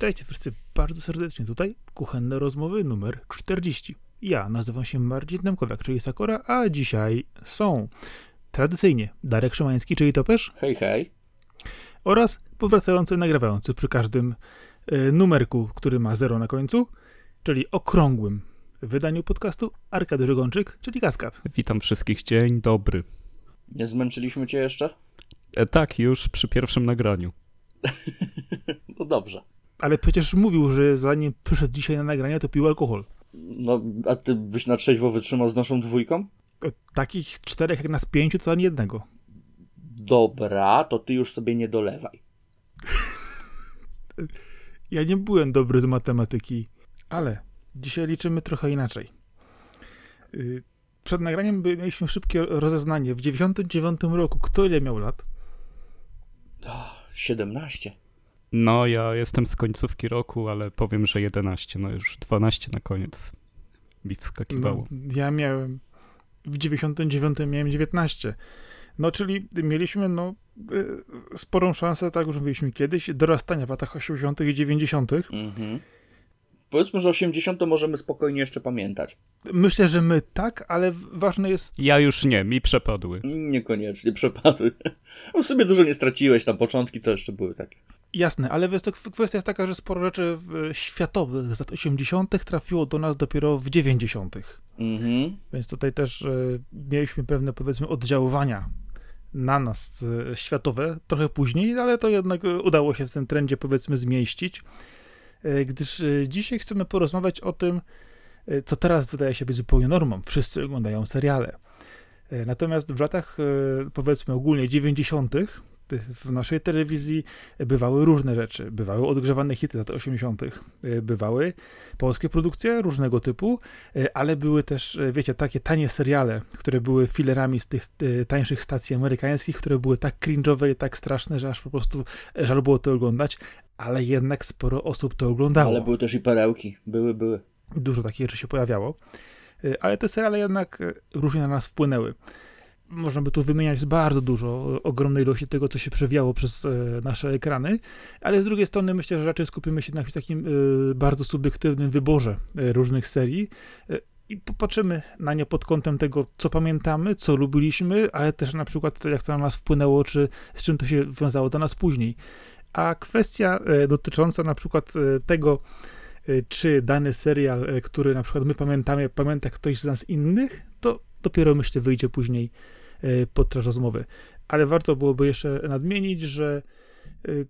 Witajcie wszyscy bardzo serdecznie tutaj, kuchenne rozmowy numer 40. Ja nazywam się Marcin Nemkowiak, czyli Sakora, a dzisiaj są tradycyjnie Darek Szymański, czyli Topesz Hej, hej. oraz powracający nagrywający przy każdym e, numerku, który ma 0 na końcu, czyli okrągłym wydaniu podcastu Arkady Żegonczyk, czyli Kaskad. Witam wszystkich, dzień dobry. Nie zmęczyliśmy cię jeszcze? E, tak, już przy pierwszym nagraniu. No dobrze. Ale przecież mówił, że zanim przyszedł dzisiaj na nagranie, to pił alkohol. No, a ty byś na trzeźwo wytrzymał z naszą dwójką? Od takich czterech jak nas pięciu, to ani jednego. Dobra, to ty już sobie nie dolewaj. Ja nie byłem dobry z matematyki, ale dzisiaj liczymy trochę inaczej. Y, Przed nagraniem mieliśmy szybkie rozeznanie. W 99 roku kto ile miał lat? 17. No, ja jestem z końcówki roku, ale powiem, że 11, no już 12 na koniec mi wskakiwało. No, ja miałem w 99 miałem 19. No, czyli mieliśmy no y, sporą szansę, tak już mówiliśmy kiedyś, dorastania w latach 80. i 90. Mhm. Powiedzmy, że 80 możemy spokojnie jeszcze pamiętać. Myślę, że my tak, ale ważne jest Ja już nie, mi przepadły. Niekoniecznie przepadły. No, w sobie dużo nie straciłeś, tam początki to jeszcze były takie. Jasne, ale wiesz, to kw- kwestia jest taka, że sporo rzeczy światowych z lat 80. trafiło do nas dopiero w 90. Mhm. Więc tutaj też e, mieliśmy pewne, powiedzmy, oddziaływania na nas e, światowe trochę później, ale to jednak e, udało się w tym trendzie, powiedzmy, zmieścić. Gdyż dzisiaj chcemy porozmawiać o tym, co teraz wydaje się być zupełnie normą. Wszyscy oglądają seriale. Natomiast w latach, powiedzmy, ogólnie 90. w naszej telewizji bywały różne rzeczy. Bywały odgrzewane hity lat 80., e, bywały polskie produkcje różnego typu, e, ale były też, e, wiecie, takie tanie seriale, które były filerami z tych e, tańszych stacji amerykańskich, które były tak cringe'owe i tak straszne, że aż po prostu e, żal było to oglądać, ale jednak sporo osób to oglądało. Ale były też i perełki. Były, były. Dużo takich rzeczy się pojawiało. Ale te seriale jednak różnie na nas wpłynęły. Można by tu wymieniać bardzo dużo, ogromnej ilości tego, co się przewijało przez y, nasze ekrany, ale z drugiej strony myślę, że raczej skupimy się na takim y, bardzo subiektywnym wyborze y, różnych serii i popatrzymy na nie pod kątem tego, co pamiętamy, co lubiliśmy, ale też na przykład jak to na nas wpłynęło, czy z czym to się wiązało do nas później. A kwestia dotycząca na przykład tego, czy dany serial, który na przykład my pamiętamy, pamięta ktoś z nas innych, to dopiero myślę wyjdzie później podczas rozmowy. Ale warto byłoby jeszcze nadmienić, że y,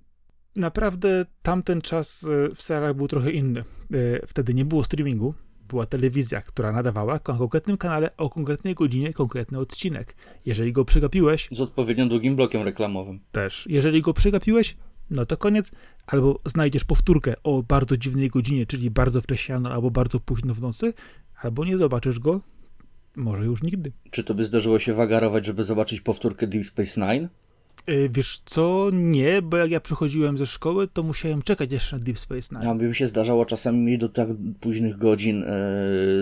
naprawdę tamten czas y, w serialach był trochę inny. Y, Wtedy nie było streamingu, była telewizja, która nadawała na konkretnym kanale o konkretnej godzinie konkretny odcinek. Jeżeli go przegapiłeś, Z odpowiednio długim blokiem reklamowym. też. Jeżeli go przegapiłeś, no to koniec. Albo znajdziesz powtórkę o bardzo dziwnej godzinie, czyli bardzo wcześnie albo bardzo późno w nocy, albo nie zobaczysz go, może już nigdy. Czy to by zdarzyło się wagarować, żeby zobaczyć powtórkę Deep Space Nine? Yy, Wiesz co? Nie, bo jak ja przychodziłem ze szkoły, to musiałem czekać jeszcze na Deep Space Nine. Ja mi się zdarzało czasami do tak późnych godzin e,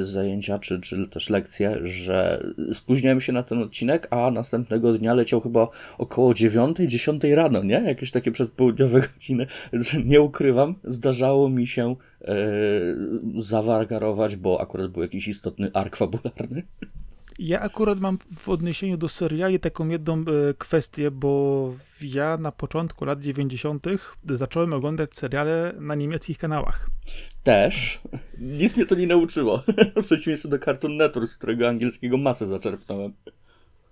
zajęcia, czy, czy też lekcje, że spóźniałem się na ten odcinek, a następnego dnia leciał chyba około 9-10 rano, nie? Jakieś takie przedpołudniowe godziny. Nie ukrywam, zdarzało mi się e, zawargarować, bo akurat był jakiś istotny ark fabularny. Ja akurat mam w odniesieniu do seriali taką jedną e, kwestię, bo ja na początku lat 90. zacząłem oglądać seriale na niemieckich kanałach. Też. Nic mnie to nie nauczyło. W przeciwieństwie do Cartoon Network, z którego angielskiego masę zaczerpnąłem.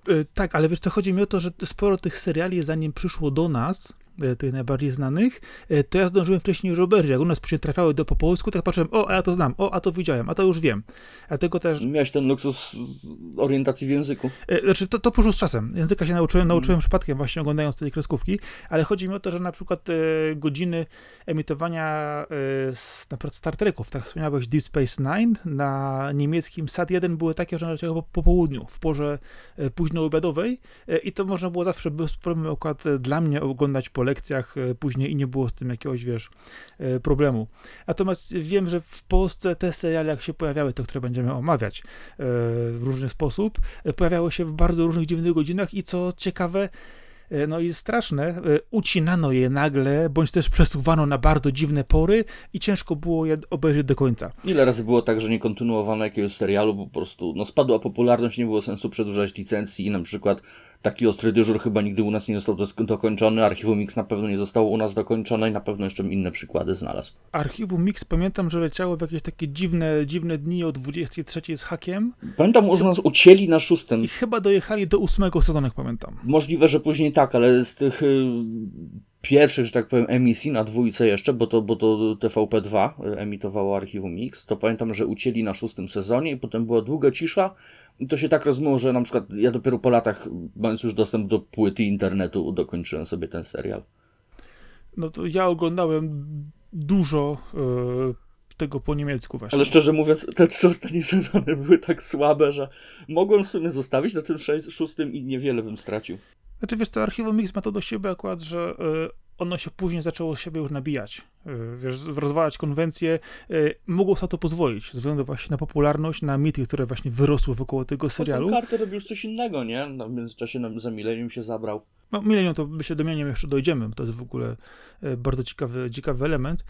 E, Tak, ale wiesz co, chodzi mi o to, że sporo tych seriali, zanim przyszło do nas, tych najbardziej znanych, e, to ja zdążyłem wcześniej już obejrzeć. Jak u nas się trafiały do po polsku, tak patrzyłem, o, a ja to znam, o, a to widziałem, a to już wiem. Dlatego też, Miałeś ten luksus z- orientacji w języku. e, znaczy to, to poszło z czasem. Języka się nauczyłem, nauczyłem przypadkiem właśnie oglądając te kreskówki, ale chodzi mi o to, że na przykład e, godziny emitowania e, z, na przykład Star Treków, tak wspomniałeś Deep Space Nine, na niemieckim SAT-1 były takie, że leciały po, po południu, w porze e, późnoobiadowej e, i to można było zawsze bez problemu akurat e, dla mnie oglądać po lekcjach e, później i nie było z tym jakiegoś, wiesz, e, problemu. Natomiast wiem, że w Polsce te seriale, jak się pojawiały, te, które będziemy omawiać e, w różny sposób, pojawiały się w bardzo różnych dziwnych godzinach i co ciekawe, No i straszne, ucinano je nagle, bądź też przesuwano na bardzo dziwne pory i ciężko było je obejrzeć do końca. Ile razy było tak, że nie kontynuowano jakiegoś serialu, bo po prostu no, spadła popularność, nie było sensu przedłużać licencji i na przykład taki ostry dyżur chyba nigdy u nas nie został dokończony, Archiwum X na pewno nie zostało u nas dokończone i na pewno jeszcze inne przykłady znalazł. Archiwum Mix pamiętam, że leciało w jakieś takie dziwne, dziwne dni o 23 z hakiem Pamiętam, że nas ucięli na szóstym. i chyba dojechali do ósmego sezonu, pamiętam. Możliwe, że później tak, ale z tych pierwszych, że tak powiem, emisji na dwójce jeszcze, bo to, bo to TVP2 y, emitowało Archiwum X, to pamiętam, że ucięli na szóstym sezonie i potem była długa cisza i to się tak rozmyło, że na przykład ja dopiero po latach, mając już dostęp do płyty internetu, dokończyłem sobie ten serial. No to ja oglądałem dużo e, tego po niemiecku właśnie. Ale szczerze mówiąc, te trzy ostatnie sezony były tak słabe, że mogłem w sumie zostawić na tym szóstym i niewiele bym stracił. Znaczy wiesz co, Archiwum Mix ma to do siebie akurat, że e, ono się później zaczęło siebie już nabijać. E, wiesz, rozwalać konwencje. E, mogło sobie to pozwolić, ze względu właśnie na popularność, na mity, które właśnie wyrosły wokół tego serialu. Carter robił już coś innego, nie? No, w międzyczasie za Millennium się zabrał. No, Millennium to my się do Millennium jeszcze dojdziemy, bo to jest w ogóle bardzo ciekawy, ciekawy element.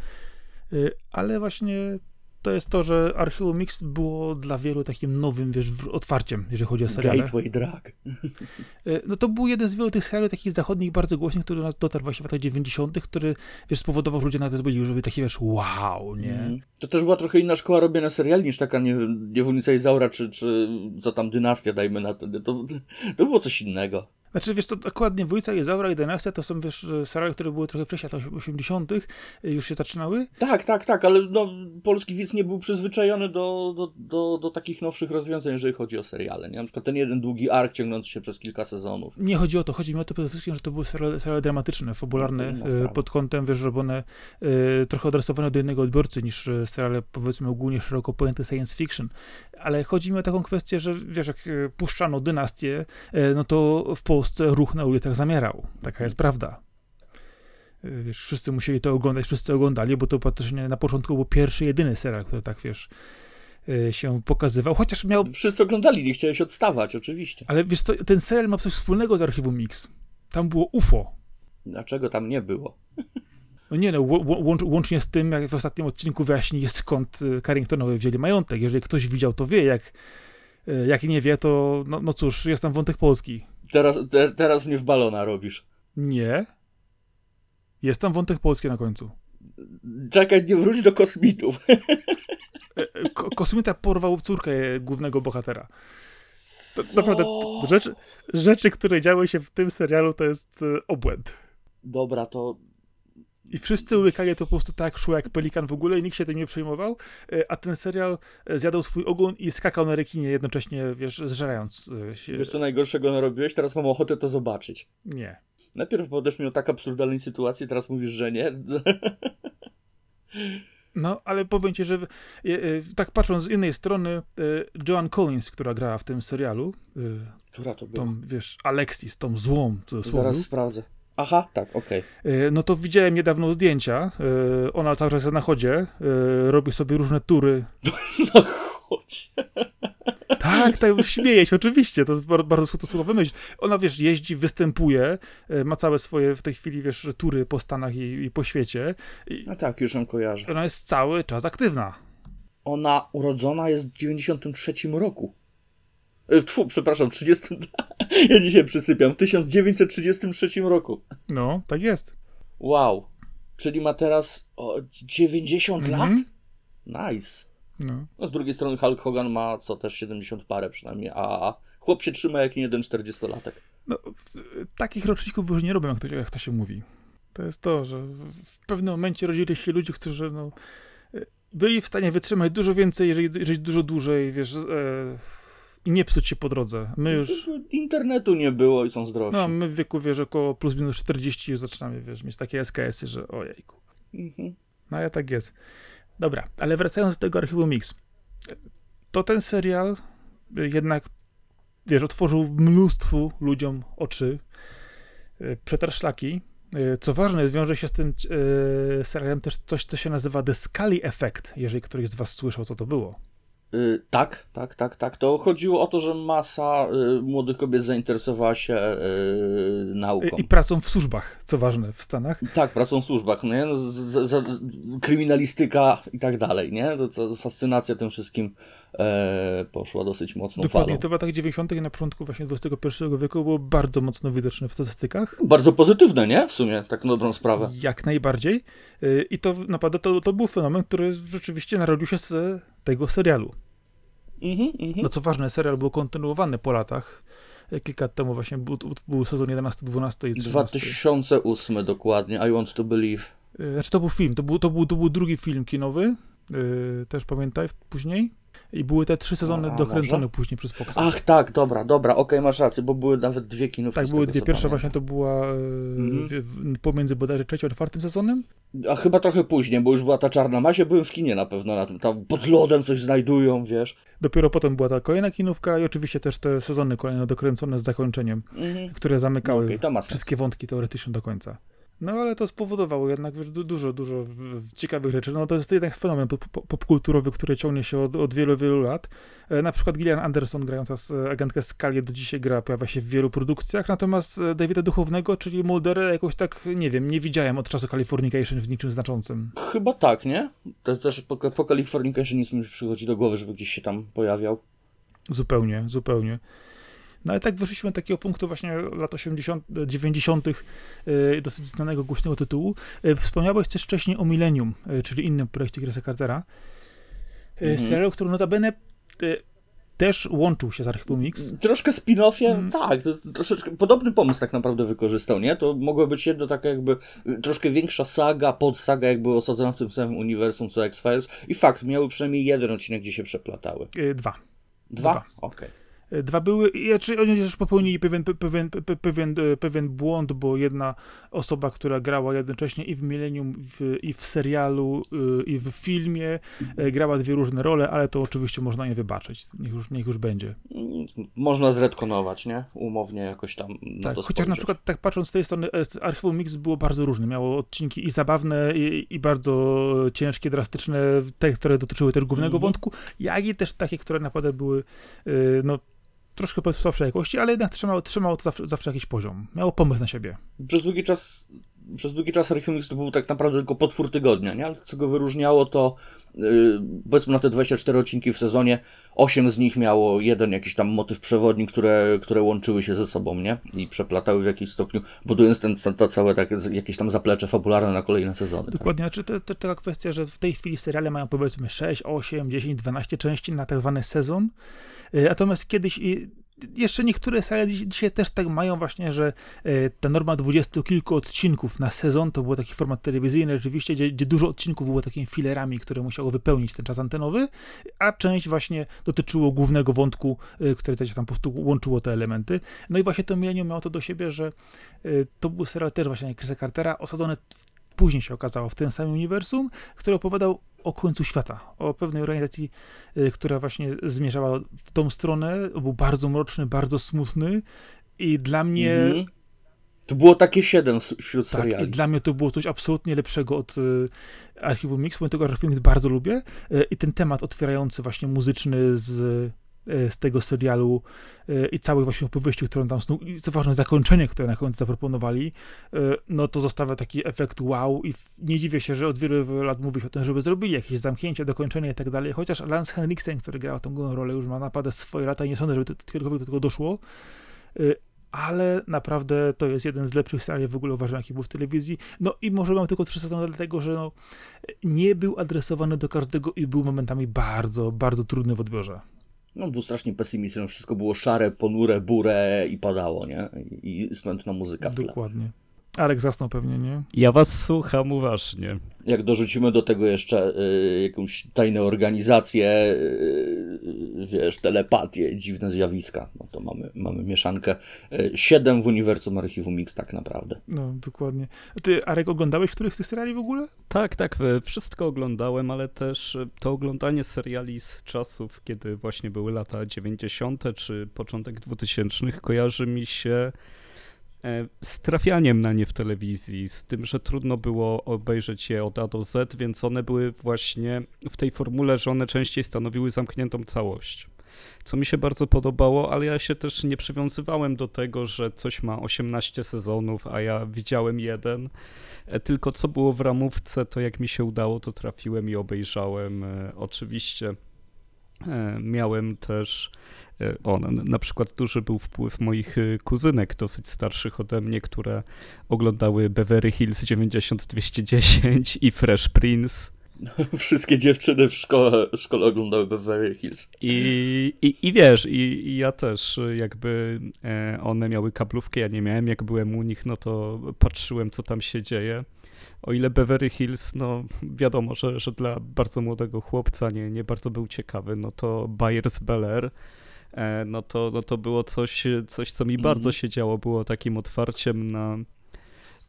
Ale właśnie to jest to, że Archiwum Mix było dla wielu takim nowym, wiesz, otwarciem, jeżeli chodzi o seriale. Gateway Drag. E, No to był jeden z wielu tych seriali takich zachodnich, bardzo głośnych, który do nas dotarł właśnie w latach 90., który, wiesz, spowodował, że ludzie na to byli, żeby takie, wiesz, wow, nie? Mhm. To też była trochę inna szkoła robienia seriali niż taka, nie Niewolnica Izaura, czy, czy co tam, Dynastia, dajmy na to. To, to było coś innego. Znaczy, wiesz, to dokładnie Wójca, Jezaura i Dynastia to są, wiesz, seriale, które były trochę wcześniej, lat 80., e, już się zaczynały. Tak, tak, tak, ale no, polski widz nie był przyzwyczajony do, do, do, do takich nowszych rozwiązań, jeżeli chodzi o seriale. Nie? Na przykład ten jeden długi ark ciągnący się przez kilka sezonów. Nie chodzi o to, chodzi mi o to przede wszystkim, że to były seriale, seriale dramatyczne, fabularne, No, sprawa. pod kątem, wiesz, robione e, trochę adresowane do jednego odbiorcy niż seriale, powiedzmy, ogólnie szeroko pojęte science fiction. Ale chodzi mi o taką kwestię, że wiesz, jak puszczano dynastię, no to w Polsce ruch na ulicach zamierał. Taka jest prawda. E, Wiesz, wszyscy musieli to oglądać, wszyscy oglądali, bo to praktycznie na początku był pierwszy, jedyny serial, który tak, wiesz, e, się pokazywał, chociaż miał Wszyscy oglądali, nie chciałeś odstawać, oczywiście. ale wiesz co, ten serial ma coś wspólnego z archiwum Mix. Tam było UFO. Dlaczego tam nie było? No nie no, łą- łą- łącz, łącznie z tym, jak w ostatnim odcinku wyjaśnili, skąd y, Carringtonowie wzięli majątek. Jeżeli ktoś widział, to wie, jak, jak nie wie, to no, no cóż, jest tam wątek polski. Teraz, te, teraz mnie w balona robisz. Nie. Jest tam wątek polski na końcu. Czekaj, nie wróć do kosmitów. E, e, Ko kosmita porwał córkę głównego bohatera. To, naprawdę, rzeczy, rzeczy, które działy się w tym serialu, to jest y, obłęd. Dobra, to I wszyscy łykali to po prostu tak, szło jak pelikan w ogóle i nikt się tym nie przejmował, e, a ten serial e, zjadał swój ogon i skakał na rekinie jednocześnie, wiesz, zżerając e, się. wiesz co najgorszego narobiłeś? Teraz mam ochotę to zobaczyć. Nie. Najpierw podasz mi o tak absurdalnej sytuacji, teraz mówisz, że nie. No, ale powiem ci, że tak patrząc z innej strony, Joan Collins, która grała w tym serialu, Która to była? tą, wiesz, Alexis, tą złą, cudzysłowie, Zaraz sprawdzę. Aha, tak, okej. e, no to widziałem niedawno zdjęcia, e, ona cały czas jest na chodzie, e, robi sobie różne tury No chodź. Tak, tak, śmieje się, oczywiście, to jest bar- bardzo to słowo myśl. Ona, wiesz, jeździ, występuje, e, ma całe swoje w tej chwili, wiesz, tury po Stanach i, i po świecie. I No tak, już ją kojarzę. ona jest cały czas aktywna. Ona urodzona jest w 93 roku. E, Tfu, przepraszam, 30. Ja dzisiaj przysypiam. W 1933 roku. No, tak jest. Wow. Czyli ma teraz o, 90 Mhm. lat? Nice. No. No z drugiej strony Hulk Hogan ma co też 70 parę przynajmniej, a chłop się trzyma jak nie jeden 40-latek. no takich roczników już nie robią, jak to, jak to się mówi. To jest to, że w, pewnym momencie rodzili się ludzie, którzy, no, e, byli w stanie wytrzymać dużo więcej, jeżeli żyć dużo dłużej, wiesz, e, i nie psuć się po drodze. My już... Internetu nie było i są zdrowsi. No, my w wieku, wiesz, około plus minus 40 już zaczynamy, wiesz, mieć takie SKS-y, że ojejku. Mhm. No ale tak jest. Dobra, ale wracając do tego archiwum Mix. To ten serial jednak, wiesz, otworzył mnóstwu ludziom oczy, y, przetarł szlaki. Y, Co ważne, zwiąże się z tym y, serialem też coś, co się nazywa The Scully Effect, jeżeli któryś z was słyszał, co to było. Y, tak, tak, tak, tak. To chodziło o to, że masa y, młodych kobiet zainteresowała się y, nauką. I pracą w służbach, co ważne w Stanach. Tak, pracą w służbach, no nie? Z, z, z, kryminalistyka i tak dalej, nie? To, to fascynacja tym wszystkim e, poszła dosyć mocno Dokładnie, falą. to w latach 90. i na początku właśnie XXI wieku było bardzo mocno widoczne w statystykach. Bardzo pozytywne, nie? W sumie, tak na dobrą sprawę. Jak najbardziej. I to naprawdę to, to był fenomen, który rzeczywiście narodził się z tego serialu. Mhm, mhm. No co ważne, serial był kontynuowany po latach. Kilka lat temu właśnie był, był sezon 11, 12 i 13. 2008 dokładnie, I Want to Believe. Y, Znaczy to był film, to był, to był, to był drugi film kinowy, yy, też pamiętaj, później. I były te trzy sezony A, dokręcone może? później przez Foxa. Ach, tak, dobra, dobra, okej, masz rację, bo były nawet dwie kinówki. tak, były dwie. Pierwsza pamiętam. właśnie to była w- w- pomiędzy bodajże trzecim a czwartym sezonem. A chyba trochę później, bo już była ta czarna masia, byłem w kinie na pewno na tym, tam pod lodem coś znajdują, wiesz. Dopiero potem była ta kolejna kinówka i oczywiście też te sezony kolejne dokręcone z zakończeniem, Mhm. które zamykały sens. wszystkie wątki teoretycznie do końca. No ale to spowodowało jednak dużo, dużo ciekawych rzeczy. No to jest jednak fenomen pop- pop- popkulturowy, który ciągnie się od, od wielu, wielu lat. E, Na przykład Gillian Anderson grająca z e, agentkę Scully do dzisiaj gra, pojawia się w wielu produkcjach, natomiast e, Davida Duchownego, czyli Muldera jakoś tak, nie wiem, nie widziałem od czasu Californication w niczym znaczącym. Chyba tak, nie? To też po, po Californication nic mi przychodzi do głowy, żeby gdzieś się tam pojawiał. Zupełnie, zupełnie. No ale tak wyszliśmy do takiego punktu właśnie lat 80., 90., e, dosyć znanego, głośnego tytułu. E, Wspomniałeś też wcześniej o Millennium, e, czyli innym projekcie Chrisa Cartera. Mhm. Serialu, który notabene też łączył się z Archiwum Mix. Troszkę spin-offie, Mm. tak, troszeczkę podobny pomysł tak naprawdę wykorzystał, nie? To mogła być jedna taka jakby y, troszkę większa saga, podsaga jakby osadzona w tym samym uniwersum co X-Files i fakt, miały przynajmniej jeden odcinek, gdzie się przeplatały. Dwa. Dwa? Dwa. Okej. E, Dwa były, znaczy oni też popełnili pewien, pe- pewien, pe- pewien, e, pewien błąd, bo jedna osoba, która grała jednocześnie i w Millennium, w, i w serialu, y, i w filmie, e, grała dwie różne role, ale to oczywiście można nie wybaczyć. Niech już, niech już będzie. Można zredkonować, nie? Umownie jakoś tam na Tak, chociaż na przykład tak patrząc z tej strony, e, Archiwum Mix było bardzo różne. Miało odcinki i zabawne, i, i bardzo ciężkie, drastyczne, te, które dotyczyły też głównego Mhm. wątku, jak i też takie, które naprawdę były, no, troszkę słabszej jakości, ale jednak trzymało, trzymało to zawsze, zawsze jakiś poziom. Miało pomysł na siebie. Przez długi czas przez długi czas Archium Mix to był tak naprawdę tylko potwór tygodnia, nie? Ale co go wyróżniało to yy, powiedzmy na te 24 odcinki w sezonie 8 z nich miało jeden jakiś tam motyw przewodni, które, które łączyły się ze sobą, nie? I przeplatały w jakimś stopniu, budując ten, to całe takie, jakieś tam zaplecze fabularne na kolejne sezony. Dokładnie, znaczy to, to taka kwestia, że w tej chwili seriale mają powiedzmy 6, 8, 10, 12 części na tak zwany sezon, Y, natomiast kiedyś i jeszcze niektóre dziś- dzisiaj też tak mają właśnie, że y, ta norma dwudziestu kilku odcinków na sezon to był taki format telewizyjny rzeczywiście, gdzie, gdzie dużo odcinków było takimi filerami, które musiało wypełnić ten czas antenowy, a część właśnie dotyczyło głównego wątku, y, które też tam po prostu łączyło te elementy. No i właśnie to Millennium miało to do siebie, że y, to był serial też właśnie Chrisa Cartera, osadzony w później się okazało w tym samym uniwersum, który opowiadał o końcu świata, o pewnej organizacji, y, która właśnie zmierzała w tą stronę. Był bardzo mroczny, bardzo smutny i dla mnie, Mhm. To było takie 7 s- wśród tak, i dla mnie to było coś absolutnie lepszego od y, Archiwum Mix, bo tego Archiwum Mix bardzo lubię y, i ten temat otwierający właśnie muzyczny z z tego serialu y, i całych właśnie opowieści, którą tam snuł, i co ważne, zakończenie, które na końcu zaproponowali, y, no to zostawia taki efekt wow i nie dziwię się, że od wielu lat mówi się o tym, żeby zrobili jakieś zamknięcie, dokończenie i tak dalej, chociaż Lance Henriksen, który grał tą główną rolę, już ma naprawdę swoje lata i nie sądzę, żeby kiedykolwiek do tego doszło, ale naprawdę to jest jeden z lepszych seriali w ogóle uważam, jaki był w telewizji. No i może mam tylko trzy sezony, dlatego że no, nie był adresowany do każdego i był momentami bardzo, bardzo trudny w odbiorze. No, był strasznie pesymistyczny, wszystko było szare, ponure, burę i padało, nie? I, smętna muzyka w tle. Dokładnie. Arek zasnął pewnie, nie? Ja was słucham uważnie. Jak dorzucimy do tego jeszcze y, jakąś tajne organizacje, y, wiesz, telepatię, dziwne zjawiska, no to mamy, mamy mieszankę. Y, siedem w uniwersum Archiwum Mix tak naprawdę. No, dokładnie. Ty, Arek, oglądałeś których z tych seriali w ogóle? Tak, tak, wszystko oglądałem, ale też e, to oglądanie seriali z czasów, kiedy właśnie były lata 90. czy początek 2000 kojarzy mi się e, z trafianiem na nie w telewizji, z tym, że trudno było obejrzeć je od A do Z, więc one były właśnie w tej formule, że one częściej stanowiły zamkniętą całość. Co mi się bardzo podobało, ale ja się też nie przywiązywałem do tego, że coś ma 18 sezonów, a ja widziałem jeden. E, tylko co było w ramówce, to jak mi się udało, to trafiłem i obejrzałem. E, oczywiście e, miałem też on, na przykład duży był wpływ moich kuzynek, dosyć starszych ode mnie, które oglądały Beverly Hills 90210 i Fresh Prince. Wszystkie dziewczyny w szkole, w szkole oglądały Beverly Hills. I, i, i wiesz, i, i ja też jakby e, one miały kablówkę, ja nie miałem, jak byłem u nich, no to patrzyłem, co tam się dzieje. O ile Beverly Hills, no wiadomo, że, że dla bardzo młodego chłopca nie, nie bardzo był ciekawy, no to Byers Beller, e, no to, no to było coś, coś co mi mm. bardzo się działo, było takim otwarciem na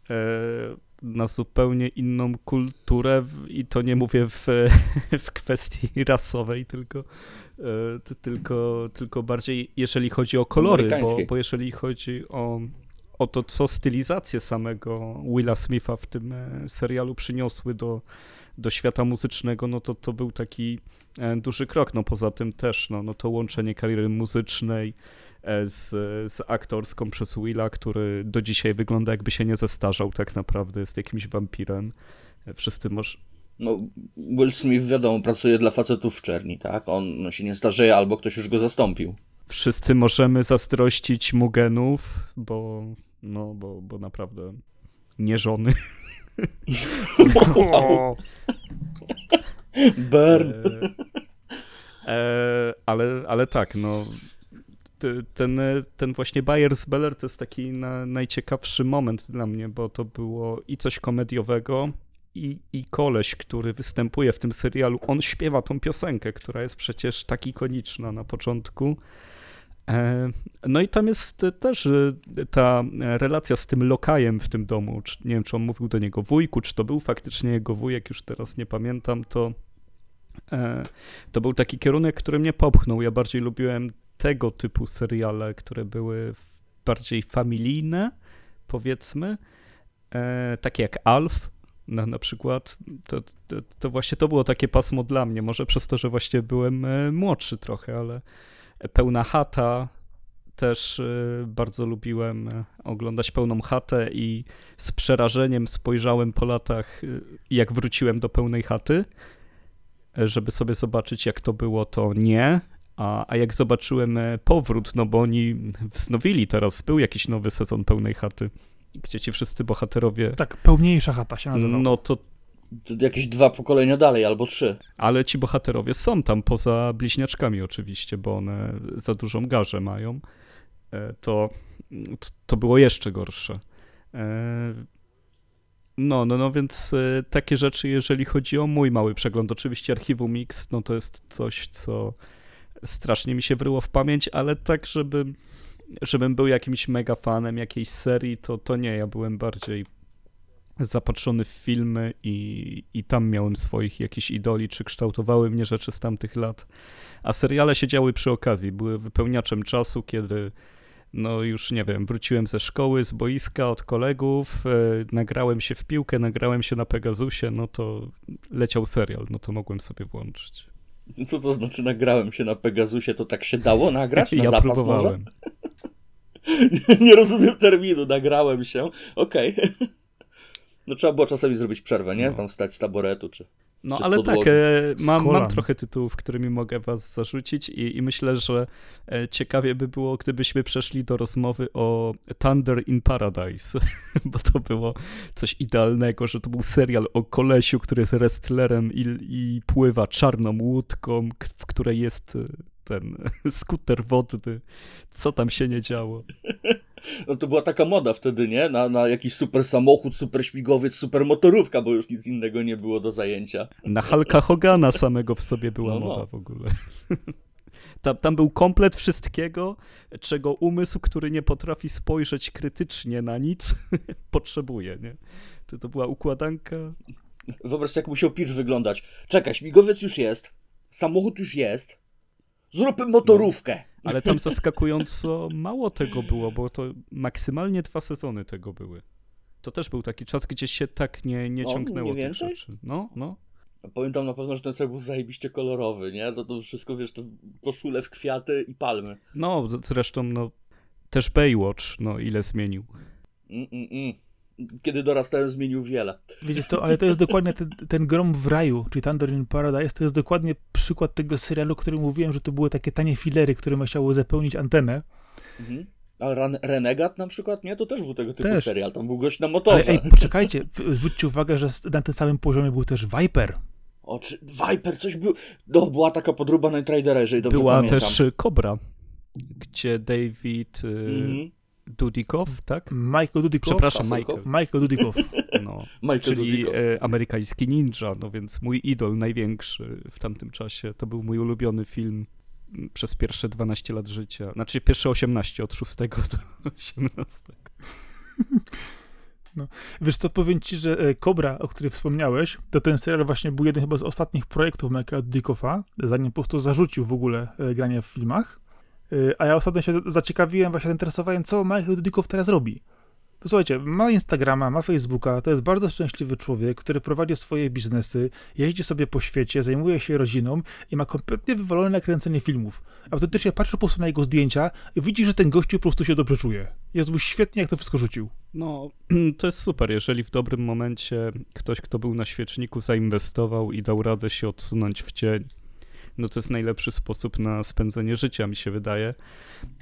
e, na zupełnie inną kulturę i to nie mówię w, w kwestii rasowej, tylko, e, tylko, tylko bardziej jeżeli chodzi o kolory, bo, bo jeżeli chodzi o, o to, co stylizacje samego Willa Smitha w tym e, serialu przyniosły do, do świata muzycznego, no to to był taki e, duży krok. No poza tym też, no, no to łączenie kariery muzycznej, E, z, z aktorską przez Willa, który do dzisiaj wygląda jakby się nie zestarzał tak naprawdę, jest jakimś wampirem. E, wszyscy może... No, Will Smith wiadomo, pracuje dla facetów w czerni, tak? On się nie starzeje albo ktoś już go zastąpił. Wszyscy możemy zazdrościć mu genów, bo, no, bo, bo naprawdę nie żony. Burn. E, e, ale, ale tak, no ten, ten właśnie Bayers Beller to jest taki na, najciekawszy moment dla mnie, bo to było i coś komediowego, i, i koleś, który występuje w tym serialu, on śpiewa tą piosenkę, która jest przecież tak ikoniczna na początku. E, no i tam jest też e, ta relacja z tym lokajem w tym domu. Nie wiem, czy on mówił do niego wujku, czy to był faktycznie jego wujek, już teraz nie pamiętam. To, e, to był taki kierunek, który mnie popchnął. Ja bardziej lubiłem tego typu seriale, które były bardziej familijne, powiedzmy, takie jak Alf, na, na przykład, to, to, to, właśnie to było takie pasmo dla mnie. Może przez to, że właśnie byłem młodszy trochę, ale pełna chata. Też e, bardzo lubiłem e, oglądać pełną chatę i z przerażeniem spojrzałem po latach, jak wróciłem do pełnej chaty, żeby sobie zobaczyć, jak to było, to nie. A, a jak zobaczyłem e, powrót, no bo oni wznowili teraz, był jakiś nowy sezon pełnej chaty, gdzie ci wszyscy bohaterowie. Tak, pełniejsza chata się nazywa. No to. Jakieś dwa pokolenia dalej, albo trzy. Ale ci bohaterowie są tam poza bliźniaczkami, oczywiście, bo one za dużą garzę mają. E, to, to było jeszcze gorsze. E, no, no, no więc takie rzeczy, jeżeli chodzi o mój mały przegląd. Oczywiście archiwum Mix, no to jest coś, co strasznie mi się wryło w pamięć, ale tak, żeby, żebym był jakimś mega fanem jakiejś serii, to, to nie, ja byłem bardziej zapatrzony w filmy i, i tam miałem swoich jakichś idoli, czy kształtowały mnie rzeczy z tamtych lat. A seriale się działy przy okazji, były wypełniaczem czasu, kiedy no już nie wiem, wróciłem ze szkoły, z boiska, od kolegów, yy, nagrałem się w piłkę, nagrałem się na Pegasusie, no to leciał serial, no to mogłem sobie włączyć. Co to znaczy nagrałem się na Pegasusie? To tak się dało nagrać? Na ja zapas próbowałem. może? nie, nie rozumiem terminu, nagrałem się. Okej. Okay. No trzeba było czasami zrobić przerwę, nie? No. Tam stać z taboretu, czy... No ale tak, e, mam, mam, trochę tytułów, którymi mogę was zarzucić i, i, myślę, że e, ciekawie by było, gdybyśmy przeszli do rozmowy o Thunder in Paradise, bo to było coś idealnego, że to był serial o kolesiu, który jest wrestlerem i, i pływa czarną łódką, w której jest e, ten skuter wodny. Co tam się nie działo? No to była taka moda wtedy, nie? Na, na jakiś super samochód, super śmigłowiec, super motorówka, bo już nic innego nie było do zajęcia. Na Halka Hogana samego w sobie była no, no. moda w ogóle. Tam, tam był komplet wszystkiego, czego umysł, który nie potrafi spojrzeć krytycznie na nic, potrzebuje, nie? To, to była układanka. Wyobraź sobie, jak musiał pitch wyglądać. Czekaj, śmigłowiec już jest, samochód już jest, zróbmy motorówkę. No Ale tam zaskakująco mało tego było, bo to maksymalnie dwa sezony tego były. To też był taki czas, gdzie się tak nie, nie O, ciągnęło nie więcej? rzeczy. No, no. Pamiętam na pewno, że ten serial był zajebiście kolorowy, nie? To, to wszystko, wiesz, to koszule w kwiaty i palmy. No, zresztą, no, też Baywatch, no, ile zmienił. Mm, mm, mm. Kiedy dorastałem, zmienił wiele. Wiecie co, ale to jest dokładnie ten, ten grom w raju, czyli Thunder in Paradise, to jest dokładnie przykład tego serialu, o którym mówiłem, że to były takie tanie filery, które chciały zapełnić antenę. Mhm. Ale Ran- Renegat na przykład, nie? To też był tego typu Też. serial. Tam był gość na Ale motorze. ej, poczekajcie, zwróćcie uwagę, że na tym samym poziomie był też Viper. O, czy Viper, coś był... No, była taka podróba na Tradera, jeżeli dobrze Była pamiętam. też y, Cobra, gdzie David y, Mhm. Dudikow, tak? Michael Dudikoff. Przepraszam? Michael. Michael Dudikoff. No, Michael czyli e, amerykański ninja, no więc mój idol największy w tamtym czasie. To był mój ulubiony film m, przez pierwsze 12 lat życia. Znaczy pierwsze 18, od 6 do 18. Wiesz co, powiem ci, że e, Cobra, o której wspomniałeś, to ten serial właśnie był jeden chyba z ostatnich projektów Michaela Dudikoffa, zanim po prostu zarzucił w ogóle e, granie w filmach. E, A ja ostatnio się zaciekawiłem, właśnie zainteresowałem, co Michael Dudikoff teraz robi. To słuchajcie, ma Instagrama, ma Facebooka, to jest bardzo szczęśliwy człowiek, który prowadzi swoje biznesy, jeździ sobie po świecie, zajmuje się rodziną i ma kompletnie wywalone na kręcenie filmów. Autentycznie patrzę po prostu na jego zdjęcia i widzi, że ten gościu po prostu się dobrze czuje. Jest mu świetnie, jak to wszystko rzucił. No, to jest super, jeżeli w dobrym momencie ktoś, kto był na świeczniku, zainwestował i dał radę się odsunąć w cień. No to jest najlepszy sposób na spędzenie życia, mi się wydaje.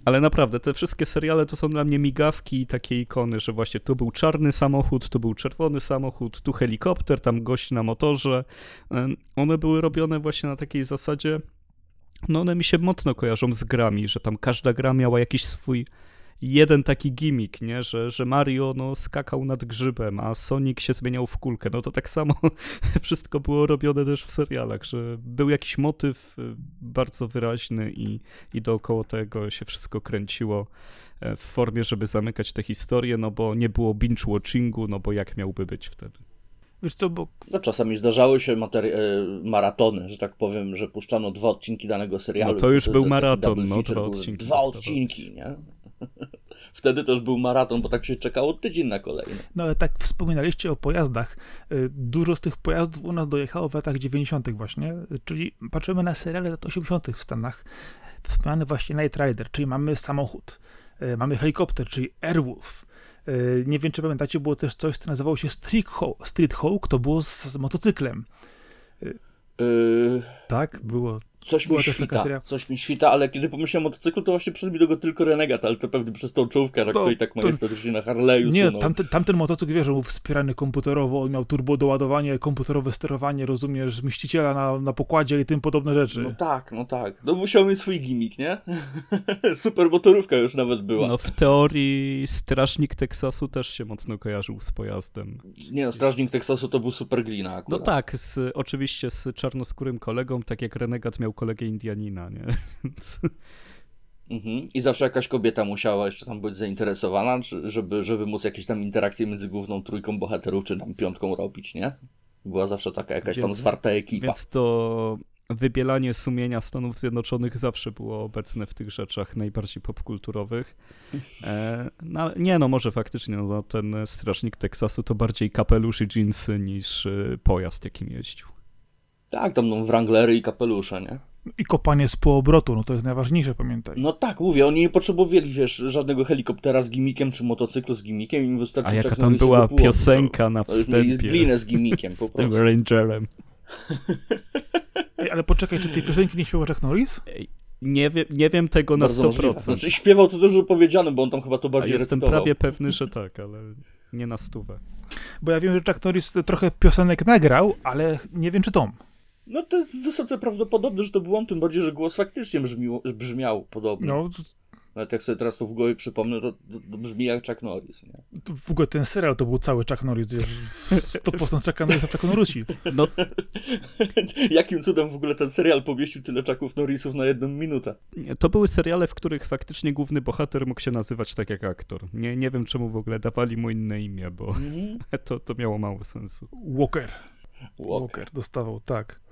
Ale naprawdę, te wszystkie seriale to są dla mnie migawki i takie ikony, że właśnie tu był czarny samochód, tu był czerwony samochód, tu helikopter, tam gość na motorze. One były robione właśnie na takiej zasadzie, no one mi się mocno kojarzą z grami, że tam każda gra miała jakiś swój jeden taki gimmick, nie? Że, że Mario no, skakał nad grzybem, a Sonic się zmieniał w kulkę. No to tak samo wszystko było robione też w serialach, że był jakiś motyw y, bardzo wyraźny i, i dookoła tego się wszystko kręciło e, w formie, żeby zamykać tę historię, no bo nie było binge-watchingu, no bo jak miałby być wtedy? Wiesz co, bo No, czasami zdarzały się materi- e, maratony, że tak powiem, że puszczano dwa odcinki danego serialu. No to już był maraton, no, dwa odcinki Dwa odcinki, nie? Wtedy też był maraton, bo tak się czekało tydzień na kolejny. No ale tak wspominaliście o pojazdach. Y, Dużo z tych pojazdów u nas dojechało w latach 90. właśnie, y, czyli patrzymy na seriale lat 80. w Stanach. Wspomniany właśnie Night Rider, czyli mamy samochód, y, mamy helikopter, czyli Airwolf. Nie wiem, czy pamiętacie, było też coś, co nazywało się Street Hawk, Street Hawk to było z, z motocyklem. Yy, Tak, było. Coś mi Była świta, coś mi świta, ale kiedy pomyślałem o motocyklu, to właśnie przyszedł mi do go tylko Renegat, ale to pewnie przez tą czołówkę, To- to, i tak majestatycznie na Harley'u Nie, sunął. tamten, tamten motocykl, wiesz, że był wspierany komputerowo, on miał turbo doładowanie, komputerowe sterowanie, rozumiesz, mściciela na, na pokładzie i tym podobne rzeczy. No tak, no tak. No musiał mieć swój gimmick, nie? Super motorówka już nawet była. No w teorii Strażnik Teksasu też się mocno kojarzył z pojazdem. Nie no, Strażnik Teksasu to był super glina No akurat. tak, z, oczywiście z czarnoskórym kolegą, tak jak Renegat miał kolegę Indianina, nie? Więc- Mhm. I zawsze jakaś kobieta musiała jeszcze tam być zainteresowana, czy, żeby, żeby móc jakieś tam interakcje między główną trójką bohaterów, czy tam piątką robić, nie? Była zawsze taka jakaś tam Więc- zwarta ekipa. Więc to wybielanie sumienia Stanów Zjednoczonych zawsze było obecne w tych rzeczach najbardziej popkulturowych. E, no, nie, no może faktycznie no, ten Strażnik Teksasu to bardziej kapelusz i dżinsy niż e, pojazd, jakim jeździł. Tak, tam no, wranglery i kapelusze, nie? I kopanie z półobrotu, no to jest najważniejsze, pamiętaj. No tak, mówię, oni nie potrzebowali, wiesz, żadnego helikoptera z gimikiem, czy motocyklu z gimikiem, im wystarczy A jaka tam była piosenka na wstępie glinę z gimikiem, po z tym prostu. Rangerem. Ej, ale poczekaj, czy tej piosenki nie śpiewa Chuck Norris? Ej, Nie, wie, nie wiem tego na Bardzo 100%. możliwe. Znaczy śpiewał to dużo powiedziane, bo on tam chyba to A bardziej jestem recytował. prawie pewny, że tak, ale nie na stówę. Bo ja wiem, że Chuck Norris trochę piosenek nagrał, ale nie wiem, czy Tom. No to jest wysoce prawdopodobne, że to był on, tym bardziej, że głos faktycznie brzmił, brzmiał podobnie. No, to- Nawet jak sobie teraz to w głowie przypomnę, to, to, to brzmi jak Chuck Norris, nie? to w ogóle ten serial to był cały Chuck Norris, wiesz, 100% Chuck Norris, a Chuck Norrisi. No Jakim cudem w ogóle ten serial pomieścił tyle Chucków Norrisów na jedną minutę? Nie, To były seriale, w których faktycznie główny bohater mógł się nazywać tak jak aktor. Nie, nie wiem, czemu w ogóle dawali mu inne imię, bo Mhm. to, to miało mało sensu. Walker. Walker. Walker dostawał, tak.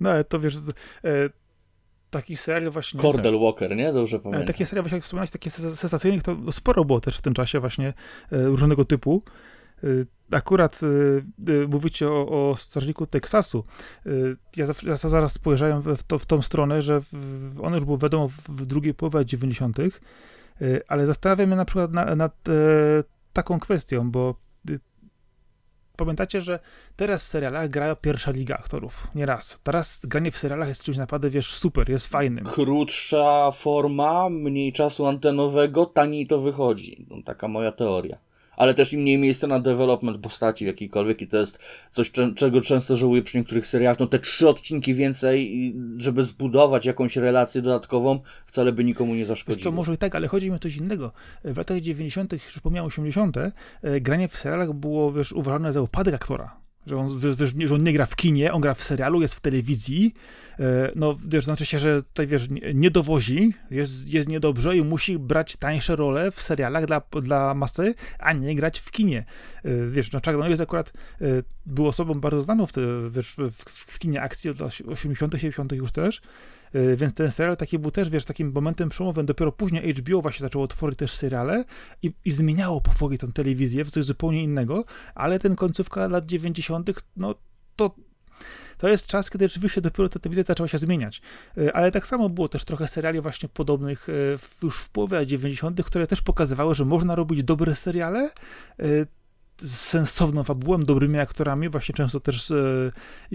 No ale to wiesz, e, Taki serial właśnie... Cordell Walker, nie? Dobrze tak. pamiętam. Takie seriale, właśnie jak wspomniałeś, takie sens- sensacyjnych, to sporo było też w tym czasie właśnie e, różnego typu. E, Akurat e, e, mówicie o, o strażniku Teksasu. E, Ja, zawsze, ja zaraz spojrzałem w, to, w tą stronę, że w, one już było wiadomo w, w drugiej połowie lat 90., e, ale zastanawiam się na przykład na, nad e, taką kwestią, bo e, pamiętacie, że teraz w serialach gra pierwsza liga aktorów. Nie raz. Teraz granie w serialach jest czymś naprawdę, wiesz, super, jest fajnym. Krótsza forma, mniej czasu antenowego, taniej to wychodzi. No, taka moja teoria. Ale też i mniej miejsca na development postaci jakikolwiek i to jest coś, cze- czego często żałuję przy niektórych serialach. No te trzy odcinki więcej, żeby zbudować jakąś relację dodatkową, wcale by nikomu nie Wiesz zaszkodziło. co, może i tak, ale chodzi mi o coś innego. W latach 90., już pomijam 80., e, granie w serialach było, wiesz, uważane za upadek aktora. Że on, wiesz, wiesz, że on nie gra w kinie, on gra w serialu, jest w telewizji. E, No, wiesz, znaczy się, że tutaj, wiesz, nie, dowozi, jest, jest niedobrze i musi brać tańsze role w serialach dla, dla masy, a nie grać w kinie. E, Wiesz, no Chuck Norris akurat e, był osobą bardzo znaną w, te, wiesz, w, w, kinie akcji od lat 80., 70. już też. Więc ten serial taki był też, wiesz, takim momentem przełomowym. Dopiero później HBO właśnie zaczęło tworzyć też seriale i, i zmieniało powoli tą telewizję w coś zupełnie innego, ale ten końcówka lat 90., no to. To jest czas, kiedy rzeczywiście dopiero ta telewizja zaczęła się zmieniać. Y, Ale tak samo było też trochę seriali właśnie podobnych w, już w połowie lat 90., które też pokazywały, że można robić dobre seriale z sensowną fabułą, dobrymi aktorami, właśnie często też z,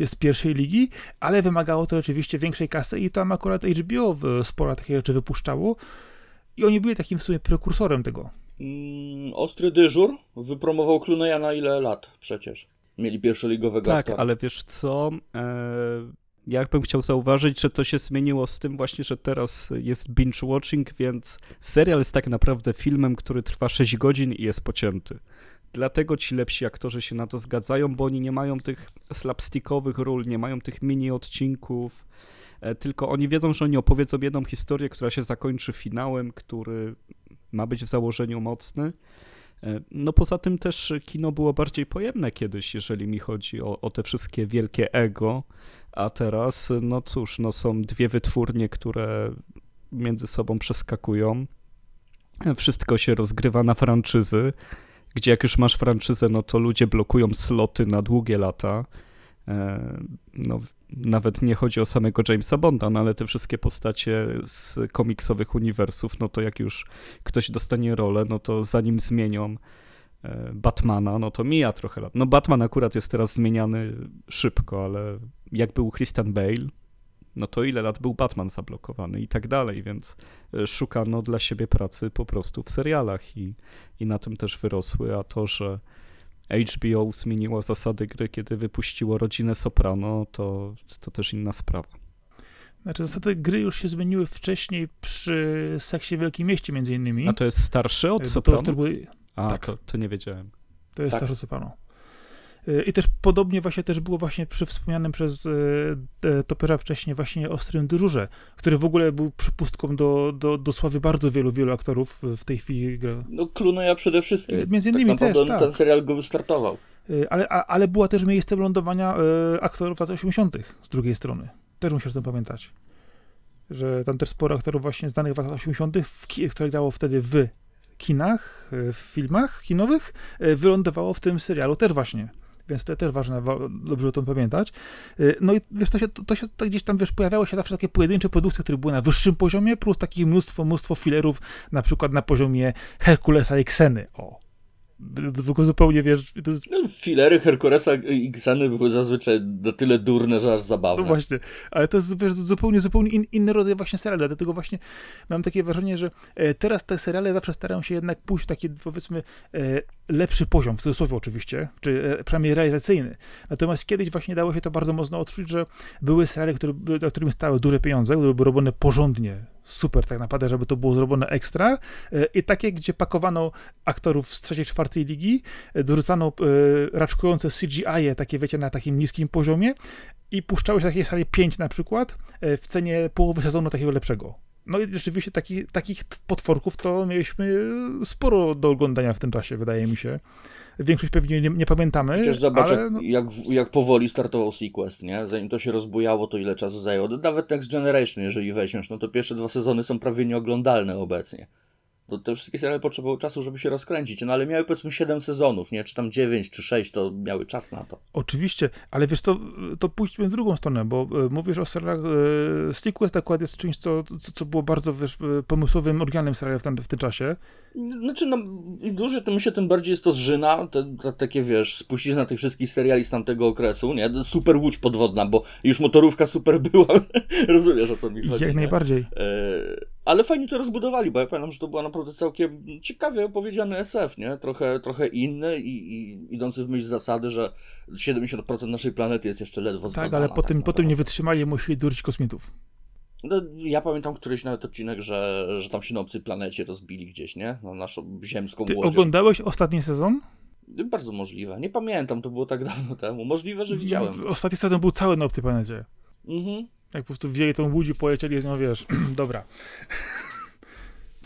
z pierwszej ligi, ale wymagało to oczywiście większej kasy i tam akurat HBO sporo takich rzeczy wypuszczało i oni byli takim w sumie prekursorem tego. Mm, ostry dyżur wypromował Cluneya na ile lat przecież. Mieli pierwszoligowego Tak, aktora. ale wiesz co? E, ja bym chciał zauważyć, że to się zmieniło z tym właśnie, że teraz jest binge-watching, więc serial jest tak naprawdę filmem, który trwa 6 godzin i jest pocięty. Dlatego ci lepsi aktorzy się na to zgadzają, bo oni nie mają tych slapstickowych ról, nie mają tych mini odcinków, e, tylko oni wiedzą, że oni opowiedzą jedną historię, która się zakończy finałem, który ma być w założeniu mocny. E, No poza tym też kino było bardziej pojemne kiedyś, jeżeli mi chodzi o, o te wszystkie wielkie ego, a teraz, no cóż, no są dwie wytwórnie, które między sobą przeskakują. Wszystko się rozgrywa na franczyzy, gdzie jak już masz franczyzę, no to ludzie blokują sloty na długie lata. E, No, nawet nie chodzi o samego Jamesa Bonda, no ale te wszystkie postacie z komiksowych uniwersów, no to jak już ktoś dostanie rolę, no to zanim zmienią e, Batmana, no to mija trochę lat. No Batman akurat jest teraz zmieniany szybko, ale jak był Christian Bale, no to ile lat był Batman zablokowany i tak dalej, więc e, szukano dla siebie pracy po prostu w serialach i, i na tym też wyrosły, a to, że HBO zmieniło zasady gry, kiedy wypuściło Rodzinę Soprano, to, to też inna sprawa. Znaczy zasady gry już się zmieniły wcześniej przy Seksie w Wielkim Mieście między innymi. A to jest starszy od to, Soprano? już też były, A, tak. to, to nie wiedziałem. to jest Tak. tak. Soprano. I też podobnie właśnie też było właśnie przy wspomnianym przez y, e, Topera wcześniej właśnie Ostrym Dyżurze, który w ogóle był przypustką do, do, do sławy bardzo wielu, wielu aktorów w tej chwili. No Cluneya przede wszystkim. E, Między tak innymi naprawdę też, tak. ten serial go wystartował. Ale, a, ale była też miejscem lądowania aktorów lat 80. z drugiej strony. Też musisz o tym pamiętać. Że tam też sporo aktorów właśnie znanych w latach 80., w które grało wtedy w kinach, w filmach kinowych, wylądowało w tym serialu też właśnie. Więc to też ważne, wa- dobrze o tym pamiętać. Y, No i wiesz, to się, to się to gdzieś tam, wiesz, pojawiały się zawsze takie pojedyncze produkcje, które były na wyższym poziomie, plus takie mnóstwo, mnóstwo filerów, na przykład na poziomie Herkulesa i Kseny. O. Tylko zupełnie, wiesz, to jest No, filery Herkulesa i Xeny były zazwyczaj na tyle durne, że aż zabawne. No właśnie, ale to jest wiesz, zupełnie, zupełnie in, inny rodzaj właśnie seriale, dlatego właśnie mam takie wrażenie, że e, teraz te seriale zawsze starają się jednak pójść w taki, powiedzmy, e, lepszy poziom, w cudzysłowie oczywiście, czy e, przynajmniej realizacyjny. Natomiast kiedyś właśnie dało się to bardzo mocno odczuć, że były seriale, które, na którymi stały duże pieniądze, które były robione porządnie, super tak naprawdę, żeby to było zrobione ekstra e, i takie, gdzie pakowano aktorów z trzeciej, czwartej ligi, e, dorzucano raczkujące CGI, takie wiecie, na takim niskim poziomie i puszczały się takiej sali 5 na przykład w cenie połowy sezonu takiego lepszego. No i rzeczywiście taki, takich potworków to mieliśmy sporo do oglądania w tym czasie, wydaje mi się. Większość pewnie nie, nie pamiętamy. Przecież zobacz, ale jak, no, jak, jak powoli startował Sequest, nie? Zanim to się rozbujało, to ile czasu zajęło. Nawet Next Generation, jeżeli weźmiesz, no to pierwsze dwa sezony są prawie nieoglądalne obecnie. To te wszystkie seriale potrzebowały czasu, żeby się rozkręcić, no ale miały powiedzmy 7 sezonów, nie? Czy tam 9 czy 6, to miały czas na to. Oczywiście, ale wiesz co, to pójdźmy w drugą stronę, bo e, mówisz o serialach, e, Sequest akurat jest czymś, co, co, co było bardzo wiesz, pomysłowym, oryginalnym serialem w, tam, w tym czasie. Znaczy, no, im dłużej to mi się, tym bardziej jest to zżyna, te, te, takie, wiesz, spuścizna tych wszystkich seriali z tamtego okresu, nie? Super łódź podwodna, bo już motorówka super była, rozumiesz o co mi chodzi, Jak nie? najbardziej. E, ale fajnie to rozbudowali, bo ja pamiętam, że to była naprawdę całkiem ciekawie opowiedziany SF, nie? Trochę, trochę inny i, i idący w myśl zasady, że 70% naszej planety jest jeszcze ledwo Tak, zbadana. ale potem, tak potem nie naprawdę. wytrzymali i musieli durć kosmitów. No, ja pamiętam któryś nawet odcinek, że, że tam się na obcej planecie rozbili gdzieś, nie? Na naszą ziemską Ty łodzią. oglądałeś ostatni sezon? Bardzo możliwe. Nie pamiętam, to było tak dawno temu. Możliwe, że widziałem. Ostatni sezon był cały na obcej planecie. Mhm. Jak po prostu wzięli tą łódź i polecieli z nią, wiesz, dobra.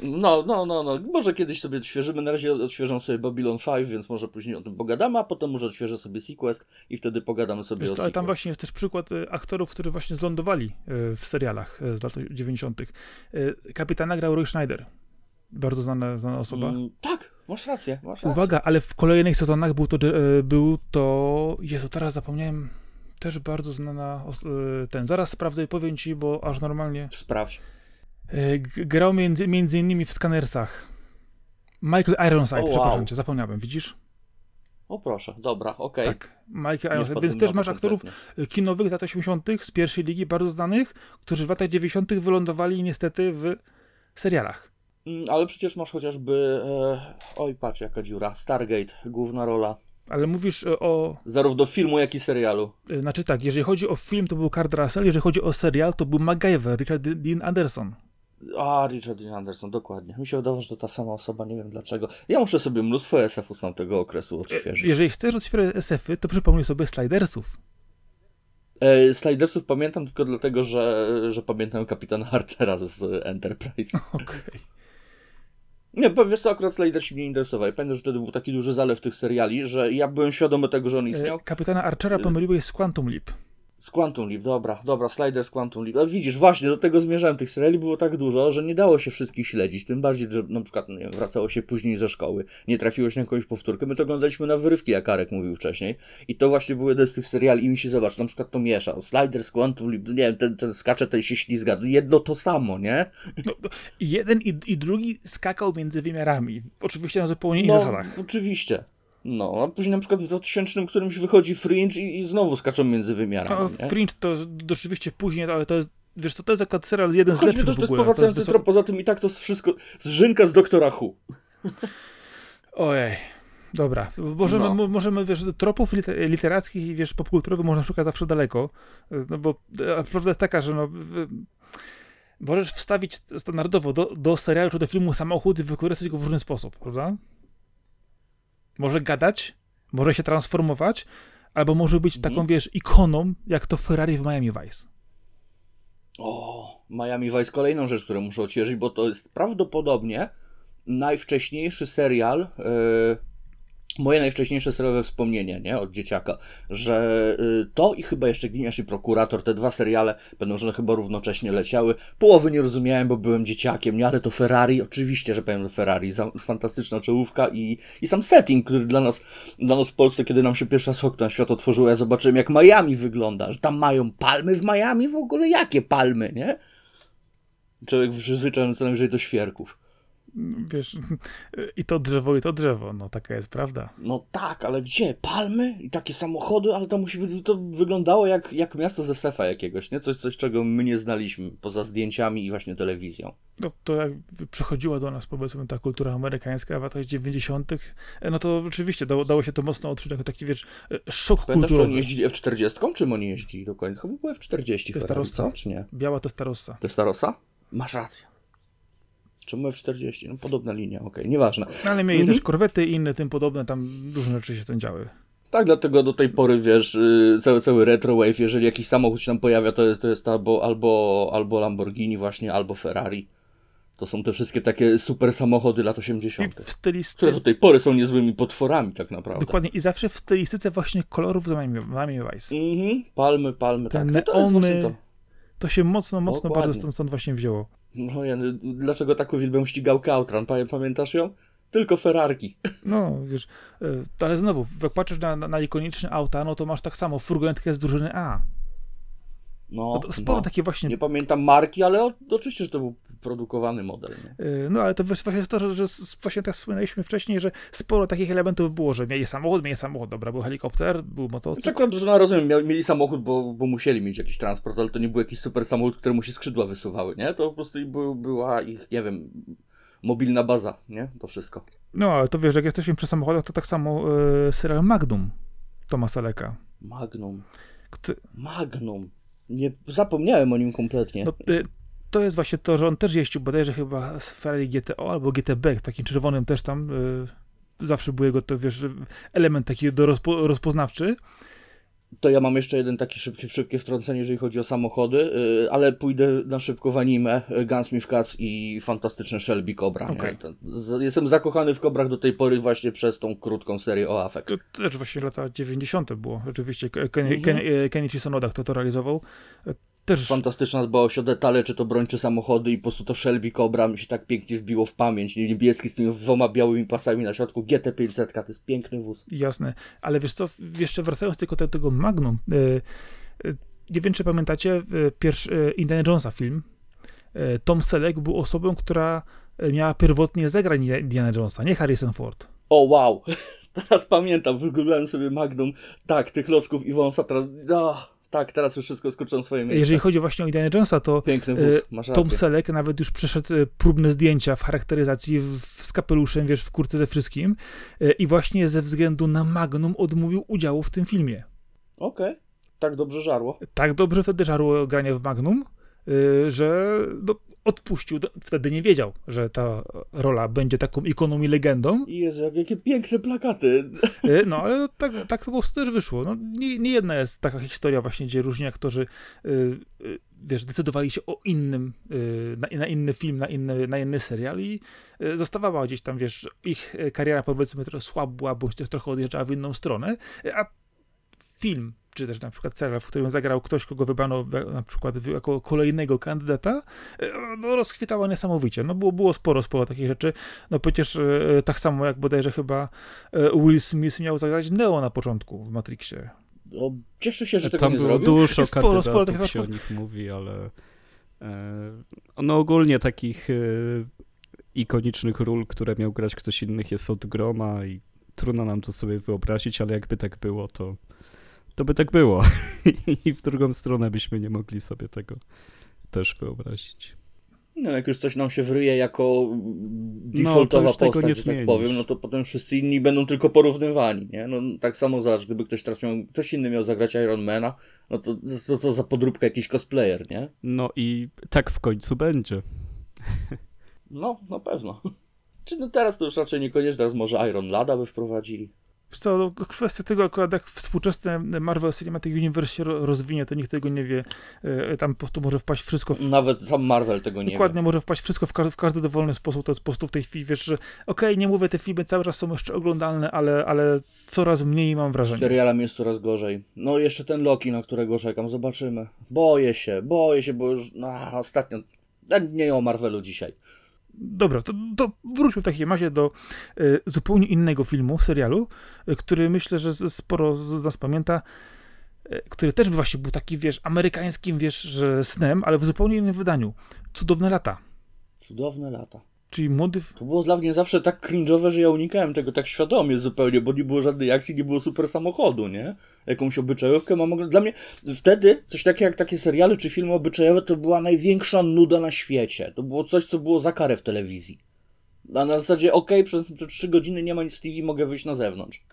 No, no, no, no. Może kiedyś sobie odświeżymy. Na razie odświeżam sobie Babylon 5, więc może później o tym pogadamy, a potem może odświeżę sobie Sequest i wtedy pogadamy sobie Wiesz o co, ale tam właśnie jest też przykład y, aktorów, którzy właśnie zlądowali y, w serialach y, z lat 90. Y, Kapitana grał Roy Schneider. Bardzo znana, znana osoba. Mm, tak, masz rację, masz rację. Uwaga, ale w kolejnych sezonach był to, był to, Jezu, teraz zapomniałem, też bardzo znana, y, ten, zaraz sprawdzę i powiem ci, bo aż normalnie, Sprawdź. Y, grał między, między innymi w Scannersach. Michael Ironside, wow. przepraszam cię, zapomniałem, widzisz? O proszę, dobra, okej. Tak, Michael Ironside, więc też masz aktorów kompletnie. kinowych z lat 80. z pierwszej ligi, bardzo znanych, którzy w latach 90. wylądowali niestety w serialach. Mm, Ale przecież masz chociażby. E, oj, patrz, jaka dziura. Stargate, główna rola. Ale mówisz e, o. Zarówno filmu, jak i serialu. e, Znaczy tak, jeżeli chodzi o film, to był Kurt Russell, jeżeli chodzi o serial, to był MacGyver, Richard Dean Anderson. A, Richard Dean Anderson, dokładnie. Mi się wydawało, że to ta sama osoba, nie wiem dlaczego. Ja muszę sobie mnóstwo SF-u z tamtego okresu E, odświeżyć. Jeżeli chcesz otwierać SF-y, to przypomnij sobie Slidersów. E, Slidersów pamiętam tylko dlatego, że, że pamiętam kapitana Archera z Enterprise. Okej. Nie, bo wiesz co, akurat Slidersi mnie interesowali. Pamiętam, że wtedy był taki duży zalew tych seriali, że ja byłem świadomy tego, że on istniał. E, Kapitana Archera pomyliłeś z Quantum Leap. Z Quantum Leap, dobra, dobra, Sliders Quantum Leap. Widzisz, właśnie do tego zmierzałem. Tych seriali było tak dużo, że nie dało się wszystkich śledzić. Tym bardziej, że na przykład nie wiem, wracało się później ze szkoły, nie trafiłeś na jakąś powtórkę. My to oglądaliśmy na wyrywki, jak Arek mówił wcześniej. I to właśnie był jeden z tych seriali i mi się zobacz, na przykład to miesza. Sliders Quantum Leap, nie wiem, ten, ten skacze, ten się ślizga. Jedno to samo, nie? No, no, jeden i, i drugi skakał między wymiarami. Oczywiście na zupełnie innych zasadach. oczywiście. No, a później na przykład w 2000 którymś wychodzi Fringe i, i znowu skaczą między wymiarami. To nie? Fringe to z- rzeczywiście później, ale to jest, wiesz co, to jest akurat serial jeden z Chodzi mi lepszych to. To jest powracający wysoko- trop, poza tym i tak to jest wszystko zżynka z doktora Who. Ojej. Dobra, możemy, No. mo- możemy, wiesz, tropów liter- literackich i, wiesz, popkulturowych można szukać zawsze daleko, no bo e, prawda jest taka, że no, możesz wstawić standardowo do, do serialu czy do filmu samochód i wykorzystać go w różny sposób, prawda? Może gadać, może się transformować, albo może być Mhm. taką, wiesz, ikoną, jak to Ferrari w Miami Vice. O, Miami Vice kolejną rzecz, którą muszę odświeżyć, bo to jest prawdopodobnie najwcześniejszy serial, e, moje najwcześniejsze serialowe wspomnienie, nie, od dzieciaka, że e, to i chyba jeszcze Gliniarz i Prokurator, te dwa seriale będą, że chyba równocześnie leciały. Połowy nie rozumiałem, bo byłem dzieciakiem, nie, ale to Ferrari, oczywiście, że powiem Ferrari, fantastyczna czołówka i, i sam setting, który dla nas, dla nas w Polsce, kiedy nam się pierwsza z okna świat otworzyło, ja zobaczyłem jak Miami wygląda, że tam mają palmy w Miami, w ogóle jakie palmy, nie? Człowiek przyzwyczajony co najwyżej do świerków. Wiesz, i to drzewo, i to drzewo, no taka jest prawda. No tak, ale gdzie? Palmy i takie samochody, ale to musi być, to wyglądało jak, jak miasto ze sefa jakiegoś, nie? Coś, coś, czego my nie znaliśmy, poza zdjęciami i właśnie telewizją. No, to jak przychodziła do nas, powiedzmy, ta kultura amerykańska w latach 90., no to oczywiście dało, dało się to mocno odczuć jako taki, wiesz, szok Pamiętasz, czy kulturowy. oni jeździli F40? Czym oni jeździli dokładnie? Chyba było F40 Testarossa. Ferrari, co? Czy nie? Biała Testarossa. Testarossa? Masz rację. Czemu F40? No podobna linia, okej, nieważne. No, ale mieli Mhm. też korwety i inne tym podobne, tam różne rzeczy się tam działy. Tak, dlatego do tej pory, wiesz, y, cały, cały retro wave, jeżeli jakiś samochód się tam pojawia, to jest, to jest albo, albo, albo Lamborghini właśnie, albo Ferrari. To są te wszystkie takie super samochody lat I 80., w które stylistyce, do tej pory są niezłymi potworami tak naprawdę. dokładnie, i zawsze w stylistyce właśnie kolorów z Miami, Vice. Mhm, palmy, palmy, Te tak. No neony, to. To się mocno, mocno Dokładnie. bardzo stąd, stąd właśnie wzięło. No ja, dlaczego tak uwielbiam ścigałkę Outran? Pamię- Pamiętasz ją? Tylko Ferrarki. No, wiesz, y, ale znowu, jak patrzysz na, na ikoniczne auta, no to masz tak samo furgonetkę z drużyny A. No, No to sporo no. takie właśnie Nie pamiętam marki, ale o, oczywiście, że to był produkowany model. Nie? Y, No ale to właśnie jest to, że, że właśnie tak wspominaliśmy wcześniej, że sporo takich elementów było, że mieli samochód, mieli samochód, dobra, był helikopter, był Znaczy motocykl. akurat drużyna, rozumiem, mia- mieli samochód, bo, bo musieli mieć jakiś transport, ale to nie był jakiś super samochód, któremu się skrzydła wysuwały, nie? To po prostu był, była ich, nie wiem, mobilna baza, nie? To wszystko. No ale to wiesz, jak jesteśmy przy samochodach, to tak samo y, serial Magnum Tomasa Leka. Magnum. Kto, Magnum. Nie zapomniałem o nim kompletnie. no, y, to jest właśnie to, że on też jeździł bodajże chyba z Ferrari GTO albo GTB, takim czerwonym też tam. Y, zawsze był jego to, wiesz, element taki do rozpo, rozpoznawczy. To ja mam jeszcze jeden taki szybki, szybkie wtrącenie, jeżeli chodzi o samochody, yy, ale pójdę na szybko w anime, yy, Gunsmith Cats i fantastyczne Shelby Cobra. z- Jestem zakochany w kobrach do tej pory właśnie przez tą krótką serię o Afek. To też właśnie lata 90. było. Rzeczywiście Ke- Kenny, Mhm. Kenny, Kenichi Sonoda, kto to realizował. Też Fantastyczna dbałość o detale, czy to broń, czy samochody i po prostu to Shelby Cobra mi się tak pięknie wbiło w pamięć. Niebieski z tymi dwoma białymi pasami na środku, GT500, to jest piękny wóz. Jasne, ale wiesz co, jeszcze wracając tylko do tego Magnum, y, y, nie wiem czy pamiętacie, y, pierwszy Indiana Jonesa film, Tom Selleck był osobą, która miała pierwotnie zagrać Indiana Jonesa, nie Harrison Ford. O wow, teraz pamiętam, wygooglałem sobie Magnum, tak, tych loczków i wąsa, teraz, a, tak, teraz już wszystko skoczyło na swoje miejsce. Jeżeli chodzi właśnie o Indiana Jonesa, to Piękny y, wóz, masz rację. Tom Selleck nawet już przeszedł y, próbne zdjęcia w charakteryzacji w, z kapeluszem, wiesz, w kurce ze wszystkim y, i właśnie ze względu na Magnum odmówił udziału w tym filmie. Okej, tak dobrze żarło. tak dobrze wtedy żarło granie w Magnum, że no, odpuścił. Wtedy nie wiedział, że ta rola będzie taką ikoną i legendą. I Jezu, jak- jakie piękne plakaty. Y, No, ale tak, tak to po prostu też wyszło. No, nie, nie jedna jest taka historia właśnie, gdzie różni aktorzy y, y, wiesz, decydowali się o innym, na, na inny film, na inny, na inny serial i zostawała gdzieś tam, wiesz, ich kariera powiedzmy trochę słabła, bądź też trochę odjeżdżała w inną stronę, a film, czy też na przykład serial, w którym zagrał ktoś, kogo wybrano na przykład jako kolejnego kandydata, y, no rozchwytała niesamowicie. No było, było sporo, sporo takich rzeczy. No przecież y, tak samo jak bodajże chyba y, Will Smith miał zagrać Neo na początku w Matrixie. O, cieszę się, że tego Tam nie było zrobił. dużo Jest sporo, kandydatów sporo takich się o nich mówi, ale e, no ogólnie takich e, ikonicznych ról, które miał grać ktoś innych jest od groma i trudno nam to sobie wyobrazić, ale jakby tak było, to to by tak było. I w drugą stronę byśmy nie mogli sobie tego też wyobrazić. No, jak już coś nam się wryje jako No, defaultowa tego postać, nie że tak powiem, no to potem wszyscy inni będą tylko porównywani, nie? No tak samo zobacz, gdyby ktoś teraz miał, ktoś inny miał zagrać Ironmana, no to co to za podróbka jakiś cosplayer, nie? No i tak w końcu będzie. No, na pewno. Czy no teraz to już raczej niekoniecznie, teraz może Iron Lada by wprowadzili. Wiesz co, no, kwestia tego akurat jak współczesne Marvel Cinematic Universe się ro- rozwinie, to nikt tego nie wie. Y, Tam po prostu może wpaść wszystko w Nawet sam Marvel tego nie Dokładnie, wie. może wpaść wszystko w, ka- w każdy dowolny sposób. To jest po prostu w tej chwili, wiesz, że okej, nie mówię, te filmy cały czas są jeszcze oglądalne, ale, ale coraz mniej mam Z wrażenie. serialem jest coraz gorzej. No i jeszcze ten Loki, na którego czekam, zobaczymy. Boję się, boję się, bo już no, ostatnio... Nie o Marvelu dzisiaj. Dobra, to, to wróćmy w takim razie do y, zupełnie innego filmu, serialu, y, który myślę, że sporo z nas pamięta, y, który też właśnie był taki, wiesz, amerykańskim, wiesz, snem, ale w zupełnie innym wydaniu. Cudowne lata. Cudowne lata. Czyli młody, To było dla mnie zawsze tak cringe'owe, że ja unikałem tego tak świadomie zupełnie, bo nie było żadnej akcji, nie było super samochodu, nie? Jakąś obyczajówkę mam. Dla mnie wtedy coś takiego jak takie seriale czy filmy obyczajowe to była największa nuda na świecie. To było coś, co było za karę w telewizji. A na zasadzie, okej, przez te trzy godziny nie ma nic w TV, mogę wyjść na zewnątrz.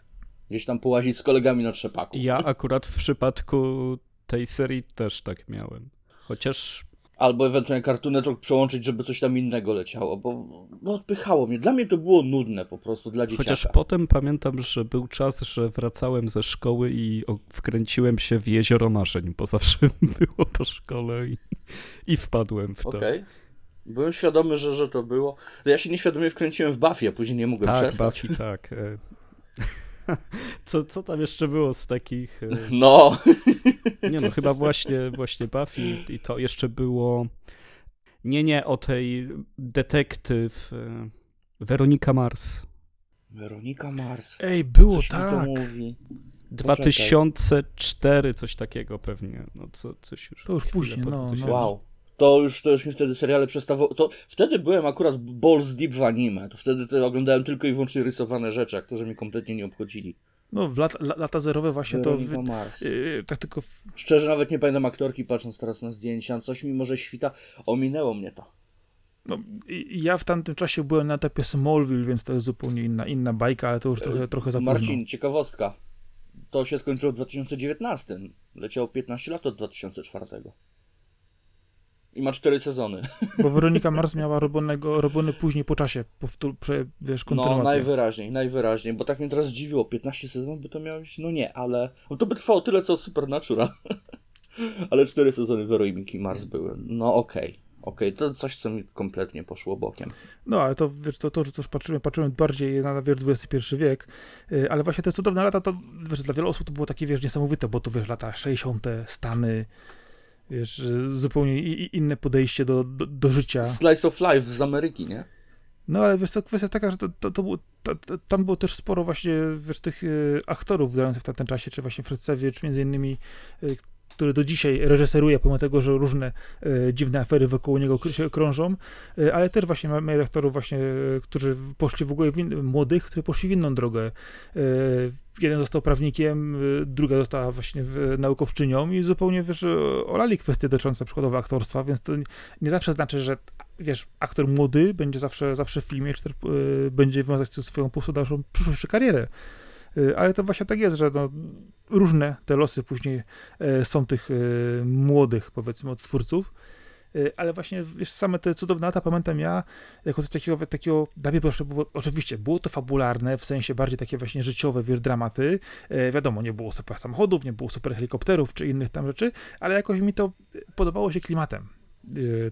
Gdzieś tam połazić z kolegami na trzepaku. Ja akurat w przypadku tej serii też tak miałem. Chociaż Albo ewentualnie Cartoon Network przełączyć, żeby coś tam innego leciało, bo, bo odpychało mnie. Dla mnie to było nudne po prostu dla dzieciaka. Chociaż potem pamiętam, że był czas, że wracałem ze szkoły i wkręciłem się w jezioro marzeń, bo zawsze było po szkole i, i wpadłem w to. Okej. Byłem świadomy, że, że to było. Ja się nieświadomie wkręciłem w Buffy, a później nie mogłem Tak, przestać. Buffy, tak. Co, co tam jeszcze było z takich... e, No, Nie no, chyba właśnie, właśnie Buffy i to jeszcze było... Nie, nie, o tej detektyw e, Weronika Mars. Weronika Mars. Ej, było Coś mi to tak. mówi. 2004, coś takiego pewnie. No, co, coś już. To już później, no, no. 2000. Wow. To już, to już mi wtedy seriale przestawało. To wtedy byłem akurat balls deep w anime. To wtedy to oglądałem tylko i wyłącznie rysowane rzeczy, aktorzy mnie kompletnie nie obchodzili. No, w lat, la- lata zerowe właśnie to... Weronika Wy, Mars. yy, tak tylko... W, Szczerze nawet nie pamiętam aktorki, patrząc teraz na zdjęcia. Coś mi może świta. Ominęło mnie to. no, ja w tamtym czasie byłem na etapie Smallville, więc to jest zupełnie inna, inna bajka, ale to już trochę, trochę za późno. Marcin, ciekawostka. To się skończyło w 2019. Leciało 15 lat od 2004. I ma 4 sezony. Bo Weronika Mars miała robionego, robiony później po czasie, powtór, prze, wiesz, No, kontynuację. najwyraźniej, najwyraźniej, bo tak mnie teraz zdziwiło. 15 sezonów by to miało być? No nie, ale. No to by trwało tyle co Supernatural. ale 4 sezony Weroniki Mars były. No okej. Okej, to coś, co mi kompletnie poszło bokiem. No, ale to, wiesz, to, to że też patrzymy, patrzymy bardziej na, wiesz, XXI wiek, yy, ale właśnie te cudowne lata, to, wiesz, dla wielu osób to było takie, wiesz, niesamowite, bo to, wiesz, lata 60., Stany, wiesz, yy, zupełnie inne podejście do, do, do życia. Slice of Life z Ameryki, nie? No, ale wiesz co, kwestia taka, że to, to, to było, to, to, tam było też sporo właśnie, wiesz, tych yy, aktorów grających w tamtym czasie, czy właśnie Fred Savage, między innymi, yy, który do dzisiaj reżyseruje, pomimo tego, że różne e, dziwne afery wokół niego się krążą, e, ale też właśnie ma- mamy aktorów właśnie, e, którzy poszli w ogóle w in, młodych, którzy poszli w inną drogę. Jeden został prawnikiem, druga została właśnie naukowczynią i zupełnie, wiesz, olali kwestie dotyczące przykładowo aktorstwa, więc to nie- zawsze znaczy, że wiesz, aktor młody będzie zawsze, zawsze w filmie, czy też będzie wiązać swoją po prostu dalszą przyszłość czy karierę. E, Ale to właśnie tak jest, że no, różne te losy później e, są tych e, młodych, powiedzmy, odtwórców. E, Ale właśnie, wiesz, same te cudowne lata pamiętam ja, jako takiego, takiego mnie proszę, było, oczywiście było to fabularne, w sensie bardziej takie właśnie życiowe, wiesz, dramaty. E, wiadomo, nie było super samochodów, nie było super helikopterów, czy innych tam rzeczy, ale jakoś mi to podobało się klimatem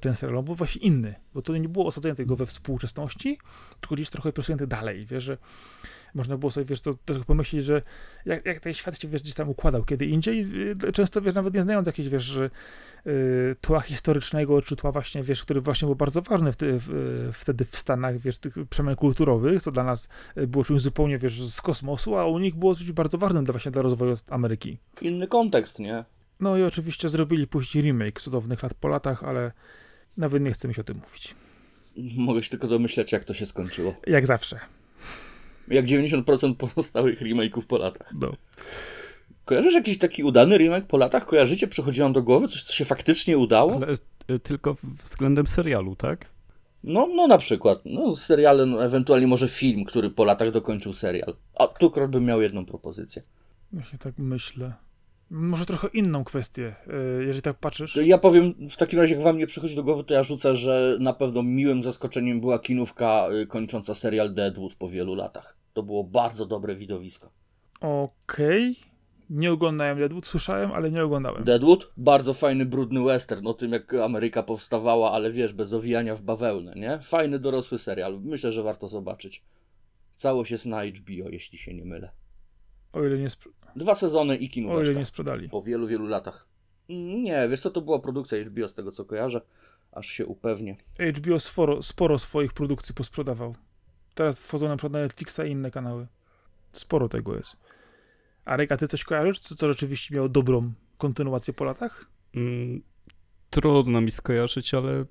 ten serial, był właśnie inny, bo to nie było osadzenie tego we współczesności, tylko gdzieś trochę przesunięte dalej, wiesz, że można było sobie, wiesz, to trochę pomyśleć, że jak, jak ten świat się, wiesz, gdzieś tam układał kiedy indziej, y, często, wiesz, nawet nie znając jakiejś, wiesz, że, y, tła historycznego, czy tła właśnie, wiesz, który właśnie był bardzo ważny w, w, wtedy w Stanach, wiesz, tych przemian kulturowych, co dla nas y, było czymś zupełnie, wiesz, z kosmosu, a u nich było coś bardzo ważnym dla właśnie dla rozwoju Ameryki. Inny kontekst, nie? No i oczywiście zrobili później remake cudownych lat po latach, ale nawet nie chcę mi się o tym mówić. Mogę się tylko domyśleć, jak to się skończyło. Jak zawsze. Jak 90% pozostałych remake'ów po latach. No. Kojarzysz jakiś taki udany remake po latach? Kojarzycie? Przychodzi wam do głowy coś, co się faktycznie udało? Ale e, tylko względem serialu, tak? No, no na przykład. No, seriale, no, ewentualnie może film, który po latach dokończył serial. A tu bym miał jedną propozycję. Właśnie tak myślę. Może trochę inną kwestię, y, jeżeli tak patrzysz. Ja powiem, w takim razie jak wam nie przychodzi do głowy, to ja rzucę, że na pewno miłym zaskoczeniem była kinówka y, kończąca serial Deadwood po wielu latach. To było bardzo dobre widowisko. Okej. Nie oglądałem Deadwood, słyszałem, ale nie oglądałem. Deadwood? Bardzo fajny, brudny western o tym, jak Ameryka powstawała, ale wiesz, bez owijania w bawełnę, nie? Fajny, dorosły serial. Myślę, że warto zobaczyć. Całość jest na HBO, jeśli się nie mylę. O ile nie, spr- Dwa sezony i o ile kinóweczka. nie sprzedali. Po wielu, wielu latach. Nie, wiesz co, to była produkcja HBO, z tego co kojarzę. Aż się upewnię. HBO sporo, sporo swoich produkcji posprzedawał. Teraz wchodzą na przykład na Netflixa i inne kanały. Sporo tego jest. A Reka, ty coś kojarzysz, co, co rzeczywiście miało dobrą kontynuację po latach? Mm, trudno mi skojarzyć, ale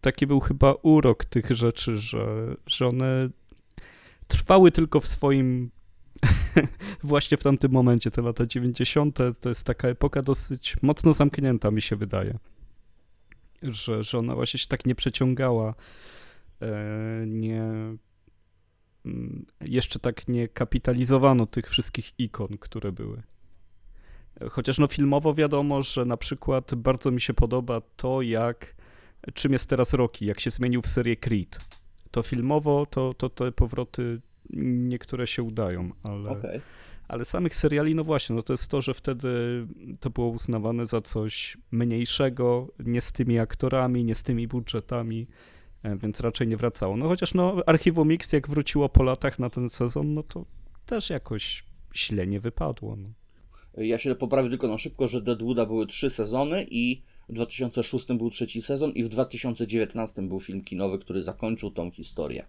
taki był chyba urok tych rzeczy, że, że one trwały tylko w swoim. Właśnie w tamtym momencie, te lata 90., to jest taka epoka dosyć mocno zamknięta, mi się wydaje. Że, że ona właśnie się tak nie przeciągała, e, nie. mm, Jeszcze tak nie kapitalizowano tych wszystkich ikon, które były. Chociaż no filmowo wiadomo, że na przykład bardzo mi się podoba to, jak czym jest teraz Rocky, jak się zmienił w serię Creed. To filmowo, to, to te powroty niektóre się udają, ale, Okej. ale samych seriali, no właśnie, no to jest to, że wtedy to było uznawane za coś mniejszego, nie z tymi aktorami, nie z tymi budżetami, e, więc raczej nie wracało. No chociaż no Archiwum Mix jak wróciło po latach na ten sezon, no to też jakoś źle nie wypadło. No. Ja się poprawię tylko na szybko, że Deadwooda były trzy sezony i w 2006 był trzeci sezon i w 2019 był film kinowy, który zakończył tą historię.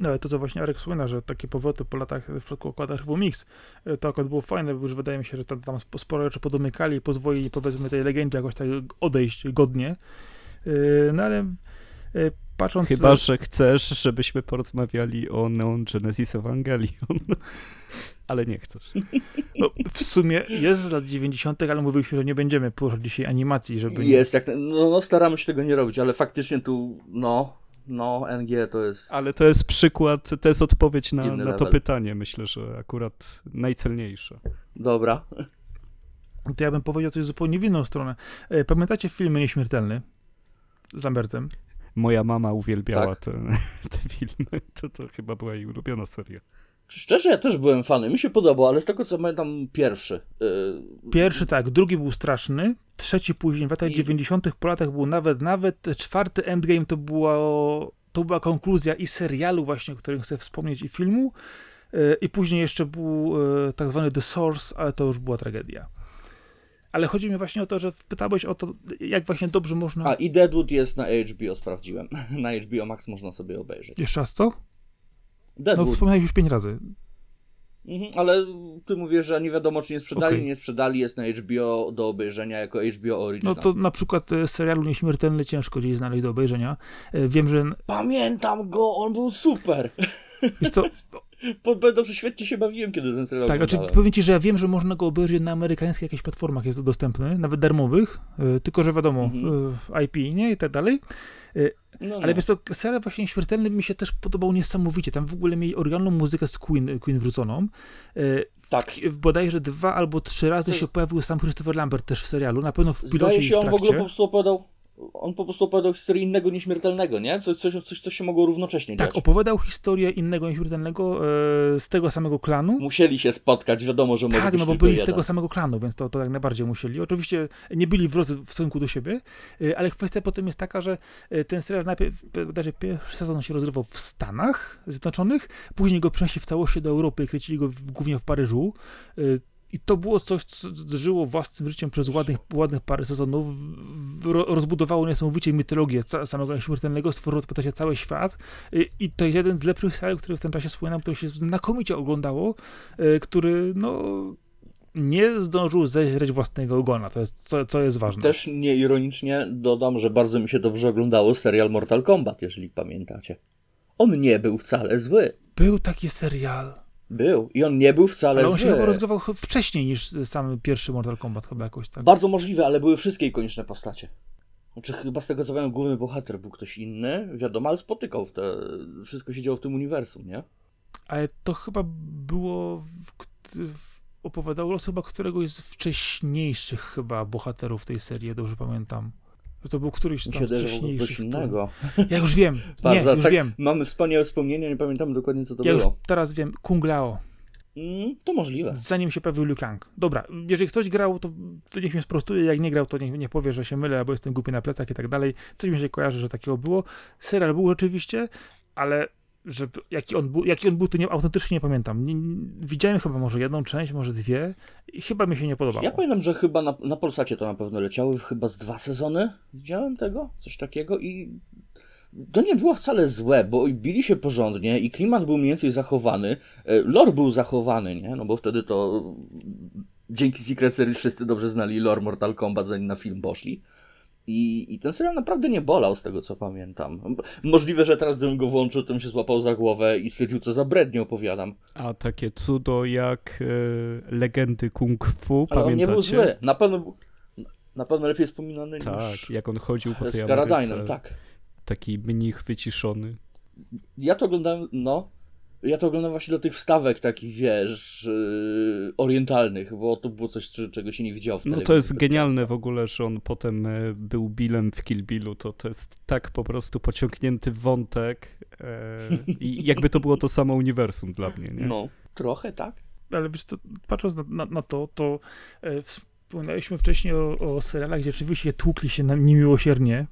No ale to co właśnie Arek słyna, że takie powroty po latach w przypadku układu Archiwum Mix, y, to akurat było fajne, bo już wydaje mi się, że tam, tam sp- sporo rzeczy podomykali i pozwolili powiedzmy tej legendzie jakoś tak odejść godnie. Y, No ale y, patrząc... Chyba, że chcesz, żebyśmy porozmawiali o Neon Genesis Evangelion. Ale nie chcesz. No, w sumie jest z lat 90., ale mówiliśmy, że nie będziemy poruszać dzisiaj animacji, żeby... Jest, jak, no, no staramy się tego nie robić, ale faktycznie tu, no, no, NG to jest... Ale to jest przykład, to jest odpowiedź na, na to pytanie, myślę, że akurat najcelniejsze. Dobra. To ja bym powiedział coś zupełnie w inną stronę. E, Pamiętacie filmy Nieśmiertelny z Lambertem? Moja mama uwielbiała Tak. te, te filmy. To, to chyba była jej ulubiona seria. Szczerze, ja też byłem fanem, mi się podobał, ale z tego co pamiętam, pierwszy. Yy, Pierwszy tak, drugi był straszny, trzeci później w latach I- 90. po latach był nawet, nawet czwarty Endgame to była, to była konkluzja i serialu właśnie, o którym chcę wspomnieć, i filmu. E, I później jeszcze był e, tak zwany The Source, ale to już była tragedia. Ale chodzi mi właśnie o to, że pytałeś o to, jak właśnie dobrze można... A i Deadwood jest na HBO, sprawdziłem. Na HBO Max można sobie obejrzeć. Jeszcze raz co? No Deadwood. wspomniałeś już pięć razy. Mhm, ale ty mówisz, że nie wiadomo, czy nie sprzedali, Okej. nie sprzedali, jest na HBO do obejrzenia jako HBO No Original. to na przykład e, serialu Nieśmiertelny ciężko gdzieś znaleźć do obejrzenia. E, Wiem, że Pamiętam go, on był super. wiesz co, że świetnie się bawiłem, kiedy ten serial Tak, znaczy powiem ci, że ja wiem, że można go obejrzeć na amerykańskich jakichś platformach, jest to dostępny, nawet darmowych, y, tylko że wiadomo, Mhm. IP, nie, i tak dalej. No, Ale no. wiesz to, serial właśnie Śmiertelny mi się też podobał niesamowicie, tam w ogóle mieli oryginalną muzykę z Queen, Queen wróconą. Y, Tak. w- Bodajże dwa albo trzy razy To- się pojawił sam Christopher Lambert też w serialu, na pewno w pilocie Zdaje i się, w on w ogóle po prostu opowiadał, on po prostu opowiadał historię innego nieśmiertelnego, nie? Coś, coś, coś co się mogło równocześnie Tak, dziać. opowiadał historię innego nieśmiertelnego e, z tego samego klanu. Musieli się spotkać, wiadomo, że może Tak, być no bo byli z jeden. tego samego klanu, więc to, to jak najbardziej musieli. Oczywiście nie byli w, w stosunku do siebie, y, ale kwestia potem jest taka, że y, ten serial najpierw, bodajże pierwszy sezon się rozgrywał w Stanach Zjednoczonych, później go przenieśli w całości do Europy i kręcili go w, głównie w Paryżu. Y, I to było coś, co żyło własnym życiem przez ładnych, ładnych parę sezonów, rozbudowało niesamowicie mitologię samego śmiertelnego, stworzyło w się cały świat. Y, I to jest jeden z lepszych seriali, który w tym czasie wspominam, który się znakomicie oglądało, y, który no nie zdążył zeźreć własnego ogona, to jest, co, co jest ważne. Też nieironicznie dodam, że bardzo mi się dobrze oglądało serial Mortal Kombat, jeżeli pamiętacie. On nie był wcale zły. Był taki serial, Był. I on nie był wcale ale on zły. się chyba rozgrywał wcześniej niż sam pierwszy Mortal Kombat, chyba jakoś tak. Bardzo możliwe, ale były wszystkie ikoniczne postacie. Znaczy chyba z tego co wiem, główny bohater był ktoś inny, wiadomo, ale spotykał te... Wszystko się działo w tym uniwersum, nie? Ale to chyba było, w, w, opowiadał los chyba któregoś z wcześniejszych chyba bohaterów tej serii, dobrze pamiętam. Że to był któryś tam się z który- innego. Ja już wiem, nie, już tak, wiem. Mamy wspaniałe wspomnienia, nie pamiętamy dokładnie co to Ja już było. teraz wiem, Kung Lao. Mm, to możliwe. zanim się pojawił Liu Kang. Dobra, jeżeli ktoś grał, to, to niech mnie sprostuje, jak nie grał, to niech nie powie, że się mylę, albo jestem głupi na plecach i tak dalej. Coś mi się kojarzy, że takiego było. Serial był rzeczywiście, ale żeby, jaki, on był, jaki on był, to nie, autentycznie nie pamiętam. Nie, widziałem chyba może jedną część, może dwie i chyba mi się nie podobało. Ja pamiętam, że chyba na, na Polsacie to na pewno leciały, chyba z dwa sezony widziałem tego, coś takiego i to nie było wcale złe, bo bili się porządnie i klimat był mniej więcej zachowany, e, lore był zachowany, nie? No bo wtedy to dzięki Secret Series wszyscy dobrze znali lore Mortal Kombat, zanim na film poszli. I, I ten serial naprawdę nie bolał, z tego co pamiętam. Możliwe, że teraz gdybym go włączył, to bym się złapał za głowę i stwierdził, co za brednie opowiadam. A takie cudo jak e, legendy kung fu, Ale on pamiętacie? nie był zły. Na pewno, na pewno lepiej wspominany Tak, niż jak on chodził po tej z Ameryce. tak. Taki mnich wyciszony. Ja to oglądałem, no. Ja to oglądam właśnie do tych wstawek takich, wiesz, yy, orientalnych, bo to było coś, czego się nie widziało w No to jest genialne często. w ogóle, że on potem e, był Billem w Kill Billu, to, to jest tak po prostu pociągnięty wątek e, i jakby to było to samo uniwersum dla mnie, nie? No, trochę tak. Ale wiesz co, patrząc na, na, na to, to e, wspominaliśmy wcześniej o, o serialach, gdzie rzeczywiście tłukli się na, niemiłosiernie.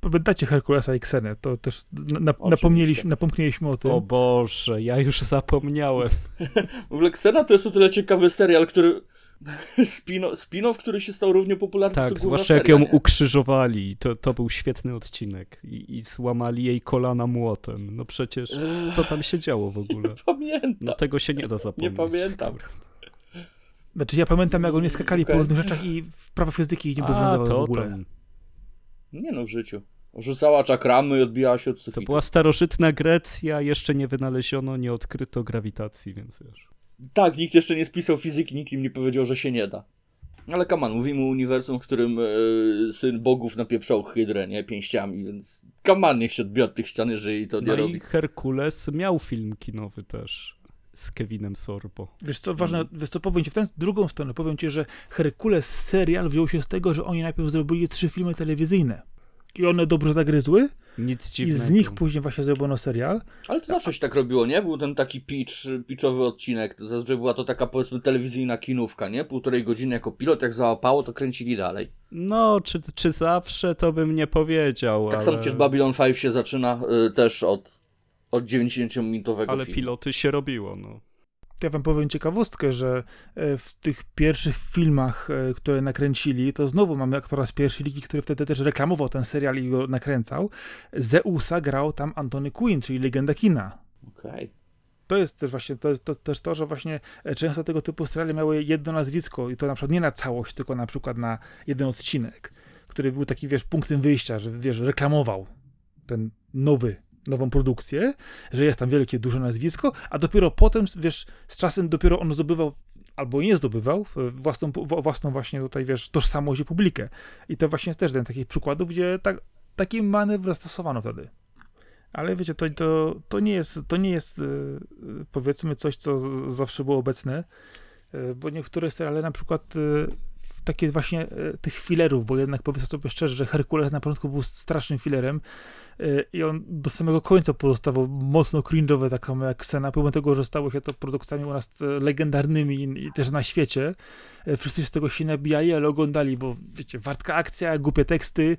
Pamiętacie Herkulesa i Ksenę, to też na, napomnieliśmy, napomknęliśmy o tym. O Boże, ja już zapomniałem. W ogóle Xena to jest o tyle ciekawy serial, który... Spin- spin-off, który się stał równie popularny co Tak, zwłaszcza jak ją nie? ukrzyżowali. To, to był świetny odcinek. I, I złamali jej kolana młotem. No przecież, co tam się działo w ogóle? Pamiętam. No tego się nie da zapomnieć. pamiętam. Kurde. Znaczy ja pamiętam, jak oni skakali po Okej. różnych rzeczach i w prawa fizyki nie obowiązywały w to, ogóle. tam. Nie no, w życiu. Rzucała czakramy i odbijała się od to sufitu. była starożytna Grecja, jeszcze nie wynaleziono, nie odkryto grawitacji, więc wiesz. Tak, nikt jeszcze nie spisał fizyki, nikt im nie powiedział, że się nie da. Ale kaman, mówimy o uniwersum, w którym e, syn bogów napieprzał hydrę, nie, pięściami, więc kaman niech się odbija od tych ścian, jeżeli to nie No robi. i Herkules miał film kinowy też z Kevinem Sorbo. Wiesz co, ważne, wiesz co, powiem ci w tę drugą stronę, powiem ci, że Herkules serial wziął się z tego, że oni najpierw zrobili trzy filmy telewizyjne. I one dobrze zagryzły Nic i z nich później właśnie zrobiono serial. Ale to zawsze się tak robiło, nie? Był ten taki pitch, pitchowy odcinek. To Zazwyczaj była to taka powiedzmy telewizyjna kinówka, nie? Półtorej godziny jako pilot, jak załapało, to kręcili dalej. No, czy, czy zawsze to bym nie powiedział, Tak ale... samo przecież Babylon 5 się zaczyna y, też od, od 90-minutowego Ale filmu. piloty się robiło, no. Ja wam powiem ciekawostkę, że e, w tych pierwszych filmach, e, które nakręcili, to znowu mamy aktora z pierwszej ligi, który wtedy też reklamował ten serial i go nakręcał. Zeusa grał tam Antony Quinn, czyli legenda kina. Okej. To jest też właśnie to, to, też to, że właśnie e, często tego typu seriale miały jedno nazwisko i to na przykład nie na całość, tylko na przykład na jeden odcinek, który był taki, wiesz, punktem wyjścia, że wiesz, reklamował ten nowy, nową produkcję, że jest tam wielkie, duże nazwisko, a dopiero potem, wiesz, z czasem dopiero on zdobywał albo nie zdobywał własną, własną właśnie tutaj, wiesz, tożsamość i publikę. I to właśnie jest też jeden takich przykładów, gdzie tak, taki manewr zastosowano wtedy. Ale wiecie, to, to, to nie jest, to nie jest e, e, powiedzmy coś, co zawsze było obecne, bo niektóre seriale na przykład e, takie właśnie e, tych filerów, bo jednak powiedzmy sobie szczerze, że Herkules na początku był strasznym filerem e, i on do samego końca pozostawał mocno cringe'owy, tak samo jak Xena, pomimo tego, że stało się to produkcjami u nas e, legendarnymi i, też na świecie. E, Wszyscy z tego się nabijali, ale oglądali, bo wiecie, wartka akcja, głupie teksty,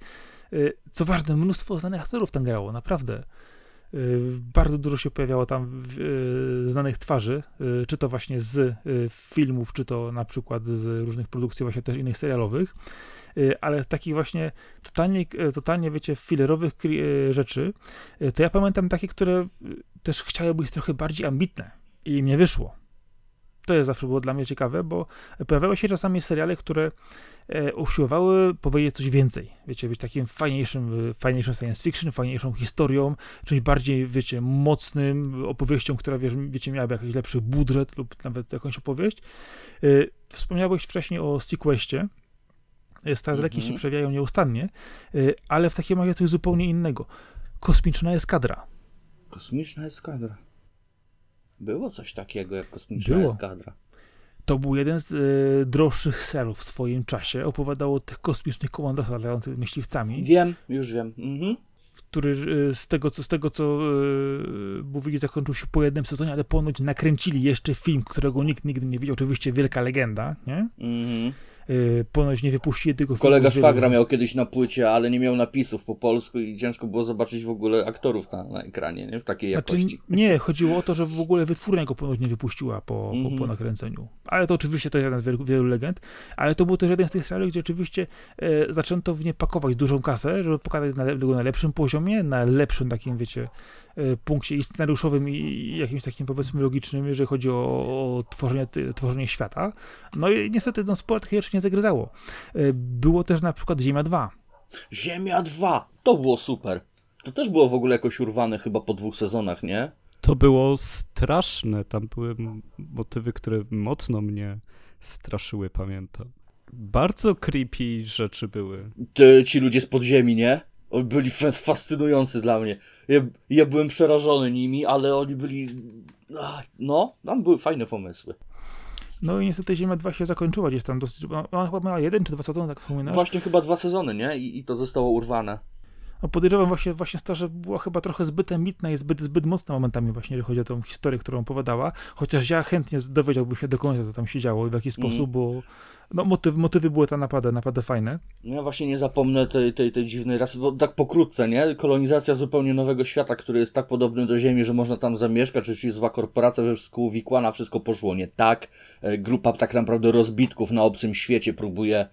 e, co ważne, mnóstwo znanych aktorów tam grało, naprawdę. Y, Bardzo dużo się pojawiało tam y, znanych twarzy, y, czy to właśnie z filmów, czy to na przykład z różnych produkcji właśnie też innych serialowych, ale takich właśnie totalnie, totalnie wiecie, filerowych rzeczy, to ja pamiętam takie, które też chciały być trochę bardziej ambitne i im nie wyszło. To jest zawsze było dla mnie ciekawe, bo pojawiały się czasami seriale, które e, usiłowały powiedzieć coś więcej. Wiecie, być takim fajniejszym, y, fajniejszym science fiction, fajniejszą historią, czymś bardziej, wiecie, mocnym opowieścią, która, wiecie, miałaby jakiś lepszy budżet lub nawet jakąś opowieść. Y, Wspomniałeś wcześniej o Sequestie. Star Treki Mhm. się przewijają nieustannie, ale w takim razie coś zupełnie innego. Kosmiczna eskadra. Kosmiczna eskadra. Było coś takiego jak kosmiczna Było. eskadra. To był jeden z y, droższych serialów w swoim czasie. Opowiadało o tych kosmicznych komandosach latających myśliwcami. Wiem, już wiem. Mhm. który y, z tego, co, z tego, co y, mówili, zakończył się po jednym sezonie, ale ponoć nakręcili jeszcze film, którego nikt nigdy nie widział. Oczywiście wielka legenda, nie? Mhm. Y, ponoć nie wypuścili tego filmu. Kolega szwagra miał kiedyś na płycie, ale nie miał napisów po polsku i ciężko było zobaczyć w ogóle aktorów na, na ekranie, nie? W takiej Znaczy, jakości. nie, chodziło o to, że w ogóle wytwórnia go ponoć nie wypuściła po, po, po Mhm. nakręceniu. Ale to oczywiście to jest jeden z wielu, wielu legend, ale to był też jeden z tych seriali, gdzie oczywiście e, zaczęto w nie pakować dużą kasę, żeby pokazać na, go na lepszym poziomie, na lepszym takim, wiecie, punkcie i scenariuszowym i, jakimś takim powiedzmy logicznym, jeżeli chodzi o, o tworzenie, ty- tworzenie świata. No i niestety no, sporo takich rzeczy nie zagryzało. E, było też na przykład Ziemia 2. Ziemia 2! To było super. To też było w ogóle jakoś urwane chyba po dwóch sezonach, nie? To było straszne. Tam były motywy, które mocno mnie straszyły, pamiętam. Bardzo creepy rzeczy były. Te, ci ludzie z podziemi, nie? Oni byli fas- fascynujący dla mnie. Ja, ja byłem przerażony nimi, ale oni byli... No, tam były fajne pomysły. No i niestety Ziemia 2 się zakończyła gdzieś tam dosyć, ona chyba miała jeden czy dwa sezony, tak wspominasz? Właśnie chyba dwa sezony, nie? I, i to zostało urwane. No podejrzewam właśnie, właśnie to, że była chyba trochę zbyt ambitna i zbyt, zbyt mocna momentami właśnie, jeżeli chodzi o tą historię, którą opowiadała, chociaż ja chętnie dowiedziałbym się do końca, co tam się działo i w jaki sposób, bo no, motyw, motywy były tam naprawdę, naprawdę fajne. No ja właśnie nie zapomnę tej, tej, tej dziwnej rasy, bo tak pokrótce, nie? Kolonizacja zupełnie nowego świata, który jest tak podobny do Ziemi, że można tam zamieszkać, czyli zła korporacja, we wszystko uwikłana, wszystko poszło nie tak. E, Grupa tak naprawdę rozbitków na obcym świecie próbuje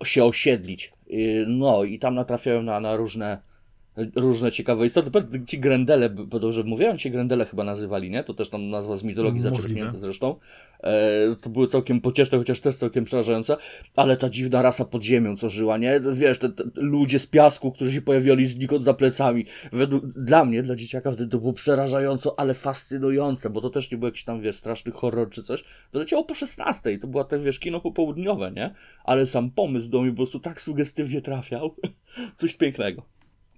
e, się osiedlić. E, No i tam natrafiają na, na różne różne ciekawe istoty. Ci Grendele, bo dobrze mówiłem, ci Grendele chyba nazywali, nie? To też tam nazwa z mitologii zaczerpnięta zresztą. E, to były całkiem pocieszne, chociaż też całkiem przerażające, ale ta dziwna rasa pod ziemią, co żyła, nie? Wiesz, te, te ludzie z piasku, którzy się pojawiali znikąd za plecami. Według, dla mnie, dla dzieciaka wtedy to było przerażająco, ale fascynujące, bo to też nie był jakiś tam, wiesz, straszny horror czy coś. To leciało po 16, to była też, wiesz, kino popołudniowe, nie? Ale sam pomysł do mnie po prostu tak sugestywnie trafiał. Coś pięknego.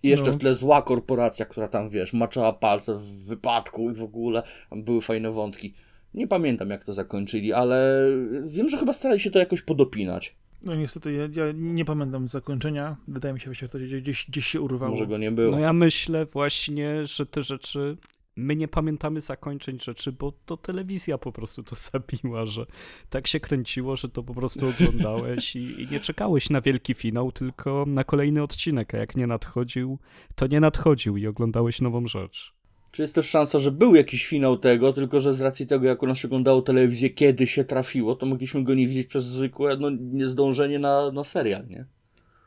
I jeszcze No. w tle zła korporacja, która tam, wiesz, maczała palce w wypadku i w ogóle tam były fajne wątki. Nie pamiętam, jak to zakończyli, ale wiem, że chyba starali się to jakoś podopinać. No niestety ja, ja nie pamiętam zakończenia, wydaje mi się, że to gdzieś, gdzieś, gdzieś się urwało. Może go nie było. No ja myślę właśnie, że te rzeczy. My nie pamiętamy zakończeń rzeczy, bo to telewizja po prostu to zabiła, że tak się kręciło, że to po prostu oglądałeś i, i nie czekałeś na wielki finał, tylko na kolejny odcinek, a jak nie nadchodził, to nie nadchodził i oglądałeś nową rzecz. Czy jest też szansa, że był jakiś finał tego, tylko że z racji tego, jak u nas się oglądało telewizję, kiedy się trafiło, to mogliśmy go nie widzieć przez zwykłe no, niezdążenie na, na serial, nie?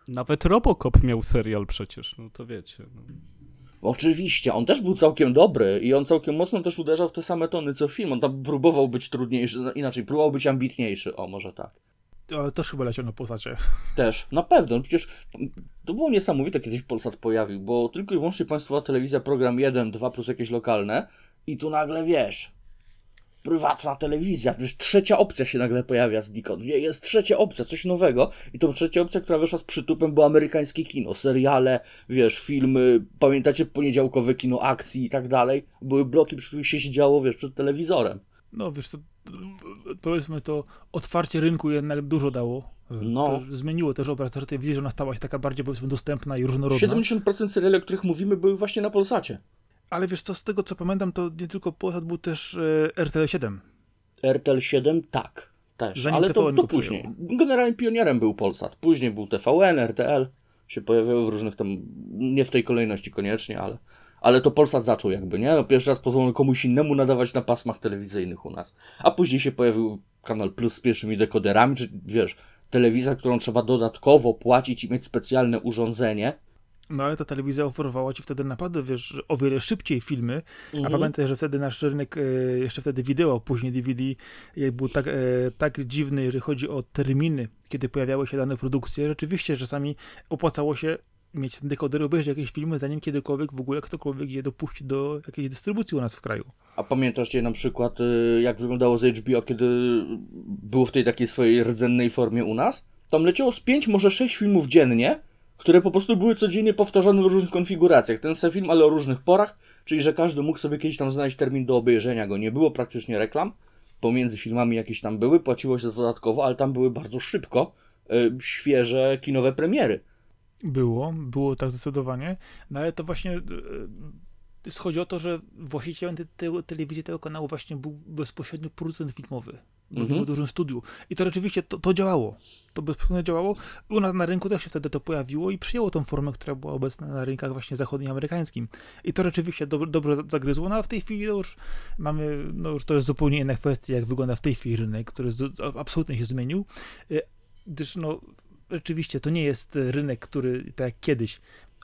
Nawet Robocop miał serial przecież, no to wiecie. No. Oczywiście, on też był całkiem dobry i on całkiem mocno też uderzał w te same tony co film. On tam próbował być trudniejszy, no, inaczej, próbował być ambitniejszy, o może tak. Ale też chyba leciał na postacie. Też, na pewno. No Przecież to było niesamowite, kiedy się Polsat pojawił, bo tylko i wyłącznie państwowa telewizja, program 1, 2 plus jakieś lokalne i tu nagle wiesz, prywatna telewizja, wiesz, trzecia opcja się nagle pojawia znikąd. Wie, Jest trzecia opcja, coś nowego i tą trzecia opcja, która wyszła z przytupem, było amerykańskie kino, seriale, wiesz, filmy, pamiętacie poniedziałkowe kino akcji i tak dalej. Były bloki, przy których się siedziało, wiesz, przed telewizorem. No wiesz, to powiedzmy to otwarcie rynku jednak dużo dało. No. To zmieniło też obraz tej telewizji, że ona stała się taka bardziej powiedzmy dostępna i różnorodna. 70% seriali, o których mówimy, były właśnie na Polsacie. Ale wiesz co, z tego co pamiętam, to nie tylko Polsat był też RTL 7. RTL 7 tak, też, Zanim ale to, TVN to go później. Generalnie pionierem był Polsat, później był TVN, RTL, się pojawiały w różnych tam, nie w tej kolejności koniecznie, ale, ale to Polsat zaczął jakby, nie? No pierwszy raz pozwolono komuś innemu nadawać na pasmach telewizyjnych u nas, a później się pojawił Kanal Plus z pierwszymi dekoderami, czy wiesz, telewizja, którą trzeba dodatkowo płacić i mieć specjalne urządzenie. No ale ta telewizja oferowała ci wtedy naprawdę, wiesz, o wiele szybciej filmy, a Mhm. pamiętaj, że wtedy nasz rynek, e, jeszcze wtedy wideo, później DVD, jak był tak, e, tak dziwny, jeżeli chodzi o terminy, kiedy pojawiały się dane produkcje, rzeczywiście czasami opłacało się mieć ten dekoder, obejrzeć jakieś filmy, zanim kiedykolwiek w ogóle ktokolwiek je dopuści do jakiejś dystrybucji u nas w kraju. A pamiętasz cię na przykład, jak wyglądało z HBO, kiedy było w tej takiej swojej rdzennej formie u nas? Tam leciało z 5, może 6 filmów dziennie, które po prostu były codziennie powtarzane w różnych konfiguracjach. Ten sam film, ale o różnych porach, czyli że każdy mógł sobie kiedyś tam znaleźć termin do obejrzenia go. Nie było praktycznie reklam. Pomiędzy filmami jakieś tam były, płaciło się dodatkowo, ale tam były bardzo szybko y, świeże kinowe premiery. Było, było tak zdecydowanie, no ale to właśnie e, e, chodzi o to, że właścicielem te, te, telewizji tego kanału właśnie był bezpośrednio producent filmowy. Był Mhm. w dużym studiu. I to rzeczywiście to, to działało. To bezpośrednio działało. U nas na rynku też się wtedy to pojawiło i przyjęło tą formę, która była obecna na rynkach właśnie zachodnioamerykańskim. I to rzeczywiście do, dobrze zagryzło. No a w tej chwili to już mamy, no już to jest zupełnie inna kwestia, jak wygląda w tej chwili rynek, który absolutnie się zmienił. Y, Gdyż no rzeczywiście to nie jest rynek, który tak jak kiedyś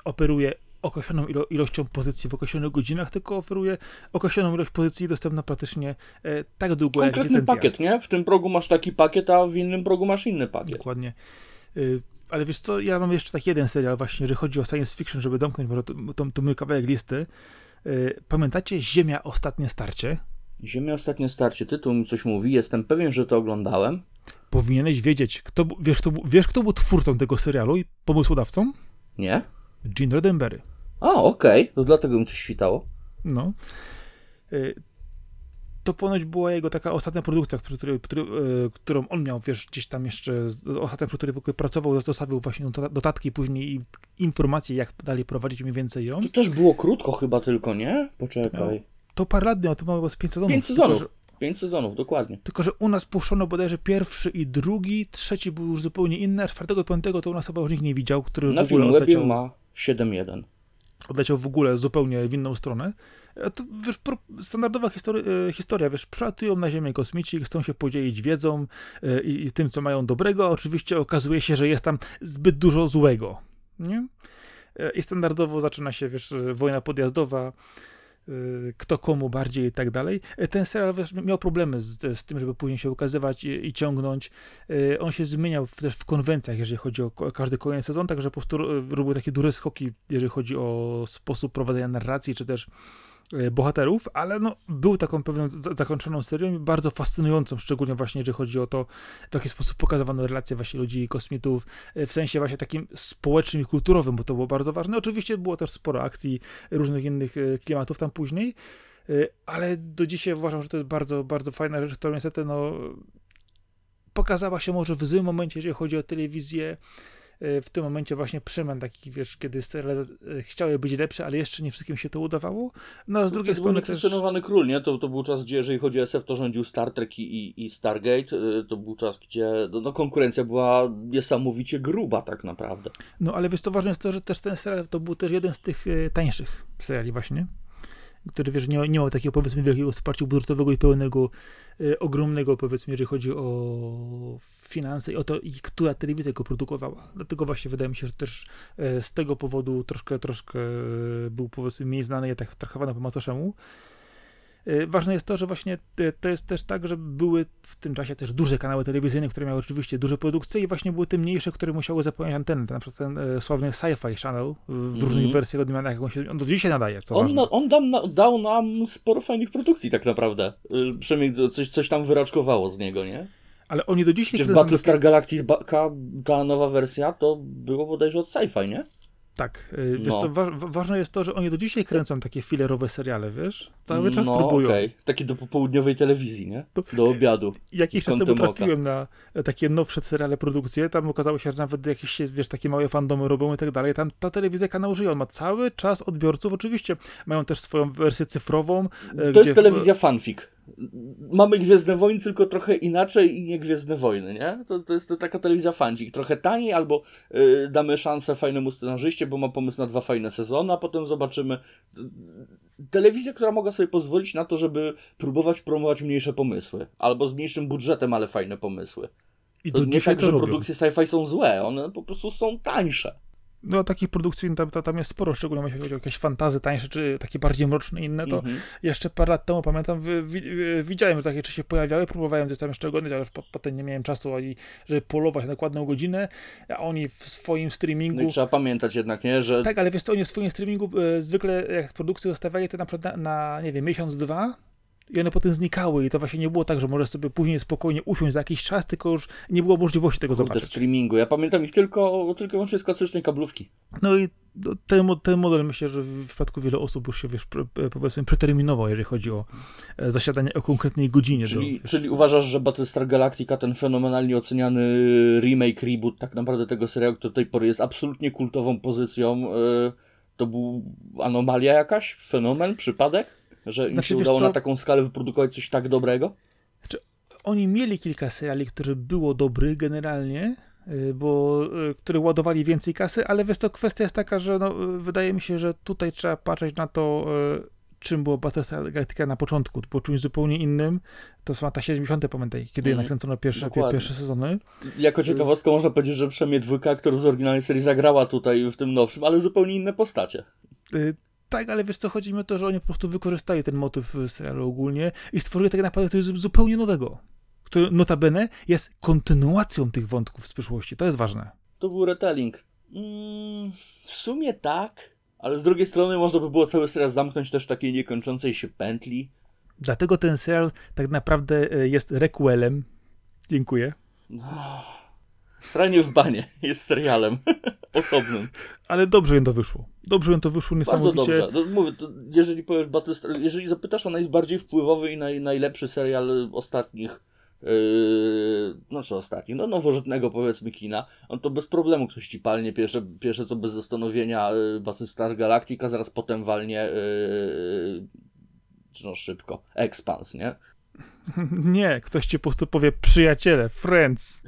operuje określoną ilo- ilością pozycji w określonych godzinach, tylko oferuje określoną ilość pozycji dostępna praktycznie e, tak długo jak Konkretny pakiet, nie? W tym progu masz taki pakiet, a w innym progu masz inny pakiet. Dokładnie. Y, Ale wiesz co, ja mam jeszcze tak jeden serial właśnie, jeżeli chodzi o science fiction, żeby domknąć może to, mój kawałek listy. Y, Pamiętacie Ziemia Ostatnie Starcie? Ziemia Ostatnie Starcie, tytuł mi coś mówi, jestem pewien, że to oglądałem. Powinieneś wiedzieć, kto, wiesz, kto, wiesz, kto był twórcą tego serialu i pomysłodawcą? Nie? Gene Roddenberry. A, okej, to dlatego mi coś świtało. No. Y, To ponoć była jego taka ostatnia produkcja, której, który, y, którą on miał, wiesz, gdzieś tam jeszcze, ostatnia, przy której w ogóle pracował, zostawił właśnie notatki później i informacje, jak dalej prowadzić mniej więcej ją. To też było krótko chyba tylko, nie? Poczekaj. To parę lat miał, to mało z 5 sezonów. Pięć Tylko, sezonów. że, Pięć sezonów, dokładnie. tylko, że u nas puszczono bodajże pierwszy i drugi, trzeci był już zupełnie inny, a czwartego, piątego to u nas chyba już nikt nie widział, który Na w ogóle odleciał, ma 7-1. Odleciał w ogóle zupełnie w inną stronę. E, To, wiesz, standardowa histori- e, historia, wiesz, przylatują na Ziemię kosmici, chcą się podzielić wiedzą e, i, i tym, co mają dobrego, oczywiście okazuje się, że jest tam zbyt dużo złego, nie? I standardowo zaczyna się, wiesz, wojna podjazdowa, kto komu bardziej i tak dalej. E, Ten serial miał problemy z, z tym, żeby później się ukazywać i, i ciągnąć. E, On się zmieniał też w konwencjach, jeżeli chodzi o każdy kolejny sezon, także po prostu e, robił takie duże skoki, jeżeli chodzi o sposób prowadzenia narracji, czy też bohaterów, ale no, był taką pewną zakończoną serią i bardzo fascynującą, szczególnie właśnie jeżeli chodzi o to, w jaki sposób pokazywano relacje właśnie ludzi i kosmitów, e, w sensie właśnie takim społecznym i kulturowym, bo to było bardzo ważne. Oczywiście było też sporo akcji, różnych innych e, klimatów tam później, e, ale do dzisiaj uważam, że to jest bardzo, bardzo fajna rzecz, która niestety no, pokazała się może w złym momencie, jeżeli chodzi o telewizję, e, w tym momencie właśnie przemian takich, wiesz, kiedy seriale e, chciały być lepsze, ale jeszcze nie wszystkim się to udawało. No a z drugiej to był strony też... niekwestionowany król, nie? To, to był czas, gdzie jeżeli chodzi o SF, to rządził Star Trek i, i, i Stargate. Y, To był czas, gdzie no, no, konkurencja była niesamowicie gruba tak naprawdę. No ale wiesz, to ważne jest to, że też ten serial to był też jeden z tych tańszych seriali właśnie, który wiesz, nie, nie miał takiego powiedzmy wielkiego wsparcia budżetowego i pełnego, e, ogromnego powiedzmy, jeżeli chodzi o finanse i o to, i która telewizja go produkowała. Dlatego właśnie wydaje mi się, że też e, z tego powodu troszkę, troszkę e, był powiedzmy mniej znany i tak traktowany po macoszemu. Ważne jest to, że właśnie e, to jest też tak, że były w tym czasie też duże kanały telewizyjne, które miały oczywiście duże produkcje i właśnie były te mniejsze, które musiały zapełniać anteny. Na przykład ten e, sławny Sci-Fi Channel w Mhm. różnych wersjach odmianach, jak on się on do dzisiaj nadaje, co On, na, on dam, na, dał nam sporo fajnych produkcji tak naprawdę. Y, Przynajmniej coś, coś tam wyraczkowało z niego, nie? Ale oni do dzisiaj... Przecież Battlestar Galactica, ta nowa wersja, to było bodajże od sci-fi, nie? Tak, e, wiesz No. co, wa wa- ważne jest to, że oni do dzisiaj kręcą takie filerowe seriale, wiesz? Cały czas no, próbują. okej. Takie do popołudniowej telewizji, nie? Do obiadu. Jakiś czas temu oka. trafiłem na e, takie nowsze seriale, produkcje, tam okazało się, że nawet jakieś, wiesz, takie małe fandomy robią i tak dalej, tam ta telewizja kanał żyje, on ma cały czas odbiorców, oczywiście mają też swoją wersję cyfrową. e, To jest w- telewizja fanfic. Mamy Gwiezdne Wojny, tylko trochę inaczej i nie Gwiezdne Wojny, nie? To, to jest to taka telewizja fanfic. Trochę taniej, albo y, damy szansę fajnemu scenarzyście, bo ma pomysł na dwa fajne sezony, a potem zobaczymy. Telewizja, która mogła sobie pozwolić na to, żeby próbować promować mniejsze pomysły. Albo z mniejszym budżetem, ale fajne pomysły. I To nie tak, że produkcje sci-fi są złe, one po prostu są tańsze. No takich produkcji tam, tam jest sporo, szczególnie jeśli chodzi o jakieś fantazy tańsze, czy takie bardziej mroczne inne, to Mhm. jeszcze parę lat temu pamiętam, wi- wi- widziałem, że takie rzeczy się pojawiały, próbowałem coś tam jeszcze oglądać, ale już po, potem nie miałem czasu, ani, żeby polować na dokładną godzinę, a oni w swoim streamingu... No trzeba pamiętać jednak, nie, że Tak, ale wiesz co, oni w swoim streamingu e, zwykle jak produkcję zostawiali to na, przykład na, na, nie wiem, miesiąc, dwa i one potem znikały i to właśnie nie było tak, że możesz sobie później spokojnie usiąść za jakiś czas, tylko już nie było możliwości tego kurde, zobaczyć. streamingu. Ja pamiętam ich tylko, tylko wyłącznie z klasycznej kablówki. No i no, ten, ten model myślę, że w przypadku wielu osób już się, wiesz, pr- powiedzmy, przeterminował, jeżeli chodzi o e, zasiadanie o konkretnej godzinie. Czyli, do, czyli uważasz, że Battlestar Galactica, ten fenomenalnie oceniany remake, reboot tak naprawdę tego serialu, który do tej pory jest absolutnie kultową pozycją, yy, to był anomalia jakaś? Fenomen? Przypadek? Że im Znaczy, się udało co? na taką skalę wyprodukować coś tak dobrego? Oni mieli kilka seriali, które było dobry generalnie, y, bo y, które ładowali więcej kasy, ale wiesz, to kwestia jest taka, że no, y, wydaje mi się, że tutaj trzeba patrzeć na to, czym było Battlestar Galactica na początku. Było czymś zupełnie innym. To są lata 70. pamiętaj, kiedy Mhm. nakręcono pierwsze, pierwsze sezony. Jako ciekawostkę można powiedzieć, że przynajmniej dwójka aktorów z oryginalnej serii zagrała tutaj w tym nowszym, ale zupełnie inne postacie. Tak, ale wiesz co, chodzi mi o to, że oni po prostu wykorzystali ten motyw w serialu ogólnie i stworzyli tak naprawdę coś zupełnie nowego, który notabene jest kontynuacją tych wątków z przyszłości. To jest ważne. To był retelling. Mm, w sumie tak, ale z drugiej strony można by było cały serial zamknąć też w takiej niekończącej się pętli. Dlatego ten serial tak naprawdę e, jest requelem. Dziękuję. Sranie w banie jest serialem osobnym. Ale dobrze im to wyszło. Dobrze im to wyszło Bardzo niesamowicie. dobrze. No, mówię, jeżeli powiesz Battlestar, jeżeli zapytasz o najbardziej wpływowy i naj, najlepszy serial ostatnich, yy, no czy ostatnich, no nowożytnego powiedzmy kina, on to bez problemu ktoś ci palnie pierwsze, pierwsze co bez zastanowienia yy, Battlestar Galactica, zaraz potem walnie yy, no szybko, Expans, nie? Nie, ktoś ci po prostu powie przyjaciele, friends.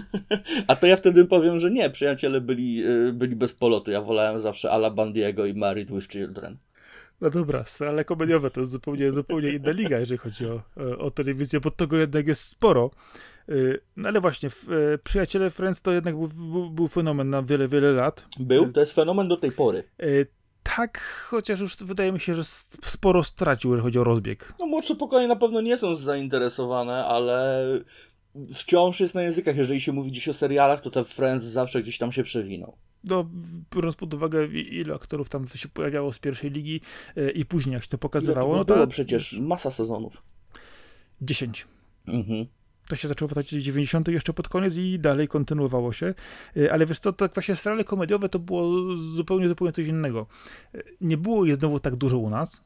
A to ja wtedy powiem, że nie, przyjaciele byli, yy, byli bez polotu, ja wolałem zawsze Ala Bandiego i Married with Children. No dobra, ale komediowe to jest zupełnie, zupełnie inna liga, jeżeli chodzi o, o telewizję, bo tego jednak jest sporo. Yy, No ale właśnie, e, Przyjaciele Friends to jednak był, był, był fenomen na wiele, wiele lat. Był? To jest fenomen do tej pory. Tak, chociaż już wydaje mi się, że sporo stracił, jeżeli chodzi o rozbieg. No młodsze pokolenie na pewno nie są zainteresowane, ale wciąż jest na językach. Jeżeli się mówi dziś o serialach, to ten Friends zawsze gdzieś tam się przewinął. No, biorąc pod uwagę, ile aktorów tam się pojawiało z pierwszej ligi yy, i później jak się to Ile pokazywało, tego no to było przecież masa sezonów. 10. Mhm. To się zaczęło w latach 90. jeszcze pod koniec i dalej kontynuowało się. Y, Ale wiesz co, to właśnie seriale komediowe to było zupełnie, zupełnie coś innego. Y, Nie było je znowu tak dużo u nas.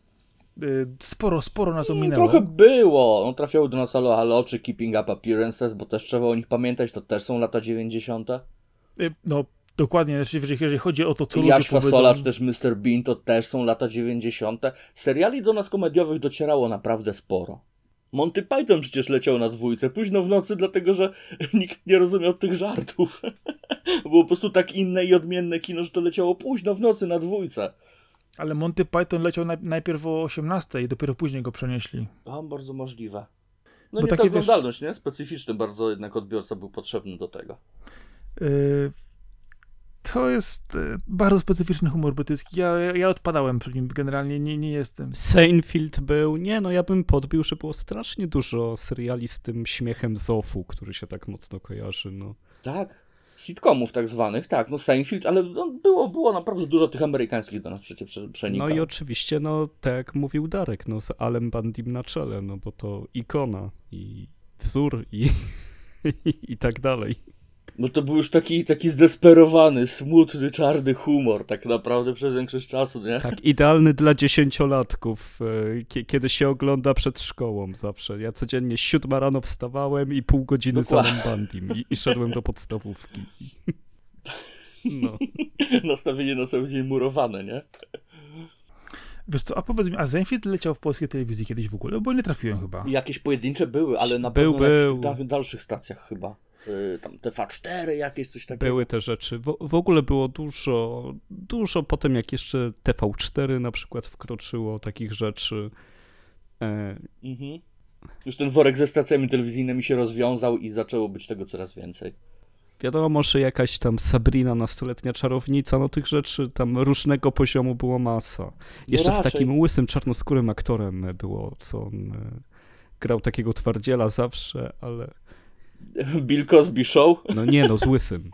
Y, Sporo, sporo nas ominęło. Trochę było. No, trafiały do nas Halo Halo czy Keeping Up Appearances, bo też trzeba o nich pamiętać, to też są lata 90. Y, No, dokładnie, znaczy, jeżeli, jeżeli chodzi o to, co Jaś ludzie Fasola powiedzą... czy też Mr. Bean to też są lata 90. Seriali do nas komediowych docierało naprawdę sporo. Monty Python przecież leciał na dwójce późno w nocy, dlatego że nikt nie rozumiał tych żartów. Było po prostu tak inne i odmienne kino, że to leciało późno w nocy na dwójce. Ale Monty Python leciał naj, najpierw o 18 i dopiero później go przenieśli. A, bardzo możliwe. No Bo nie takie, ta wiesz- oglądalność, nie? Specyficzny bardzo jednak odbiorca był potrzebny do tego. Y, To jest y, bardzo specyficzny humor brytyjski. Ja, ja, ja odpadałem przy nim, generalnie nie, nie jestem. Seinfeld był, nie no ja bym podbił, że było strasznie dużo seriali z tym śmiechem Zofu, który się tak mocno kojarzy, no. Tak. Sitcomów tak zwanych, tak. No Seinfeld, ale było, było naprawdę dużo tych amerykańskich do nas przecież prze- No i oczywiście, no tak jak mówił Darek, no z Alem Bandim na czele, no bo to ikona i wzór i, i tak dalej. Bo to był już taki, taki zdesperowany, smutny, czarny humor, tak naprawdę przez większość czasu, nie? Tak, idealny dla dziesięciolatków, e, kie- kiedy się ogląda przed szkołą zawsze. Ja codziennie siódma rano wstawałem i pół godziny z Dokładnie. Alem Bandim i, i szedłem do podstawówki. No. Nastawienie na cały dzień murowane, nie? Wiesz co, a powiedz mi, a Zenfit leciał w polskiej telewizji kiedyś w ogóle? Bo nie trafiłem chyba. Jakieś pojedyncze były, ale na Był, pewno na był. da- dalszych stacjach chyba. Yy, tam TV4, jakieś coś takiego. Były te rzeczy. W, w ogóle było dużo, dużo potem jak jeszcze TV4 na przykład wkroczyło takich rzeczy. E, Mhm. Już ten worek ze stacjami telewizyjnymi się rozwiązał i zaczęło być tego coraz więcej. wiadomo, że jakaś tam Sabrina, nastoletnia czarownica, no tych rzeczy tam różnego poziomu było masa. Jeszcze z No raczej. takim łysym, czarnoskórym aktorem było, co on e, grał takiego twardziela zawsze, ale Bill Cosby Show. no nie no, z łysym.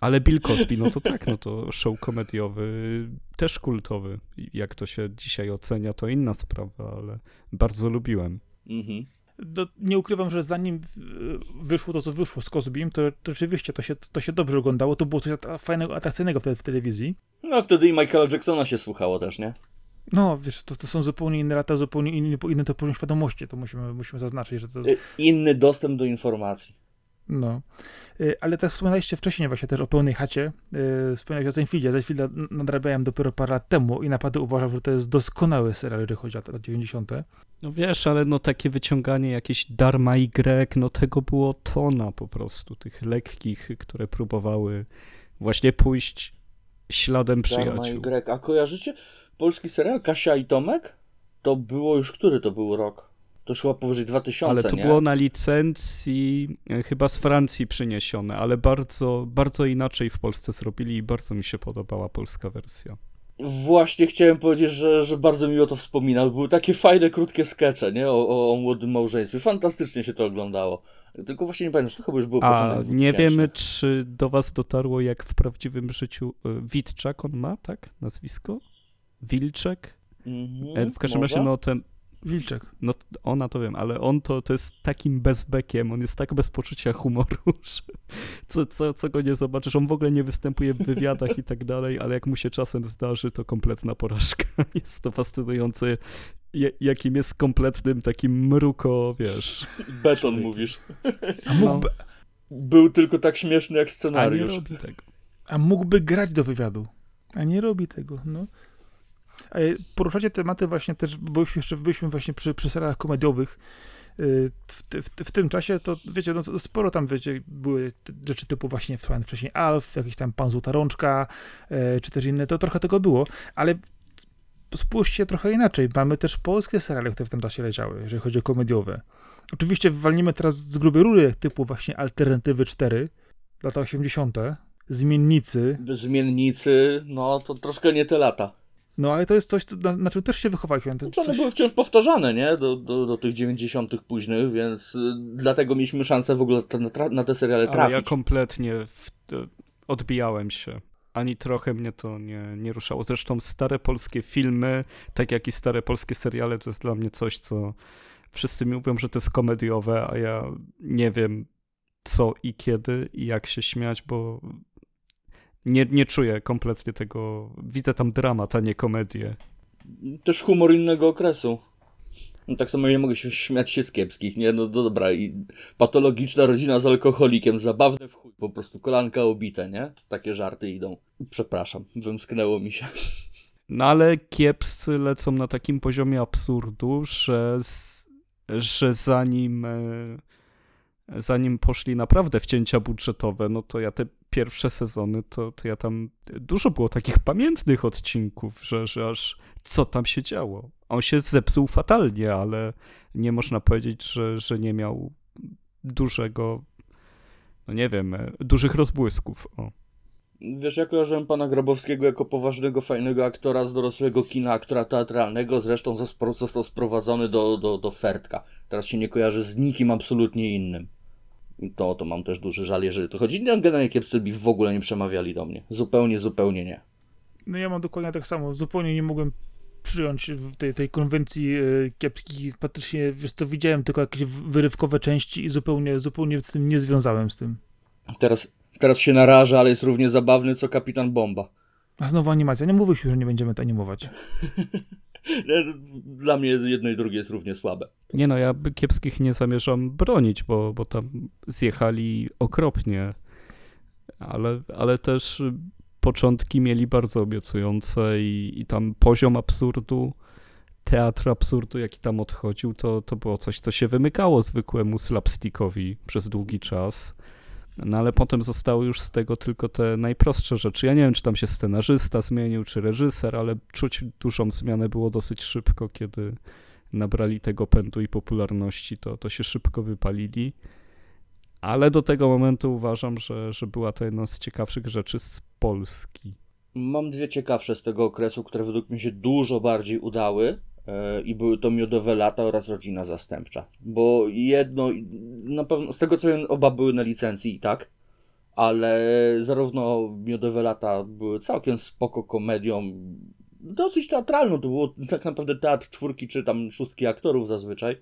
Ale Bill Cosby, no to tak, no to show komediowy, też kultowy. Jak to się dzisiaj ocenia, to inna sprawa, ale bardzo lubiłem. Mhm. No, nie ukrywam, że zanim wyszło to, co wyszło z Cosbym, to, to rzeczywiście to się, to się dobrze oglądało. To było coś fajnego, atrakcyjnego wtedy w telewizji. No wtedy i Michaela Jacksona się słuchało też, nie? No, wiesz, to, to są zupełnie inne lata, zupełnie inny, inny to poziom świadomości. To musimy, musimy zaznaczyć, że to... Y, Inny dostęp do informacji. No. Y, Ale tak wspominaliście wcześniej właśnie też o pełnej chacie. Yy, Wspominałeś o Zenfieldzie. Zenfielda nadrabiałem dopiero parę lat temu i naprawdę uważam, że to jest doskonały serial, jeżeli chodzi o lata 90. No wiesz, ale no takie wyciąganie jakieś Dharma Y, no tego było tona po prostu, tych lekkich, które próbowały właśnie pójść śladem Dharma i przyjaciół. Greg. A kojarzycie polski serial Kasia i Tomek? To było już, który to był rok? To chyba powyżej 2000, Ale to nie? było na licencji e, chyba z Francji przyniesione, ale bardzo, bardzo inaczej w Polsce zrobili i bardzo mi się podobała polska wersja. Właśnie chciałem powiedzieć, że, że bardzo miło to wspominał. Były takie fajne, krótkie skecze, nie? O, o, o młodym małżeństwie. Fantastycznie się to oglądało. Tylko właśnie nie pamiętam, że to chyba już było A nie 2000. wiemy, czy do was dotarło, jak w prawdziwym życiu e, Witczak on ma, tak? Nazwisko? Wilczek? Mhm, E, W każdym może? razie, no ten, Wilczek. No ona to wiem, ale on to, to jest takim bezbekiem, on jest tak bez poczucia humoru, że co, co, co go nie zobaczysz, on w ogóle nie występuje w wywiadach i tak dalej, ale jak mu się czasem zdarzy, to kompletna porażka. Jest to fascynujące, ja- jakim jest kompletnym takim mruko, wiesz. Beton mówisz. A mógłby, Był tylko tak śmieszny jak A nie scenariusz. robi tego. a mógłby grać do wywiadu. A nie robi tego, no. E, Poruszacie tematy właśnie też, bo jeszcze byliśmy właśnie przy, przy serialach komediowych. Y, W, w, w tym czasie to, wiecie, no, sporo tam, wiecie, były rzeczy typu właśnie wspomniany wcześniej Alf, jakiś tam Pan Złota Rączka, e, czy też inne, to trochę tego było, ale spójrzcie trochę inaczej. Mamy też polskie seriale, które w tym czasie leciały, jeżeli chodzi o komediowe. Oczywiście walnimy teraz z grubej rury, typu właśnie Alternatywy 4, lata 80., Zmiennicy, Zmiennicy, no to troszkę nie te lata. No ale to jest coś, co- na, na czym też się wychowaliśmy. To Znaczy one coś, były wciąż powtarzane, nie? Do, do, do tych 90. późnych, więc y, dlatego mieliśmy szansę w ogóle na, tra- na te seriale Ale trafić. ja kompletnie w, odbijałem się. Ani trochę mnie to nie, nie ruszało. Zresztą stare polskie filmy, tak jak i stare polskie seriale, to jest dla mnie coś, co wszyscy mi mówią, że to jest komediowe, a ja nie wiem co i kiedy i jak się śmiać, bo nie, nie czuję kompletnie tego. Widzę tam dramat, a nie komedię. Też humor innego okresu. No, tak samo nie mogę się śmiać się z kiepskich, nie? No to dobra, i patologiczna rodzina z alkoholikiem, zabawne w chuj, po prostu kolanka obite, nie? Takie żarty idą. Przepraszam, wymsknęło mi się. No ale kiepscy lecą na takim poziomie absurdu, że, że zanim, e, zanim poszli naprawdę w cięcia budżetowe, no to ja te pierwsze sezony, to, to ja tam dużo było takich pamiętnych odcinków, że, że aż co tam się działo. On się zepsuł fatalnie, ale nie można powiedzieć, że, że nie miał dużego, no nie wiem, e, dużych rozbłysków. O. Wiesz, ja kojarzyłem pana Grabowskiego jako poważnego, fajnego aktora z dorosłego kina, aktora teatralnego, zresztą został sprowadzony do, do, do Fertka. Teraz się nie kojarzy z nikim absolutnie innym. I to, to mam też duży żal, jeżeli to chodzi. Generalnie kiepscy by w ogóle nie przemawiali do mnie. Zupełnie, zupełnie nie. No ja mam dokładnie tak samo. Zupełnie nie mogłem przyjąć w tej, tej konwencji e, kiepskich. Praktycznie, wiesz co, widziałem tylko jakieś wyrywkowe części i zupełnie, zupełnie z tym nie związałem z tym. Teraz, teraz się naraża, ale jest równie zabawny co Kapitan Bomba. A znowu animacja. Nie mówiliśmy, że nie będziemy to animować. Dla mnie jedno i drugie jest równie słabe. Nie no, ja kiepskich nie zamierzam bronić, bo, bo tam zjechali okropnie, ale, ale też początki mieli bardzo obiecujące i, i tam poziom absurdu, teatr absurdu, jaki tam odchodził, to, to było coś, co się wymykało zwykłemu slapstickowi przez długi czas. No ale potem zostały już z tego tylko te najprostsze rzeczy. Ja nie wiem, czy tam się scenarzysta zmienił, czy reżyser, ale czuć dużą zmianę było dosyć szybko, kiedy nabrali tego pędu i popularności, to, to się szybko wypalili. Ale do tego momentu uważam, że, że była to jedna z ciekawszych rzeczy z Polski. Mam dwie ciekawsze z tego okresu, które według mnie się dużo bardziej udały. E, I były to miodowe lata oraz rodzina zastępcza. Bo jedno, na pewno, z tego co wiem, oba były na licencji i tak, ale zarówno miodowe lata były całkiem spoko komedią, dosyć teatralną. To było tak naprawdę teatr czwórki czy tam szóstki aktorów zazwyczaj.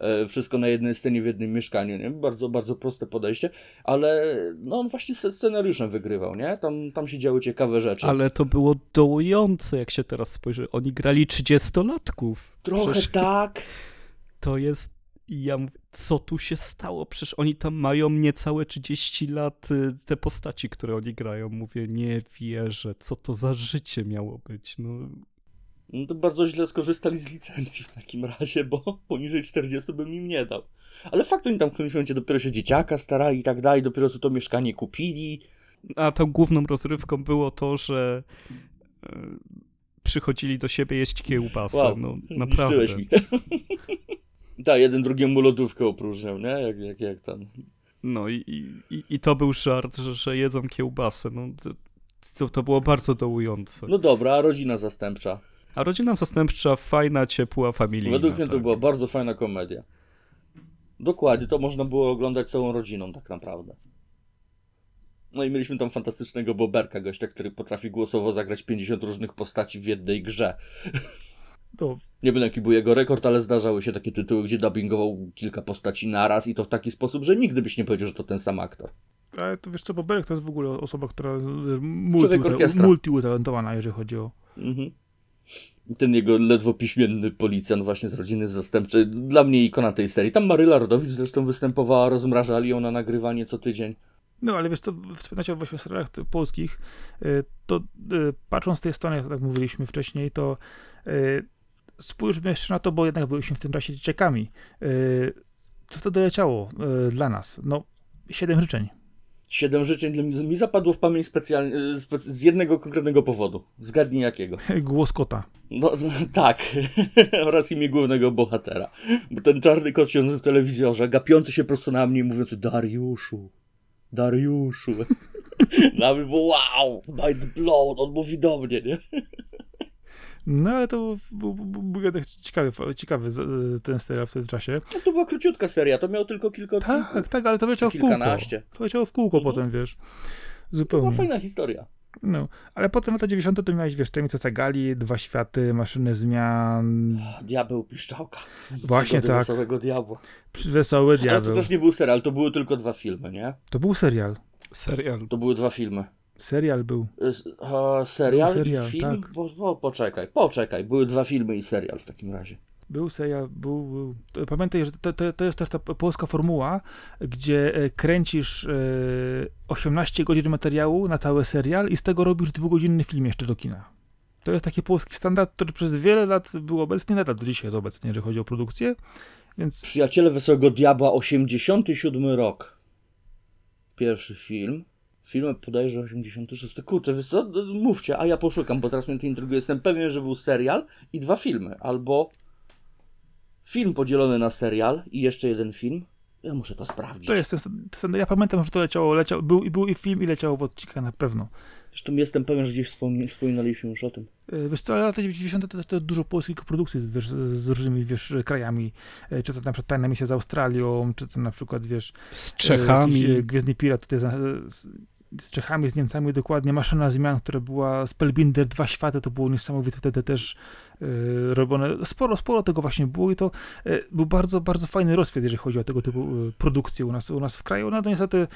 E, Wszystko na jednej scenie w jednym mieszkaniu, nie? Bardzo, bardzo proste podejście, ale no on właśnie sc- scenariuszem wygrywał, nie? Tam, tam się działy ciekawe rzeczy. Ale to było dołujące, jak się teraz spojrzy. Oni grali 30-latków. Trochę Przecież tak. to jest. i Ja mówię, co tu się stało? Przecież oni tam mają niecałe 30 lat, y, te postaci, które oni grają. Mówię, nie wierzę, co to za życie miało być. No, No to bardzo źle skorzystali z licencji w takim razie, bo poniżej 40 bym im nie dał. Ale fakt, oni tam w którymś momencie dopiero się dzieciaka starali i tak dalej, dopiero co to mieszkanie kupili. A tą główną rozrywką było to, że e, przychodzili do siebie jeść kiełbasę. Wow, no naprawdę. mi. tak, jeden drugiemu lodówkę opróżniał, nie? Jak, jak, jak tam. No i, i- i, to był żart, że, że jedzą kiełbasę. No, to- to, to było bardzo dołujące. No dobra, a rodzina zastępcza. A rodzina zastępcza, fajna, ciepła, familijna. Według mnie to tak. była bardzo fajna komedia. Dokładnie, to można było oglądać całą rodziną tak naprawdę. No i mieliśmy tam fantastycznego Boberka, gościa, który potrafi głosowo zagrać 50 różnych postaci w jednej grze. No, Nie wiem jaki był jego rekord, ale zdarzały się takie tytuły, gdzie dubbingował kilka postaci naraz i to w taki sposób, że nigdy byś nie powiedział, że to ten sam aktor. ale to wiesz co, Boberek to jest w ogóle osoba, która jest multi, multiutalentowana, jeżeli chodzi o... Mhm. Ten jego ledwo piśmienny policjant właśnie z rodziny zastępczej, dla mnie ikona tej serii. Tam Maryla Rodowicz zresztą występowała, rozmrażali ją na nagrywanie co tydzień. No, ale wiesz co, wspominacie o właśnie serialach polskich, y, to y, patrząc z tej strony, jak tak mówiliśmy wcześniej, to y, spójrzmy jeszcze na to, bo jednak byliśmy w tym czasie dzieciakami. Co wtedy leciało dla nas? No, siedem życzeń. Siedem życzeń mi zapadło w pamięć specjalnie, spec- z jednego konkretnego powodu. Zgadnij jakiego. Głos kota. No, no tak. Oraz imię głównego bohatera. Bo ten czarny kot siedzący w telewizorze, gapiący się prosto na mnie i mówiący Dariuszu, Dariuszu. Na mnie było wow, mind blown, on mówi do mnie, nie? No, ale to był, był, był jednak ciekawy, ciekawy z- ten serial w tym czasie. No to była króciutka seria, to miało tylko kilka odcinków. Tak, tak, ale to leciało w kółko. kilkanaście. To leciało w kółko Mhm. potem, wiesz. To była Zupełnie. fajna historia. No, ale potem lata 90. to miałeś, wiesz, Tajemnica Sagali, Dwa Światy, Maszyny Zmian, Diabeł Piszczałka. Właśnie tak. Wesołego Diabła. Wesoły Ale to Diabeł. też nie był serial, to były tylko dwa filmy, nie? To był serial. Serial. To były dwa filmy. Serial był. A, serial, Był serial, film? tak. Bo, bo, poczekaj, poczekaj. Były dwa filmy i serial w takim razie. Był serial, był, był. Pamiętaj, że to, to, to jest też ta polska formuła, gdzie e, kręcisz e, 18 godzin materiału na cały serial i z tego robisz dwugodzinny film jeszcze do kina. To jest taki polski standard, który przez wiele lat był obecny, nadal do dzisiaj jest obecny, jeżeli chodzi o produkcję. Więc Przyjaciele Wesołego Diabła, 87 rok. Pierwszy film. Film podajże 86. Kurczę, wiesz co? Mówcie, a ja poszukam, bo teraz mnie to intryguje. Jestem pewien, że był serial i dwa filmy. Albo film podzielony na serial i jeszcze jeden film. Ja muszę to sprawdzić. to jest. Ja pamiętam, że to leciało, leciało był, był i film, i leciało w odcinkach na pewno. Zresztą jestem pewien, że gdzieś wspomni- wspominaliśmy już o tym. E, Wiesz co, ale lata 90. to, to dużo polskich produkcji wiesz, z, z różnymi wiesz, krajami. E, Czy to na przykład Tajna Misja z Australią, czy to na przykład, wiesz, Z Czechami. e, Gwiezdny Pirat tutaj z, z, z Czechami, z Niemcami dokładnie. Maszyna Zmian, która była Spellbinder, Dwa Światy, to było niesamowite wtedy też e, robione. Sporo, sporo tego właśnie było i to e, był bardzo, bardzo fajny rozkwiat, jeżeli chodzi o tego typu e, produkcje u nas, u nas w kraju. No to niestety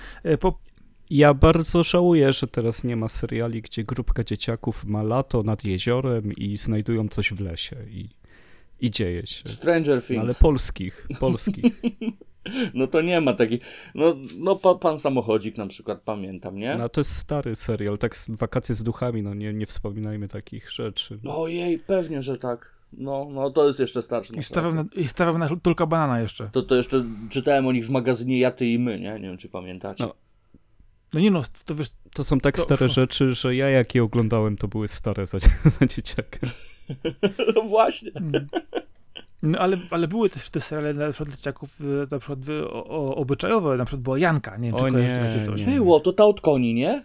po, Ja bardzo żałuję, że teraz nie ma seriali, gdzie grupka dzieciaków ma lato nad jeziorem i znajdują coś w lesie i, i dzieje się. Stranger No, Things. ale polskich, polskich. No to nie ma takich. No, no pa, pan samochodzik na przykład pamiętam, nie? No to jest stary serial, tak z wakacje z duchami, no nie, nie wspominajmy takich rzeczy. Ojej, pewnie, że tak. No, no to jest jeszcze starszy. i stawiam na, i stawiam na Tulka Banana jeszcze. To, to jeszcze czytałem o nich w magazynie Ja, Ty i My, nie? Nie wiem, czy pamiętacie. No. No nie no, to wiesz, To są tak To- stare rzeczy, że ja jak je oglądałem, to były stare za, za dzieciaka. No właśnie. Mm. No ale, ale były też te seriale na przykład dla dzieciaków e, na przykład wy- o, o, obyczajowe, na przykład była Janka, nie wiem, czy O kojarzycie nie, takie coś. nie. Było, to ta od koni, nie?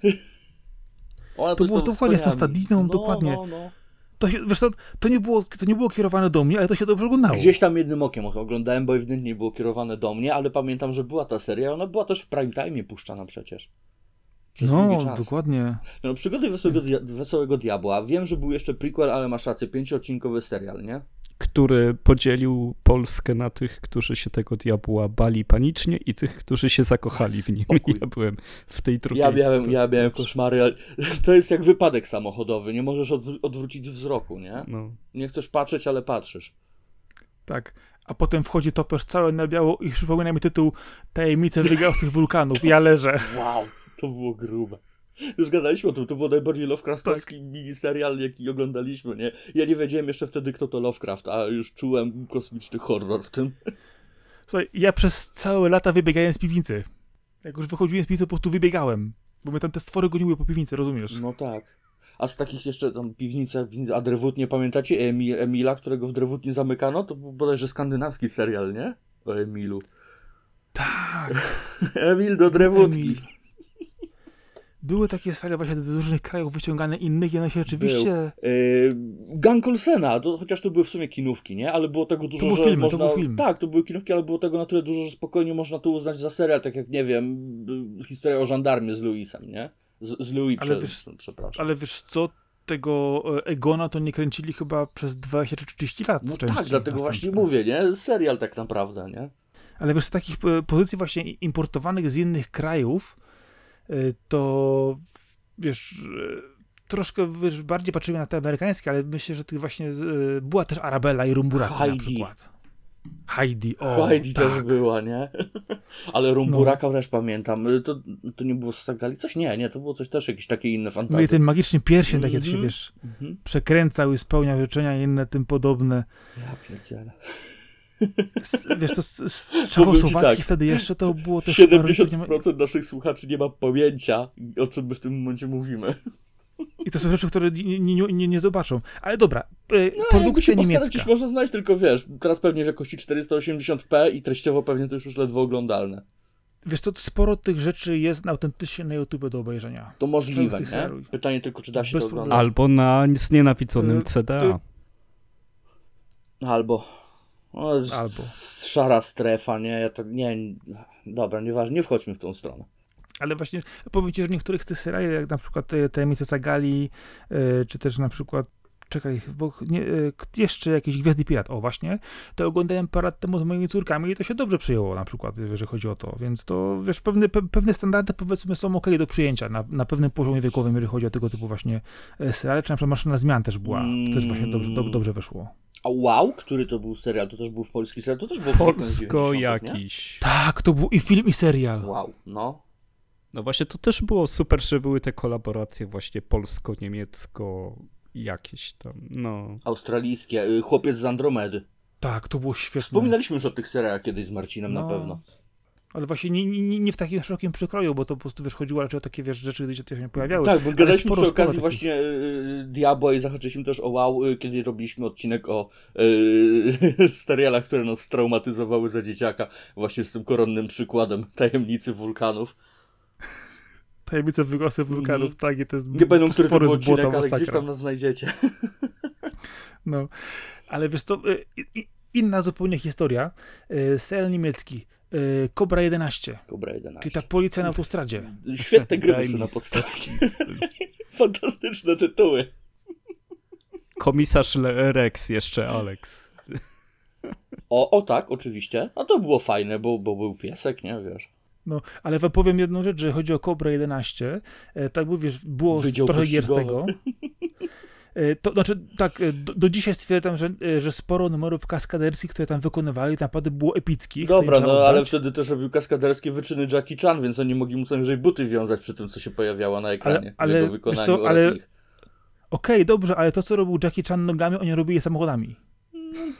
Ona To było tam dokładnie z tą stadniną, no, dokładnie. No, no. To się, wiesz co, to nie, było, to nie było kierowane do mnie, ale to się dobrze oglądało. Gdzieś tam jednym okiem oglądałem, bo ewidentnie było kierowane do mnie, ale pamiętam, że była ta seria, ona była też w prime time puszczana przecież. Przez No, dokładnie. No, przygody Wesołego, Wesołego Diabła. Wiem, że był jeszcze prequel, ale masz rację, pięcioodcinkowy serial, nie? Który podzielił Polskę na tych, którzy się tego diabła bali panicznie i tych, którzy się zakochali w nim. Spokój. Ja byłem w tej drugiej Ja miałem, stronie. ja miałem koszmary, ale to jest jak wypadek samochodowy, nie możesz odwró- odwrócić wzroku, nie? No. Nie chcesz patrzeć, ale patrzysz. Tak. A potem wchodzi topesz cały na biało i przypomina mi tytuł Tajemnice wygałych wulkanów. Ja leżę. Wow, to było grube. Już gadaliśmy o tym, to był najbardziej Lovecraftowski Tak. miniserial, jaki oglądaliśmy, nie? Ja nie wiedziałem jeszcze wtedy, kto to Lovecraft, a już czułem kosmiczny horror w tym. Słuchaj, ja przez całe lata wybiegałem z piwnicy. Jak już wychodziłem z piwnicy, po prostu wybiegałem. Bo mnie tam te stwory goniły po piwnicy, rozumiesz? No tak. A z takich jeszcze tam piwnicach, piwnic- a Drewut nie pamiętacie Emil, Emila, którego w Drewut nie zamykano? To był bodajże skandynawski serial, nie? O Emilu. Tak. Emil do Drewutki. Emil. Były takie serie właśnie do różnych krajów wyciągane innych i one się rzeczywiście... Yy, Gang Olsena, to, chociaż to były w sumie kinówki, nie? Ale było tego dużo, był że film, to można... był film. Tak, to były kinówki, ale było tego na tyle dużo, że spokojnie można to uznać za serial, tak jak, nie wiem, historia o żandarmie z Louisem, nie? Z, z Louis, Ale prze, wiesz- przepraszam. Ale wiesz co, tego e, Egona to nie kręcili chyba przez 20 czy 30 lat. No tak, dlatego właśnie mówię, nie? Serial tak naprawdę, nie? Ale wiesz, z takich e, pozycji właśnie importowanych z innych krajów, to wiesz, e, troszkę wiesz, bardziej patrzymy na te amerykańskie, ale myślę, że tych właśnie e, była też Arabella i Rumburaki na Heidi. przykład. Heidi, o, Heidi tak. też była, nie? Ale Rumburaka też pamiętam. To, to nie było z Sagali? Coś? Nie, nie, to było coś też, jakieś takie inne No i fantazje. ten magiczny pierścień takie, co się, Mhm. wiesz, Mhm. przekręcał i spełniał życzenia i inne tym podobne. Ja pierdzielę. S- Wiesz, to z, z tak, wtedy jeszcze to było też... chyba pewnie- 70% naszych słuchaczy nie ma pojęcia, o czym my w tym momencie mówimy. I to są rzeczy, które nie, nie, nie, nie zobaczą. Ale dobra, e, No, produkcja niemiecka. gdzieś można znaleźć, tylko wiesz, teraz pewnie w jakości 480p i treściowo pewnie to już już ledwo oglądalne. Wiesz, to sporo tych rzeczy jest autentycznie na YouTube do obejrzenia. To możliwe, tych nie? seriali. Pytanie tylko, czy da się Bez to oglądać. Albo na znienawidzonym Y, CDA. y, Albo. O, Albo. Szara strefa, nie? Ja to, nie, dobra, nieważne, nie wchodźmy w tą stronę. Ale właśnie powiem ci, że niektórych tych seriali, jak na przykład Tajemnice Sagali, e, czy też na przykład czekaj, bo nie, e, jeszcze jakiś Gwiazdy Pirat, o właśnie, to oglądałem parę lat temu z moimi córkami i to się dobrze przyjęło na przykład, jeżeli chodzi o to, więc to, wiesz, pewne, pe, pewne standardy powiedzmy są ok do przyjęcia na, na pewnym poziomie wiekowym, jeżeli chodzi o tego typu właśnie e, seriale, czy na przykład Maszyna Zmian też była, to też właśnie dobrze, do, dobrze wyszło. A wow, który to był serial? To też był polski serial? To też z Polsko 90-tych, nie? jakiś. Tak, to był i film, i serial. Wow, no. No właśnie to też było super, że były te kolaboracje właśnie polsko-niemiecko jakieś tam, no. Australijskie. y, Chłopiec z Andromedy. Tak, to było świetne. Wspominaliśmy już o tych serialach kiedyś z Marcinem na No. pewno. Ale właśnie nie, nie, nie w takim szerokim przekroju, bo to po prostu wiesz, chodziło raczej o takie wiesz, rzeczy, gdzie się nie pojawiały. Tak, bo gadaliśmy sporo, przy okazji właśnie y, Diabła i zahaczyliśmy też o wow, y, kiedy robiliśmy odcinek o y, serialach, które nas straumatyzowały za dzieciaka. Właśnie z tym koronnym przykładem tajemnicy wulkanów. Tajemnice wygosy wulkanów, Mhm. tak, i te Nie będą który to był odcinek, ale gdzieś tam nas znajdziecie. No, ale wiesz co, inna zupełnie historia. Serial niemiecki, Cobra 11, Cobra 11. czyli ta policja na autostradzie. Świetne gry wyszły na podstawie. Fantastyczne tytuły. Komisarz Le- Rex jeszcze, Alex. O, o tak, oczywiście. A to było fajne, bo, bo był piesek, nie wiesz. No, ale wam powiem jedną rzecz, że chodzi o Cobra 11, e, tak wiesz, było Wydział trochę gier z tego. E, To znaczy, tak, e, do, do dzisiaj stwierdzam, że, e, że sporo numerów kaskaderskich, które tam wykonywali, naprawdę było epickich. to Dobra, no ale oddać. wtedy też robił kaskaderskie wyczyny Jackie Chan, więc oni mogli mu co najwyżej buty wiązać przy tym, co się pojawiało na ekranie. ale w jego wykonaniu oraz ale-. Okej, dobrze, ale to, co robił Jackie Chan nogami, oni robili samochodami.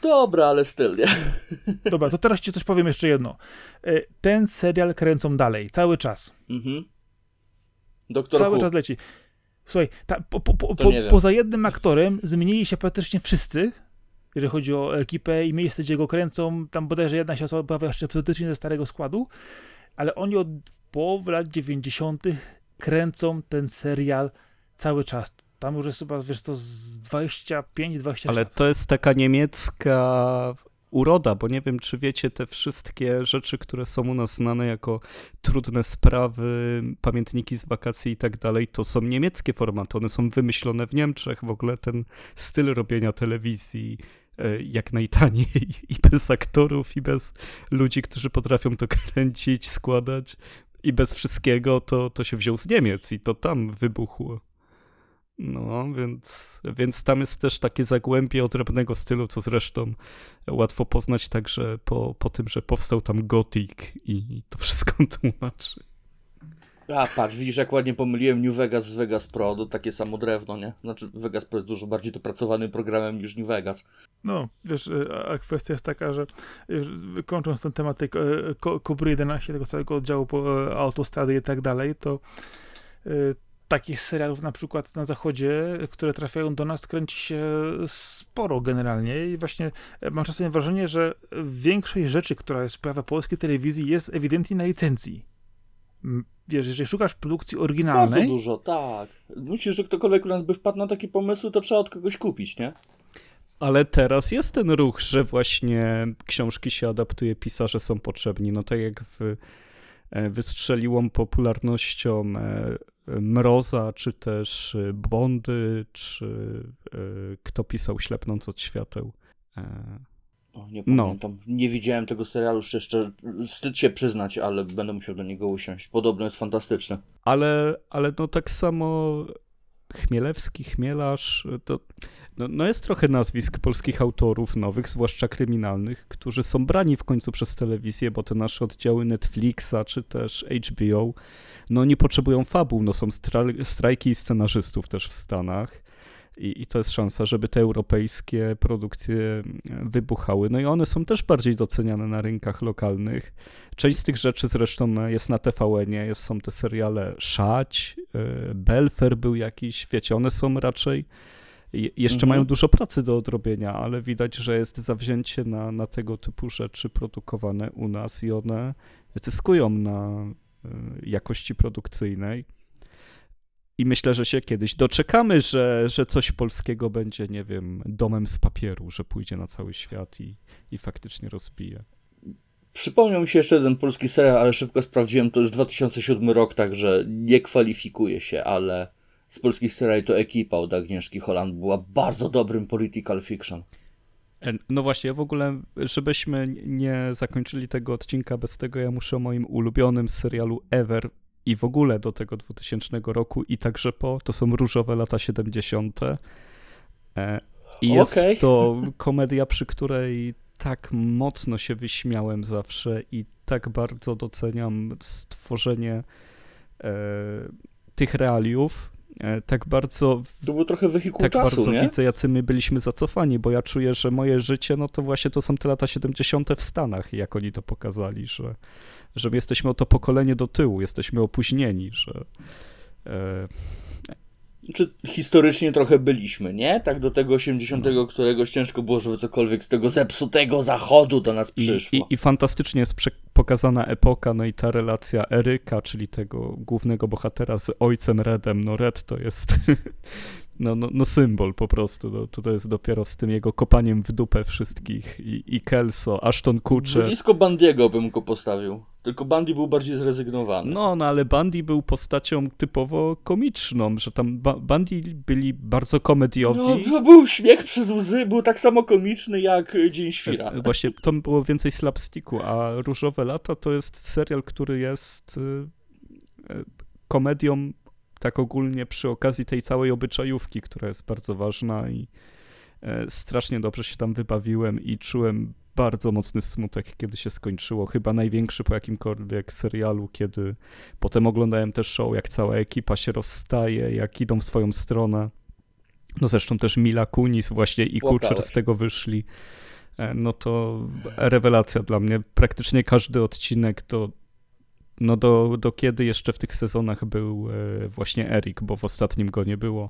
Dobra, ale styl, nie? Dobra, to teraz ci coś powiem jeszcze jedno. Ten serial kręcą dalej, cały czas. Mhm. Doktor cały Who. czas leci. Słuchaj, ta, po, po, po, To poza jednym aktorem zmienili się praktycznie wszyscy, jeżeli chodzi o ekipę i miejsce, gdzie go kręcą. Tam bodajże jedna się osoba pojawia jeszcze epizodycznie ze starego składu, ale oni od połowy lat 90. kręcą ten serial cały czas. Tam już jest chyba, wiesz co, z 25-26 Ale lat. to jest taka niemiecka uroda, bo nie wiem, czy wiecie, te wszystkie rzeczy, które są u nas znane jako trudne sprawy, pamiętniki z wakacji i tak dalej, to są niemieckie formaty. One są wymyślone w Niemczech. W ogóle ten styl robienia telewizji e, jak najtaniej i bez aktorów, i bez ludzi, którzy potrafią to kręcić, składać i bez wszystkiego, to, to się wziął z Niemiec i to tam wybuchło. No, więc, więc tam jest też takie zagłębie odrębnego stylu, co zresztą łatwo poznać także po, po tym, że powstał tam Gothic i to wszystko tłumaczy. A, patrz, widzisz, jak ładnie pomyliłem New Vegas z Vegas Pro, to takie samo drewno, nie? Znaczy, Vegas Pro jest dużo bardziej dopracowanym programem niż New Vegas. No, wiesz, e, a- kwestia jest taka, że już kończąc ten temat tej Kobry 11, tego całego oddziału po e, autostrady i tak dalej, to e, takich serialów na przykład na zachodzie, które trafiają do nas, kręci się sporo generalnie i właśnie e, mam czasem wrażenie, że większość rzeczy, która jest sprawia polskiej telewizji jest ewidentnie na licencji. Wiesz, jeżeli szukasz produkcji Bardzo oryginalnej, dużo, tak. Myślisz, że ktokolwiek u nas by wpadł na taki pomysł, to trzeba od kogoś kupić, nie? Ale teraz jest ten ruch, że właśnie książki się adaptuje, pisarze są potrzebni. No tak jak w, e, wystrzeliłą popularnością e, Mroza, czy też e, Bondy, czy e, kto pisał Ślepnąc od świateł. E, O, nie No. pamiętam. Nie widziałem tego serialu, szczerze, wstyd się przyznać, ale będę musiał do niego usiąść. Podobno jest fantastyczny. Ale, ale no tak samo Chmielewski, Chmielarz, to no, no jest trochę nazwisk polskich autorów nowych, zwłaszcza kryminalnych, którzy są brani w końcu przez telewizję, bo te nasze oddziały Netflixa czy też HBO, no nie potrzebują fabuł, no są stra- strajki scenarzystów też w Stanach. I, I to jest szansa, żeby te europejskie produkcje e, wybuchały. No i one są też bardziej doceniane na rynkach lokalnych. Część z tych rzeczy zresztą jest na TVN-ie, jest, są te seriale Szać, y, Belfer był jakiś, wiecie, one są raczej, je- jeszcze Mhm. mają dużo pracy do odrobienia, ale widać, że jest zawzięcie na, na tego typu rzeczy produkowane u nas i one zyskują na y, jakości produkcyjnej. I myślę, że się kiedyś doczekamy, że, że coś polskiego będzie, nie wiem, domem z papieru, że pójdzie na cały świat i, i faktycznie rozbije. Przypomniał mi się jeszcze jeden polski serial, ale szybko sprawdziłem, to już 2007 rok, także nie kwalifikuje się, ale z polskich seriali to Ekipa od Agnieszki Holland była bardzo dobrym political fiction. E, No właśnie, ja w ogóle, żebyśmy nie zakończyli tego odcinka bez tego, ja muszę o moim ulubionym serialu ever i w ogóle do tego 2000 roku i także po, to są różowe lata 70. E, I jest Okej. to komedia, przy której tak mocno się wyśmiałem zawsze i tak bardzo doceniam stworzenie e, tych realiów, e, tak bardzo To był trochę wehikuł tak czasu, bardzo nie? widzę, jacy my byliśmy zacofani, bo ja czuję, że moje życie, no to właśnie to są te lata 70. w Stanach, jak oni to pokazali, że, że my jesteśmy o to pokolenie do tyłu, jesteśmy opóźnieni, że e, Czy historycznie trochę byliśmy, nie? Tak do tego 80 No. któregoś ciężko było, żeby cokolwiek z tego zepsutego zachodu do nas i, przyszło. i, i fantastycznie jest pokazana epoka, no i ta relacja Eryka, czyli tego głównego bohatera z ojcem Redem, no Red to jest no, no, no symbol po prostu, no, to, to jest dopiero z tym jego kopaniem w dupę wszystkich i, i Kelso, Ashton Kutcher, Blisko Bandiego bym go postawił. Tylko Bandy był bardziej zrezygnowany. No, no ale Bundy był postacią typowo komiczną, że tam ba- byli bardzo komediowi. No, to był śmiech przez łzy, był tak samo komiczny jak Dzień Świra. E, Właśnie to było więcej slapsticku, a Różowe Lata to jest serial, który jest y, komedią tak ogólnie przy okazji tej całej obyczajówki, która jest bardzo ważna i e, strasznie dobrze się tam wybawiłem i czułem bardzo mocny smutek, kiedy się skończyło. Chyba największy po jakimkolwiek serialu, kiedy potem oglądałem też show, jak cała ekipa się rozstaje, jak idą w swoją stronę. No zresztą też Mila Kunis właśnie i Kutcher Płakałeś. z tego wyszli. E, No to rewelacja dla mnie. Praktycznie każdy odcinek do, no do, do kiedy jeszcze w tych sezonach był e, właśnie Erik, bo w ostatnim go nie było,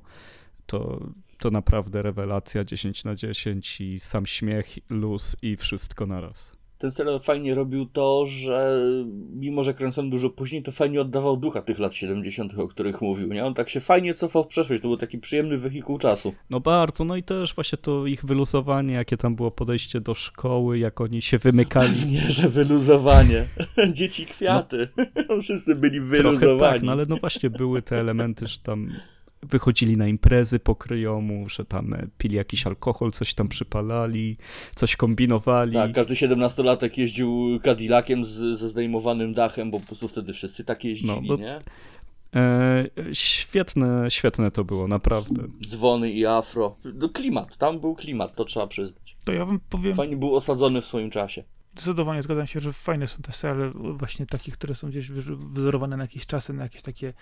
to, to naprawdę rewelacja 10 na 10 i sam śmiech, luz i wszystko naraz. Ten serial fajnie robił to, że mimo, że kręcony dużo później, to fajnie oddawał ducha tych lat 70., o których mówił. Nie? On tak się fajnie cofał w przeszłość. To był taki przyjemny wehikuł czasu. No bardzo, no i też właśnie to ich wyluzowanie, jakie tam było podejście do szkoły, jak oni się wymykali. Pewnie, że wyluzowanie. Dzieci kwiaty. Wszyscy byli Trochę wyluzowani. tak, no ale no właśnie były te elementy, że tam wychodzili na imprezy pokryjomu, że tam e, pili jakiś alkohol, coś tam przypalali, coś kombinowali. Tak, każdy 17-latek jeździł Cadillaciem z, ze zdejmowanym dachem, bo po prostu wtedy wszyscy tak jeździli, No, bo- nie? E, świetne, świetne to było, naprawdę. Dzwony i afro. No klimat, tam był klimat, to trzeba przyznać. To ja wam powiem, Fajnie był osadzony w swoim czasie. Zdecydowanie zgadzam się, że fajne są te seriale właśnie takie, które są gdzieś wzorowane na jakieś czasy, na jakieś takie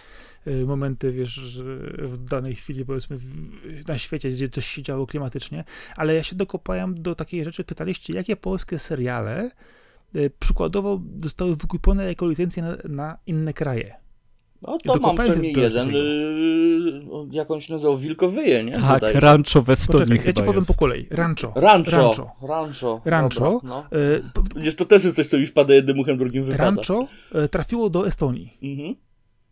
y, momenty, wiesz, w danej chwili, powiedzmy, na świecie, gdzie coś się działo klimatycznie, ale ja się dokopałem do takiej rzeczy, pytaliście, jakie polskie seriale y, przykładowo zostały wykupione jako licencje na, na inne kraje. No to mam przynajmniej jeden, yy, jak on się nazywał, Wilkowyje, nie? Tak, Bodajże. rancho w Estonii Poczekaj, ja ci powiem jest. po kolei. Rancho. Rancho. Rancho. Rancho. Rancho. Dobra, no. Y, to też jest coś, co mi wpada jednym uchem, drugim wypada. Rancho y, trafiło do Estonii. Mhm.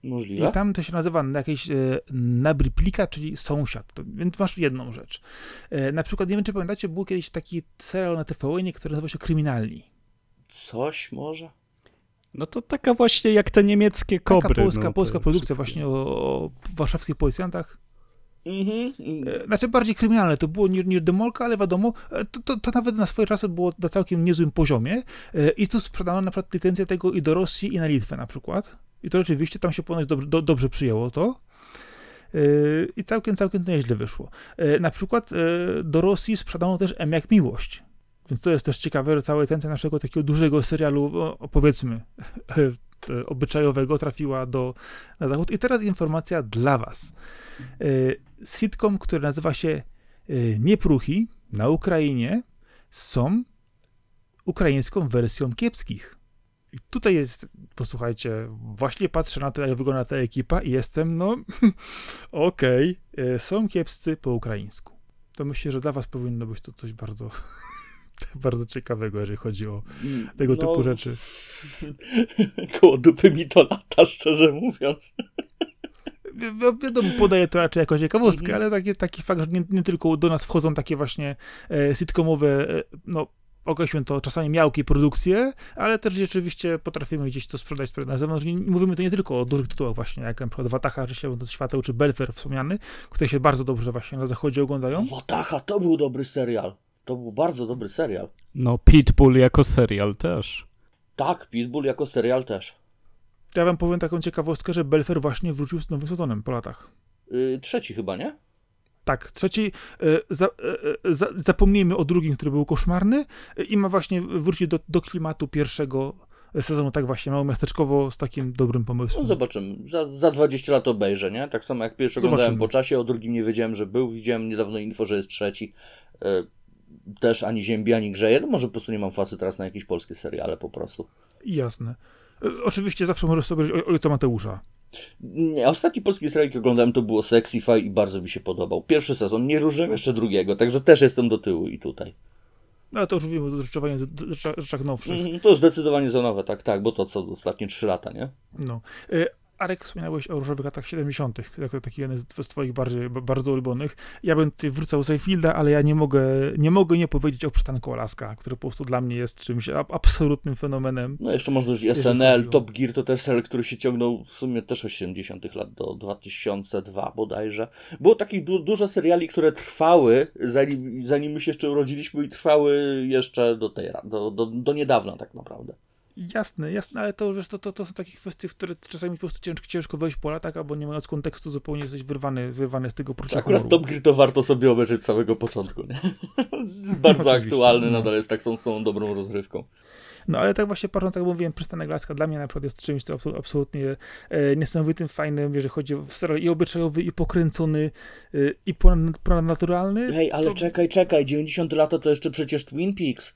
Możliwe. I tam to się nazywa na jakieś e, nabriplika, czyli sąsiad. To, więc masz jedną rzecz. E, na przykład, nie wiem, czy pamiętacie, był kiedyś taki serial na TVN, który nazywał się Kryminalni. Coś może? No to taka właśnie jak te niemieckie kobry. Taka polska, no, polska produkcja wszystkie. właśnie o, o warszawskich policjantach. Mhm. E, Znaczy bardziej kryminalne to było niż, niż Demolka, ale wiadomo, e, to, to, to nawet na swoje czasy było na całkiem niezłym poziomie E, i tu sprzedano na przykład licencję tego i do Rosji i na Litwę na przykład. I to rzeczywiście tam się ponoć dobrze, do, dobrze przyjęło to. I całkiem, całkiem to nieźle wyszło. Na przykład do Rosji sprzedano też M jak Miłość. Więc to jest też ciekawe, że cała licencja naszego takiego dużego serialu, powiedzmy, obyczajowego trafiła do, na zachód. I teraz informacja dla was. E, Sitcom, który nazywa się e, Niepruchi na Ukrainie są ukraińską wersją kiepskich. I tutaj jest, posłuchajcie, właśnie patrzę na to, jak wygląda ta ekipa i jestem, no, okej, e, są kiepscy po ukraińsku. To myślę, że dla was powinno być to coś bardzo, bardzo ciekawego, jeżeli chodzi o tego No, typu rzeczy. Koło dupy mi to lata, szczerze mówiąc. Wi- wi- wiadomo, podaję to raczej jako ciekawostkę, Mhm. ale taki, taki fakt, że nie, nie tylko do nas wchodzą takie właśnie e, sitcomowe, e, no określmy to czasami miałkie produkcje, ale też rzeczywiście potrafimy gdzieś to sprzedać na zewnątrz. Nie, mówimy tu nie tylko o dużych tytułach właśnie, jak na przykład Wataha, że się do świateł, czy Belfer wspomniany, które się bardzo dobrze właśnie na zachodzie oglądają. Wataha, to był dobry serial. To był bardzo dobry serial. No Pitbull jako serial też. Tak, Pitbull jako serial też. Ja wam powiem taką ciekawostkę, że Belfer właśnie wrócił z nowym sezonem po latach. Yy, trzeci chyba, nie? Tak, trzeci, e, za, e, e, za, zapomnijmy o drugim, który był koszmarny e, i ma właśnie wrócić do, do klimatu pierwszego sezonu, tak właśnie, mało miasteczkowo z takim dobrym No pomysłem. zobaczymy. Za, za 20 lat obejrzę, nie? Tak samo jak pierwszy oglądałem Zobaczymy. po czasie, o drugim nie wiedziałem, że był. Widziałem niedawno info, że jest trzeci. Yy, też ani ziębi, ani grzeje. No może po prostu nie mam fasy teraz na jakieś polskie seriale po prostu. Jasne. E, Oczywiście zawsze możesz sobie o ojca Mateusza. Nie, ostatni polski serial, jaki oglądałem, to było Sexify i bardzo mi się podobał. Pierwszy sezon, nie różyłem jeszcze drugiego, także też jestem do tyłu i tutaj. No ale to już mówimy o rzeczach, rzeczach nowszych. Mhm, To zdecydowanie za nowe, tak, tak, bo to co ostatnie 3 lata, nie? No. Arek, wspomniałeś o różowych latach 70., jako taki jeden z twoich bardziej, bardzo ulubionych. Ja bym tutaj wrócał z Seyfielda, ale ja nie mogę, nie mogę nie powiedzieć o Przystanku Alaska, który po prostu dla mnie jest czymś absolutnym fenomenem. No jeszcze można chodzi SNL, Top Gear to też serial, który się ciągnął w sumie też od 70 lat do 2002 bodajże. Było takich du- dużo seriali, które trwały, zanim, zanim my się jeszcze urodziliśmy i trwały jeszcze do tej, do, do, do niedawna tak naprawdę. Jasne, jasne, ale to, wiesz, to, to, to są takie kwestie, w które czasami po prostu ciężko, ciężko wejść po latach, albo nie mając kontekstu zupełnie jesteś wyrwany, wyrwany z tego poczucia Akurat humoru. Top Gear to warto sobie obejrzeć z samego początku, nie? jest bardzo aktualny, no. nadal jest tak są, są dobrą rozrywką. No ale tak właśnie patrząc, tak jak mówiłem, Przystanek Laska dla mnie na przykład jest czymś, co absol- absolutnie e, niesamowitym, fajnym, jeżeli chodzi o serial i obyczajowy, i pokręcony, e, i ponad- ponadnaturalny. Hej, ale co- czekaj, czekaj, 90 lata to jeszcze przecież Twin Peaks.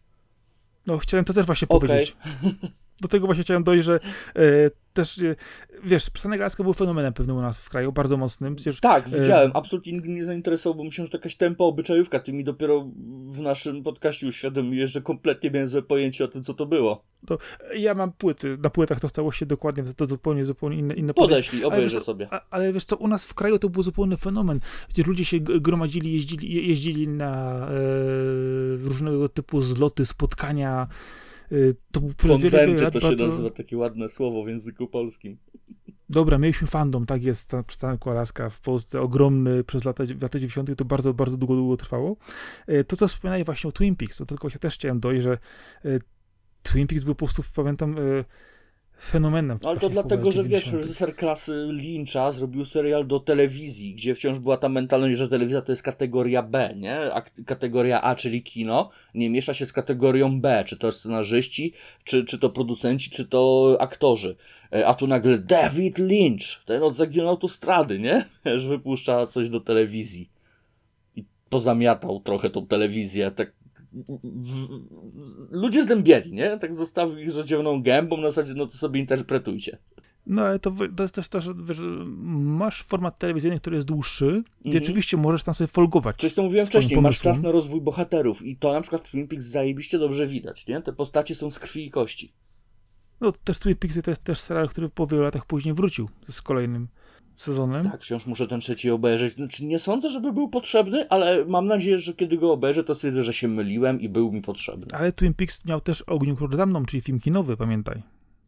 No chciałem to też właśnie Okej. powiedzieć. Do tego właśnie chciałem dojść, że e, też, e, wiesz, Przystanek Laska był fenomenem pewnym u nas w kraju, bardzo mocnym. Przecież Tak, E, widziałem. Absolutnie mnie nie zainteresował, bo myślałem, że to jakaś tempa obyczajówka. Ty mi dopiero w naszym podcaście uświadomiłeś, że kompletnie miałem złe pojęcie o tym, co to było. ja mam płyty, na płytach to w całości dokładnie, to, to zupełnie, zupełnie inne, inne. Podeślij, Ale obejrzę co, sobie. A, ale wiesz co, u nas w kraju to był zupełnie fenomen. Przecież ludzie się gromadzili, jeździli, je- jeździli na e, różnego typu zloty, spotkania. E, to był przez wiele, wiele lat to się bardzo... nazywa takie ładne słowo w języku polskim. Dobra, mieliśmy fandom, tak jest, ta przystanku Alaska w Polsce, ogromny przez lata, lata 90. to bardzo, bardzo długo, długo trwało. E, To, co wspominali właśnie o Twin Peaks, to tylko się też chciałem dojść, że e, Twin Peaks był po prostu, pamiętam, fenomenem. No, ale to dlatego, że wiesz, 90.. reżyser klasy Lyncha zrobił serial do telewizji, gdzie wciąż była ta mentalność, że telewizja to jest kategoria B, nie? A kategoria A, czyli kino, nie miesza się z kategorią B, czy to scenarzyści, czy, czy to producenci, czy to aktorzy. E, A tu nagle David Lynch, ten od Zaginionej Autostrady, nie? Że wypuszcza coś do telewizji. I pozamiatał trochę tą telewizję, tak ludzie zdębieli, nie? Tak zostawił ich z odziewną gębą, na zasadzie, no to sobie interpretujcie. No ale to, to jest też to, że wiesz, masz format telewizyjny, który jest dłuższy i Mhm. oczywiście możesz tam sobie folgować. Coś to mówiłem wcześniej, masz pomysłem. czas na rozwój bohaterów i to na przykład w Twin Peaks zajebiście dobrze widać, nie? Te postacie są z krwi i kości. No też Twin Peaks to jest też serial, który po wielu latach później wrócił z kolejnym sezonem. Tak, wciąż muszę ten trzeci obejrzeć. Znaczy, nie sądzę, żeby był potrzebny, ale mam nadzieję, że kiedy go obejrzę, to stwierdzę, że się myliłem i był mi potrzebny. Ale Twin Peaks miał też Ogniu Król za mną, czyli film kinowy, pamiętaj.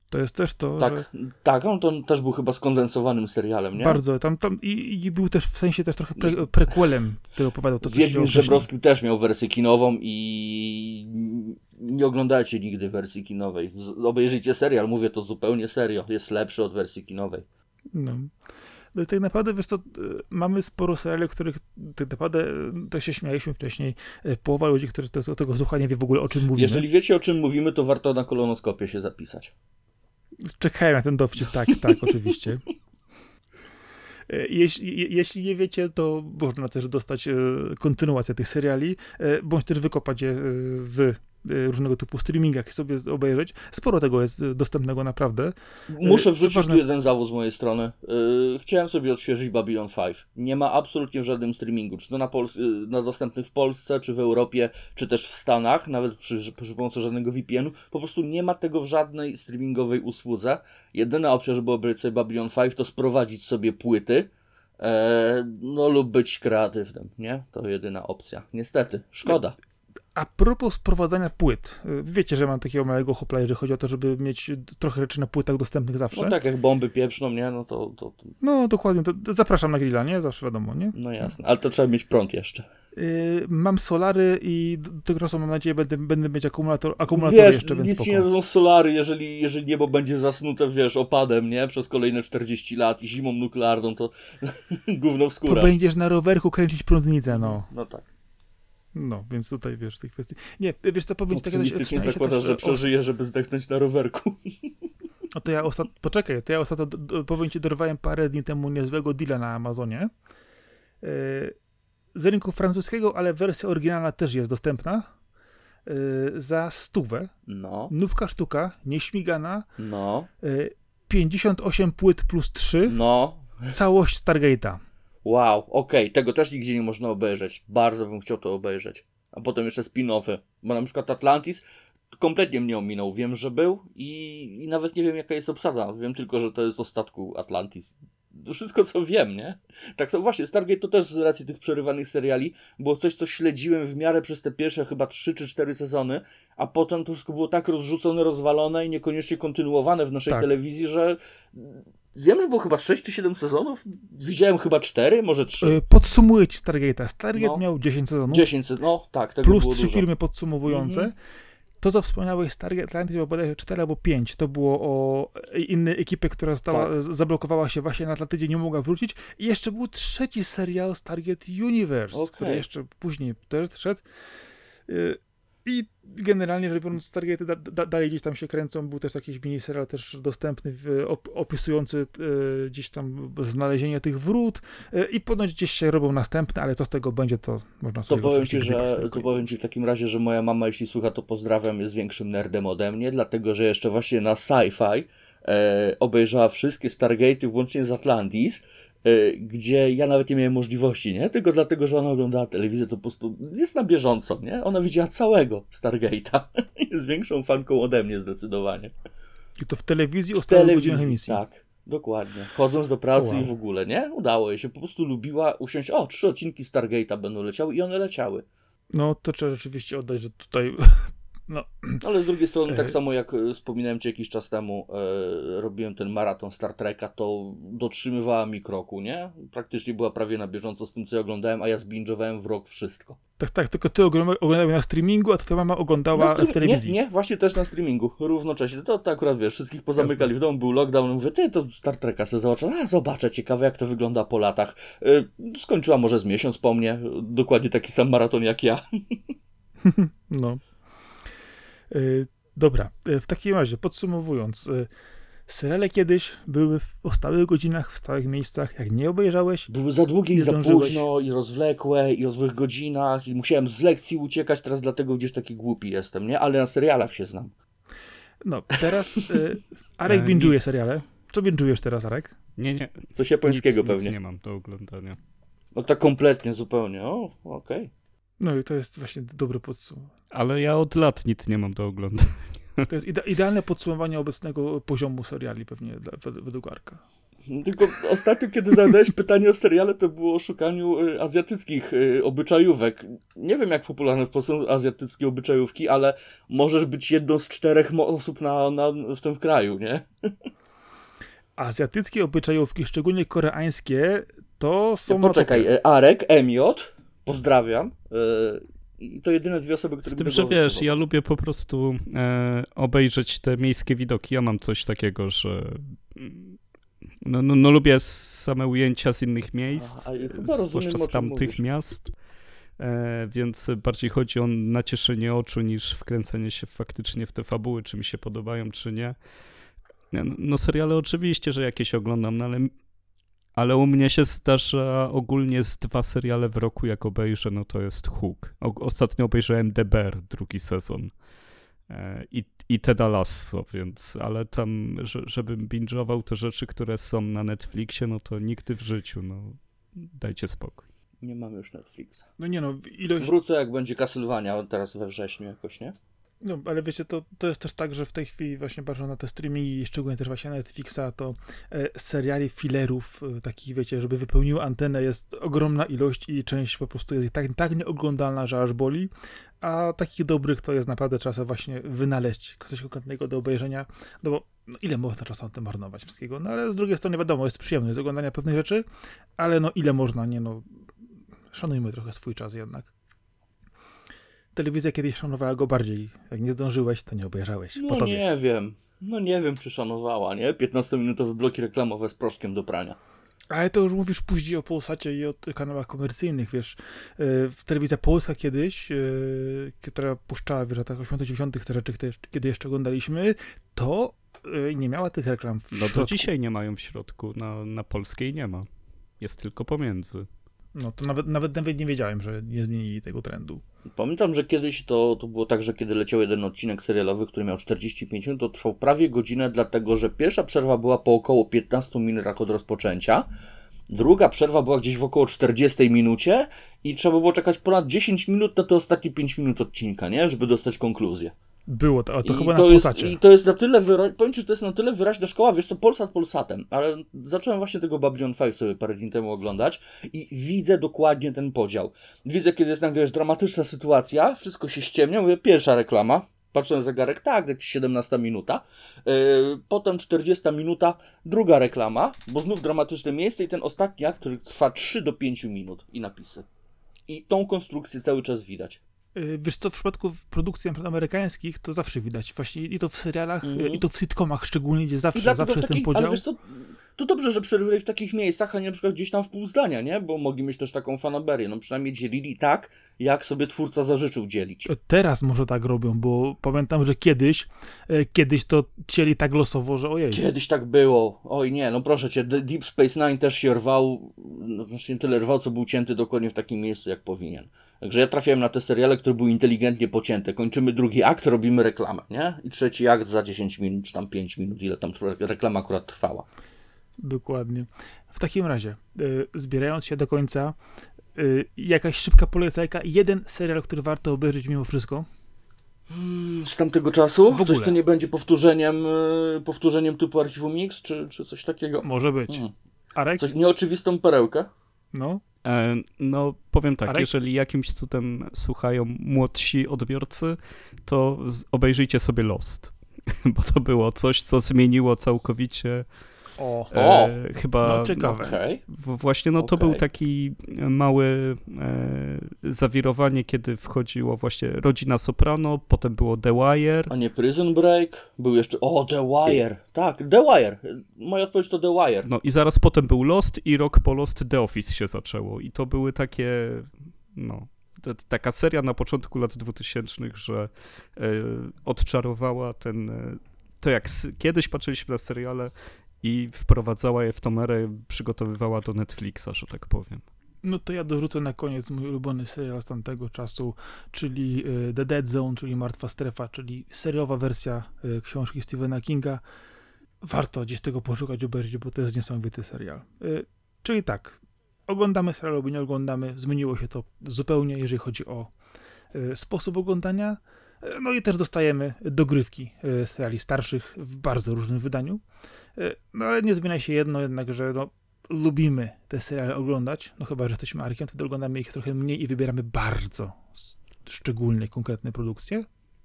To jest też to, że Tak, tak, on to też był chyba skondensowanym serialem, nie? bardzo tam, tam i, i był też w sensie też trochę pre, prequelem, który opowiadał to, co się Wiedźmin wcześniej. Żebrowskim też miał wersję kinową i nie oglądajcie nigdy wersji kinowej. Obejrzyjcie serial, mówię to zupełnie serio. Jest lepszy od wersji kinowej. No. No tak naprawdę, wiesz, to y, mamy sporo seriali, których tak naprawdę, y, to się śmialiśmy wcześniej, y, połowa ludzi, którzy to, tego słucha, nie wie w ogóle o czym mówimy. Jeżeli wiecie o czym mówimy, to warto na kolonoskopię się zapisać. Czekałem na ten dowcip, tak, tak, oczywiście. Jeśli, je- jeśli nie wiecie, to można też dostać kontynuację tych seriali, bądź też wykopać je w różnego typu streamingach sobie obejrzeć. Sporo tego jest e, dostępnego naprawdę. Muszę co wrzucić ważne- tu jeden zawód z mojej strony. Chciałem sobie odświeżyć Babylon 5. Nie ma absolutnie w żadnym streamingu, czy to na, Pols- na dostępnych w Polsce, czy w Europie, czy też w Stanach, nawet przy, przy pomocy żadnego VPN-u. Po prostu nie ma tego w żadnej streamingowej usłudze. Jedyna opcja, żeby obejrzeć sobie Babylon 5, to sprowadzić sobie płyty. e, no lub być kreatywnym, nie? To jedyna opcja. Niestety, szkoda. A propos sprowadzania płyt. e, Wiecie, że mam takiego małego hopla, jeżeli chodzi o to, żeby mieć trochę rzeczy na płytach dostępnych zawsze. No tak jak bomby pieprzną, nie? No to, to, to No, dokładnie. To, zapraszam na grilla, nie? Zawsze wiadomo, nie? no jasne. Ale to trzeba mieć prąd jeszcze. Yy, mam solary i do tego czasu mam nadzieję będę, będę mieć akumulator, akumulatory Wiesz, jeszcze, więc nic spoko. nie dadzą solary, jeżeli, jeżeli niebo będzie zasnute, wiesz, opadem, nie? Przez kolejne 40 lat i zimą nuklearną, to gówno w To będziesz na rowerku kręcić prądnicę, no. No tak. No, więc tutaj wiesz, tych kwestii. Nie, wiesz co, powiem ci tak Optymistycznie zakładasz, że przeżyje, żeby zdechnąć na rowerku. O, to ja ostatnio, poczekaj, to ja ostatnio, powiem ci, dorwałem parę dni temu niezłego deala na Amazonie. Yy, z rynku francuskiego, ale wersja oryginalna też jest dostępna. Yy, za stówę. No, Nówka sztuka, nieśmigana. no, Yy, 58 płyt plus 3. no. Całość Stargate'a. Wow, okej, tego też nigdzie nie można obejrzeć. Bardzo bym chciał to obejrzeć. A potem jeszcze spin-offy. Bo na przykład Atlantis kompletnie mnie ominął. Wiem, że był i, i nawet nie wiem, jaka jest obsada. Wiem tylko, że to jest o statku Atlantis. To wszystko, co wiem, nie? Tak, so, właśnie, Stargate to też z racji tych przerywanych seriali było coś, co śledziłem w miarę przez te pierwsze chyba 3 czy 4 sezony, a potem to wszystko było tak rozrzucone, rozwalone i niekoniecznie kontynuowane w naszej Tak. telewizji, że wiem, że było chyba 6 czy 7 sezonów. Widziałem chyba 4, może 3. Yy, Podsumuję ci Stargate'a. Stargate No. miał 10 sezonów. 10 sezonów, no tak, tego plus było trzy dużo. filmy podsumowujące. Mhm. To, co wspomniałeś, Stargate Atlantis, było bodajże 4 albo 5. To było o innej ekipie, która została, Tak. zablokowała się właśnie na Atlantydzie, nie mogła wrócić. I jeszcze był trzeci serial Stargate Universe, Okej. który jeszcze później też szedł. I generalnie rzecz biorąc, Stargate da, da, dalej gdzieś tam się kręcą. Był też jakiś miniserial też dostępny, op, opisujący y, gdzieś tam znalezienie tych wrót. Y, I ponoć gdzieś się robią następne, ale co z tego będzie, to można To sobie powiem, oczywiście ci, że, tylko to powiem Ci w takim razie, że moja mama, jeśli słucha, to pozdrawiam, jest większym nerdem ode mnie, dlatego że jeszcze właśnie na sci-fi e, obejrzała wszystkie Stargate'y, włącznie z Atlantis, e, gdzie ja nawet nie miałem możliwości, nie? Tylko dlatego, że ona oglądała telewizję, to po prostu jest na bieżąco, nie? Ona widziała całego Stargate'a. jest większą fanką ode mnie zdecydowanie. I to w telewizji o telewizji, emisji. tak. Dokładnie. Chodząc do pracy wow. i w ogóle, nie? Udało jej się. Po prostu lubiła usiąść. O, trzy odcinki Stargate'a będą leciały i one leciały. No to trzeba rzeczywiście oddać, że tutaj Ale z drugiej strony, tak E. samo jak e, wspominałem Ci jakiś czas temu, e, robiłem ten maraton Star Treka, to dotrzymywała mi kroku, nie? Praktycznie była prawie na bieżąco z tym, co ja oglądałem, a ja zbingowałem w rok wszystko. tak, tak, tylko ty ogląda- oglądałeś na streamingu, a twoja mama oglądała Na stream- w telewizji. Nie, nie, właśnie też na streamingu, równocześnie. To, to akurat, wiesz, wszystkich pozamykali w domu, był lockdown, mówię, ty, to Star Treka sobie zobaczę, a zobaczę, ciekawe jak to wygląda po latach. E, skończyła może z miesiąc po mnie, dokładnie taki sam maraton jak ja. No. Y, dobra, y, w takim razie, podsumowując, y, seriale kiedyś były w, o stałych godzinach, w stałych miejscach. Jak nie obejrzałeś, Były za długie i za późno, i rozwlekłe, i o złych godzinach, i musiałem z lekcji uciekać, teraz dlatego gdzieś taki głupi jestem, nie? Ale na serialach się znam. no teraz y, Arek E, binge'uje seriale. Co binge'ujesz teraz, Arek? Nie, nie. Coś japońskiego nic, pewnie. Nic nie mam do oglądania. No tak kompletnie, zupełnie. O, okej. No i to jest właśnie dobre podsumowanie. Ale ja od lat nic nie mam do oglądania. To jest ide- idealne podsumowanie obecnego poziomu seriali pewnie dla, wed- według Arka. Tylko ostatnio, kiedy zadałeś pytanie o seriale, to było o szukaniu y, azjatyckich y, obyczajówek. Nie wiem, jak popularne w Polsce są azjatyckie obyczajówki, ale możesz być jedną z czterech osób na, na, w tym kraju, nie? Azjatyckie obyczajówki, szczególnie koreańskie, to są... Ja, poczekaj, na Arek, Emiot, pozdrawiam. Y, I to jedyne dwie osoby, które Z tym, że wiesz, ja lubię po prostu e, obejrzeć te miejskie widoki. Ja mam coś takiego, że no, no, no lubię same ujęcia z innych miejsc, A, a ja chyba rozumiem, zwłaszcza z tamtych mówisz. miast. E, więc bardziej chodzi o nacieszenie oczu niż wkręcenie się faktycznie w te fabuły, czy mi się podobają, czy nie. Nie, No, no seriale oczywiście, że jakieś oglądam, no ale, ale u mnie się zdarza ogólnie z dwa seriale w roku, jak obejrzę, no to jest Hook. O, ostatnio obejrzałem The Bear, drugi sezon. E, I, i Teda Lasso, więc, ale tam, że, żebym binge'ował te rzeczy, które są na Netflixie, no to nigdy w życiu, no dajcie spokój. Nie mam już Netflixa. No nie no, ilość... Wrócę, jak będzie Castlevania teraz we wrześniu jakoś, nie? No, ale wiecie, to, to jest też tak, że w tej chwili właśnie patrzę na te streamingi, szczególnie też właśnie Netflixa, to e, seriali fillerów, e, takich wiecie, żeby wypełniły antenę, jest ogromna ilość i część po prostu jest tak, tak nieoglądalna, że aż boli, a takich dobrych to jest naprawdę trzeba właśnie wynaleźć coś konkretnego do obejrzenia, no bo no, ile można czasem na tym marnować wszystkiego, no ale z drugiej strony wiadomo, jest przyjemność oglądania pewnych rzeczy, ale no ile można, nie no, szanujmy trochę swój czas jednak. Telewizja kiedyś szanowała go bardziej. Jak nie zdążyłeś, to nie obejrzałeś. po No tobie. nie wiem. No nie wiem, czy szanowała, nie? 15-minutowe bloki reklamowe z proszkiem do prania. Ale to już mówisz później o Polsacie i o kanałach komercyjnych, wiesz. Yy, telewizja polska kiedyś, yy, która puszczała w latach 80 te rzeczy, kiedy jeszcze oglądaliśmy, to yy, nie miała tych reklam w No do środku. dzisiaj nie mają w środku, na, na polskiej nie ma. Jest tylko pomiędzy. No to nawet, nawet, nawet nie wiedziałem, że nie zmienili tego trendu. Pamiętam, że kiedyś to, to było tak, że kiedy leciał jeden odcinek serialowy, który miał 45 minut, to trwał prawie godzinę, dlatego że pierwsza przerwa była po około 15 minutach od rozpoczęcia, druga przerwa była gdzieś w około 40 minucie i trzeba było czekać ponad 10 minut na te ostatnie 5 minut odcinka, nie? Żeby dostać konkluzję. Było to, to I chyba to na jest, Polsacie. I to jest na tyle wyraźne, powiem ci, że to jest na tyle wyraźna szkoła, wiesz co, Polsat Polsatem, ale zacząłem właśnie tego Babylon 5 sobie parę dni temu oglądać i widzę dokładnie ten podział. Widzę, kiedy jest nagle już dramatyczna sytuacja, wszystko się ściemnia, mówię, pierwsza reklama, patrzę na zegarek, tak, jakieś 17 minuta, yy, potem 40 minuta, druga reklama, bo znów dramatyczne miejsce i ten ostatni akt, który trwa 3 do 5 minut i napisy. I tą konstrukcję cały czas widać. Y, Wiesz co, w przypadku produkcji amerykańskich to zawsze widać. Właśnie i to w serialach, y, i to w sitcomach szczególnie, gdzie zawsze, zawsze jest ten taki- podział. Ale wiesz co, to dobrze, że przerywali w takich miejscach, a nie na przykład gdzieś tam w pół zdania, nie? Bo mogli mieć też taką fanaberię. No przynajmniej dzielili tak, jak sobie twórca zażyczył dzielić. Teraz może tak robią, bo pamiętam, że kiedyś, e, kiedyś to cieli tak losowo, że ojej. Kiedyś tak było. Oj nie, no proszę cię, Deep Space Nine też się rwał, no znaczy nie tyle rwał, co był cięty dokładnie w takim miejscu, jak powinien. Także ja trafiałem na te seriale, które były inteligentnie pocięte. Kończymy drugi akt, robimy reklamę, nie? I trzeci akt za 10 minut, czy tam 5 minut, ile tam reklama akurat trwała. Dokładnie. W takim razie, e, zbierając się do końca, e, jakaś szybka polecajka, jeden serial, który warto obejrzeć mimo wszystko. Z tamtego czasu? W Coś, co nie będzie powtórzeniem, y, powtórzeniem typu Archiwum Mix, czy, czy coś takiego? Może być. Hmm. Arek? Coś nieoczywistą perełkę? No? E, no, powiem tak, Arek? jeżeli jakimś cudem słuchają młodsi odbiorcy, to z- obejrzyjcie sobie Lost. Bo to było coś, co zmieniło całkowicie. O. O! E, chyba. No, ciekawe. W- Właśnie no to Okej. był taki mały e, zawirowanie, kiedy wchodziło właśnie rodzina Soprano, potem było The Wire. A nie Prison Break? Był jeszcze... O, The Wire! Tak, The Wire! Moja odpowiedź to The Wire. No i zaraz potem był Lost i rok po Lost The Office się zaczęło. I to były takie, no, taka seria na początku lat 2000, że e, odczarowała ten, e, to jak kiedyś patrzyliśmy na seriale i wprowadzała je w tą erę, przygotowywała do Netflixa, że tak powiem. No to ja dorzucę na koniec mój ulubiony serial z tamtego czasu, czyli e, The Dead Zone, czyli Martwa Strefa, czyli seriowa wersja e, książki Stephena Kinga. Warto gdzieś tego poszukać, obejrzeć, bo to jest niesamowity serial. E, Czyli tak, oglądamy serial lub nie oglądamy, zmieniło się to zupełnie, jeżeli chodzi o sposób oglądania, No i też dostajemy dogrywki e, seriali starszych w bardzo różnym wydaniu. E, No ale nie zmienia się jedno jednak, że no, lubimy te seriale oglądać, no chyba, że jesteśmy Arkiem, wtedy oglądamy ich trochę mniej i wybieramy bardzo szczególne, konkretne produkcje.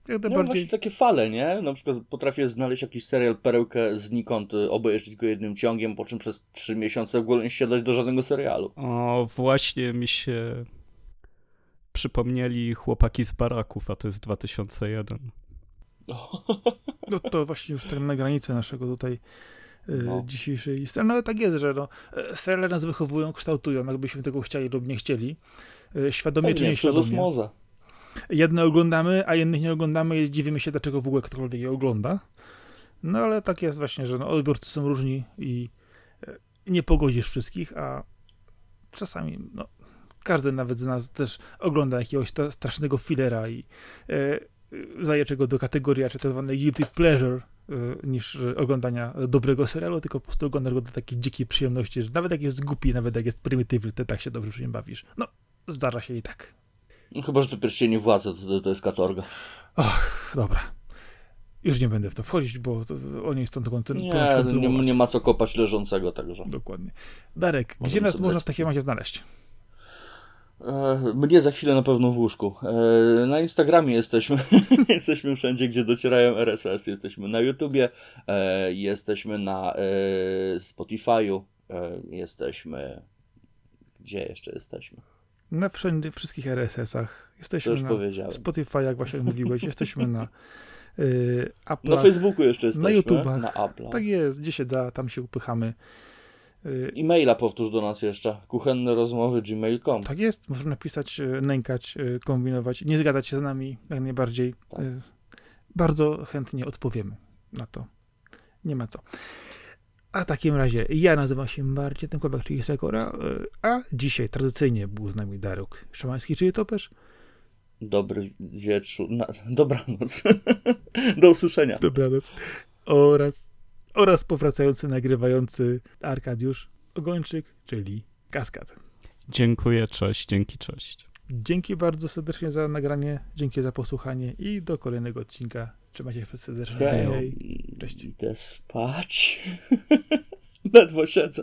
Jak No najbardziej... właśnie takie fale, nie? Na przykład potrafię znaleźć jakiś serial, perełkę znikąd, y, obejrzeć go jednym ciągiem, po czym przez trzy miesiące w ogóle nie siadać do żadnego serialu. O, właśnie mi się przypomnieli chłopaki z baraków, a to jest 2001. No to właśnie już tak na granicy naszego tutaj e, No. dzisiejszej listy. No ale tak jest, że no, e, seriale nas wychowują, kształtują, jakbyśmy tego chcieli lub nie chcieli. E, Świadomie czy Pewnie, przez nieświadomie. osmozę. Jedne oglądamy, a innych nie oglądamy i dziwimy się, dlaczego w ogóle ktokolwiek je ogląda. No ale tak jest właśnie, że no, odbiorcy są różni i e, nie pogodzisz wszystkich, a czasami no, każdy nawet z nas też ogląda jakiegoś strasznego fillera i e, e, zajęcie go do kategorii raczej tak zwanej guilty pleasure e, niż e, oglądania dobrego serialu, tylko po prostu oglądasz go do takiej dzikiej przyjemności, że nawet jak jest głupi, nawet jak jest prymitywny, to tak się dobrze przy nim bawisz. No, zdarza się i tak. No, chyba, że to pierścienie władzy, to, to jest katorga. Och, dobra. Już nie będę w to wchodzić, bo oni chcą to kontynu- Nie, nie, kontynuować. nie ma co kopać leżącego, także. Dokładnie. Darek, Możemy gdzie nas można w takim razie znaleźć? E, Mnie za chwilę na pewno w łóżku. E, Na Instagramie jesteśmy. jesteśmy wszędzie, gdzie docierają RSS. Jesteśmy na YouTubie, e, jesteśmy na Spotify'u, jesteśmy. Gdzie jeszcze jesteśmy? Na wszędzie, wszystkich RSS-ach. To Jesteśmy już na powiedziałem. Spotify, jak właśnie mówiłeś. Jesteśmy na y, Apple. Na Facebooku jeszcze jesteśmy. YouTubach. Na Apple'a. Tak jest, gdzie się da, tam się upychamy. Y, E-maila powtórz do nas jeszcze. Kuchenne rozmowy gmail.com. tak jest, można napisać, y, nękać, y, kombinować, nie zgadzać się z nami jak najbardziej. Tak. Bardzo chętnie odpowiemy na to. Nie ma co. A w takim razie ja nazywam się Marcin Tymkowak, czyli Sekora, a dzisiaj tradycyjnie był z nami Darek Szymański, czyli Topesz. Dobry wieczór. Na... Dobranoc. do usłyszenia. Dobranoc. Oraz, oraz powracający, nagrywający Arkadiusz Ogończyk, czyli Kaskad. Dziękuję, cześć, dzięki, cześć. Dzięki bardzo serdecznie za nagranie, dzięki za posłuchanie i do kolejnego odcinka. Trzymajcie się serdecznie. Hej. Cześć. Idę spać. Ledwo siedzę.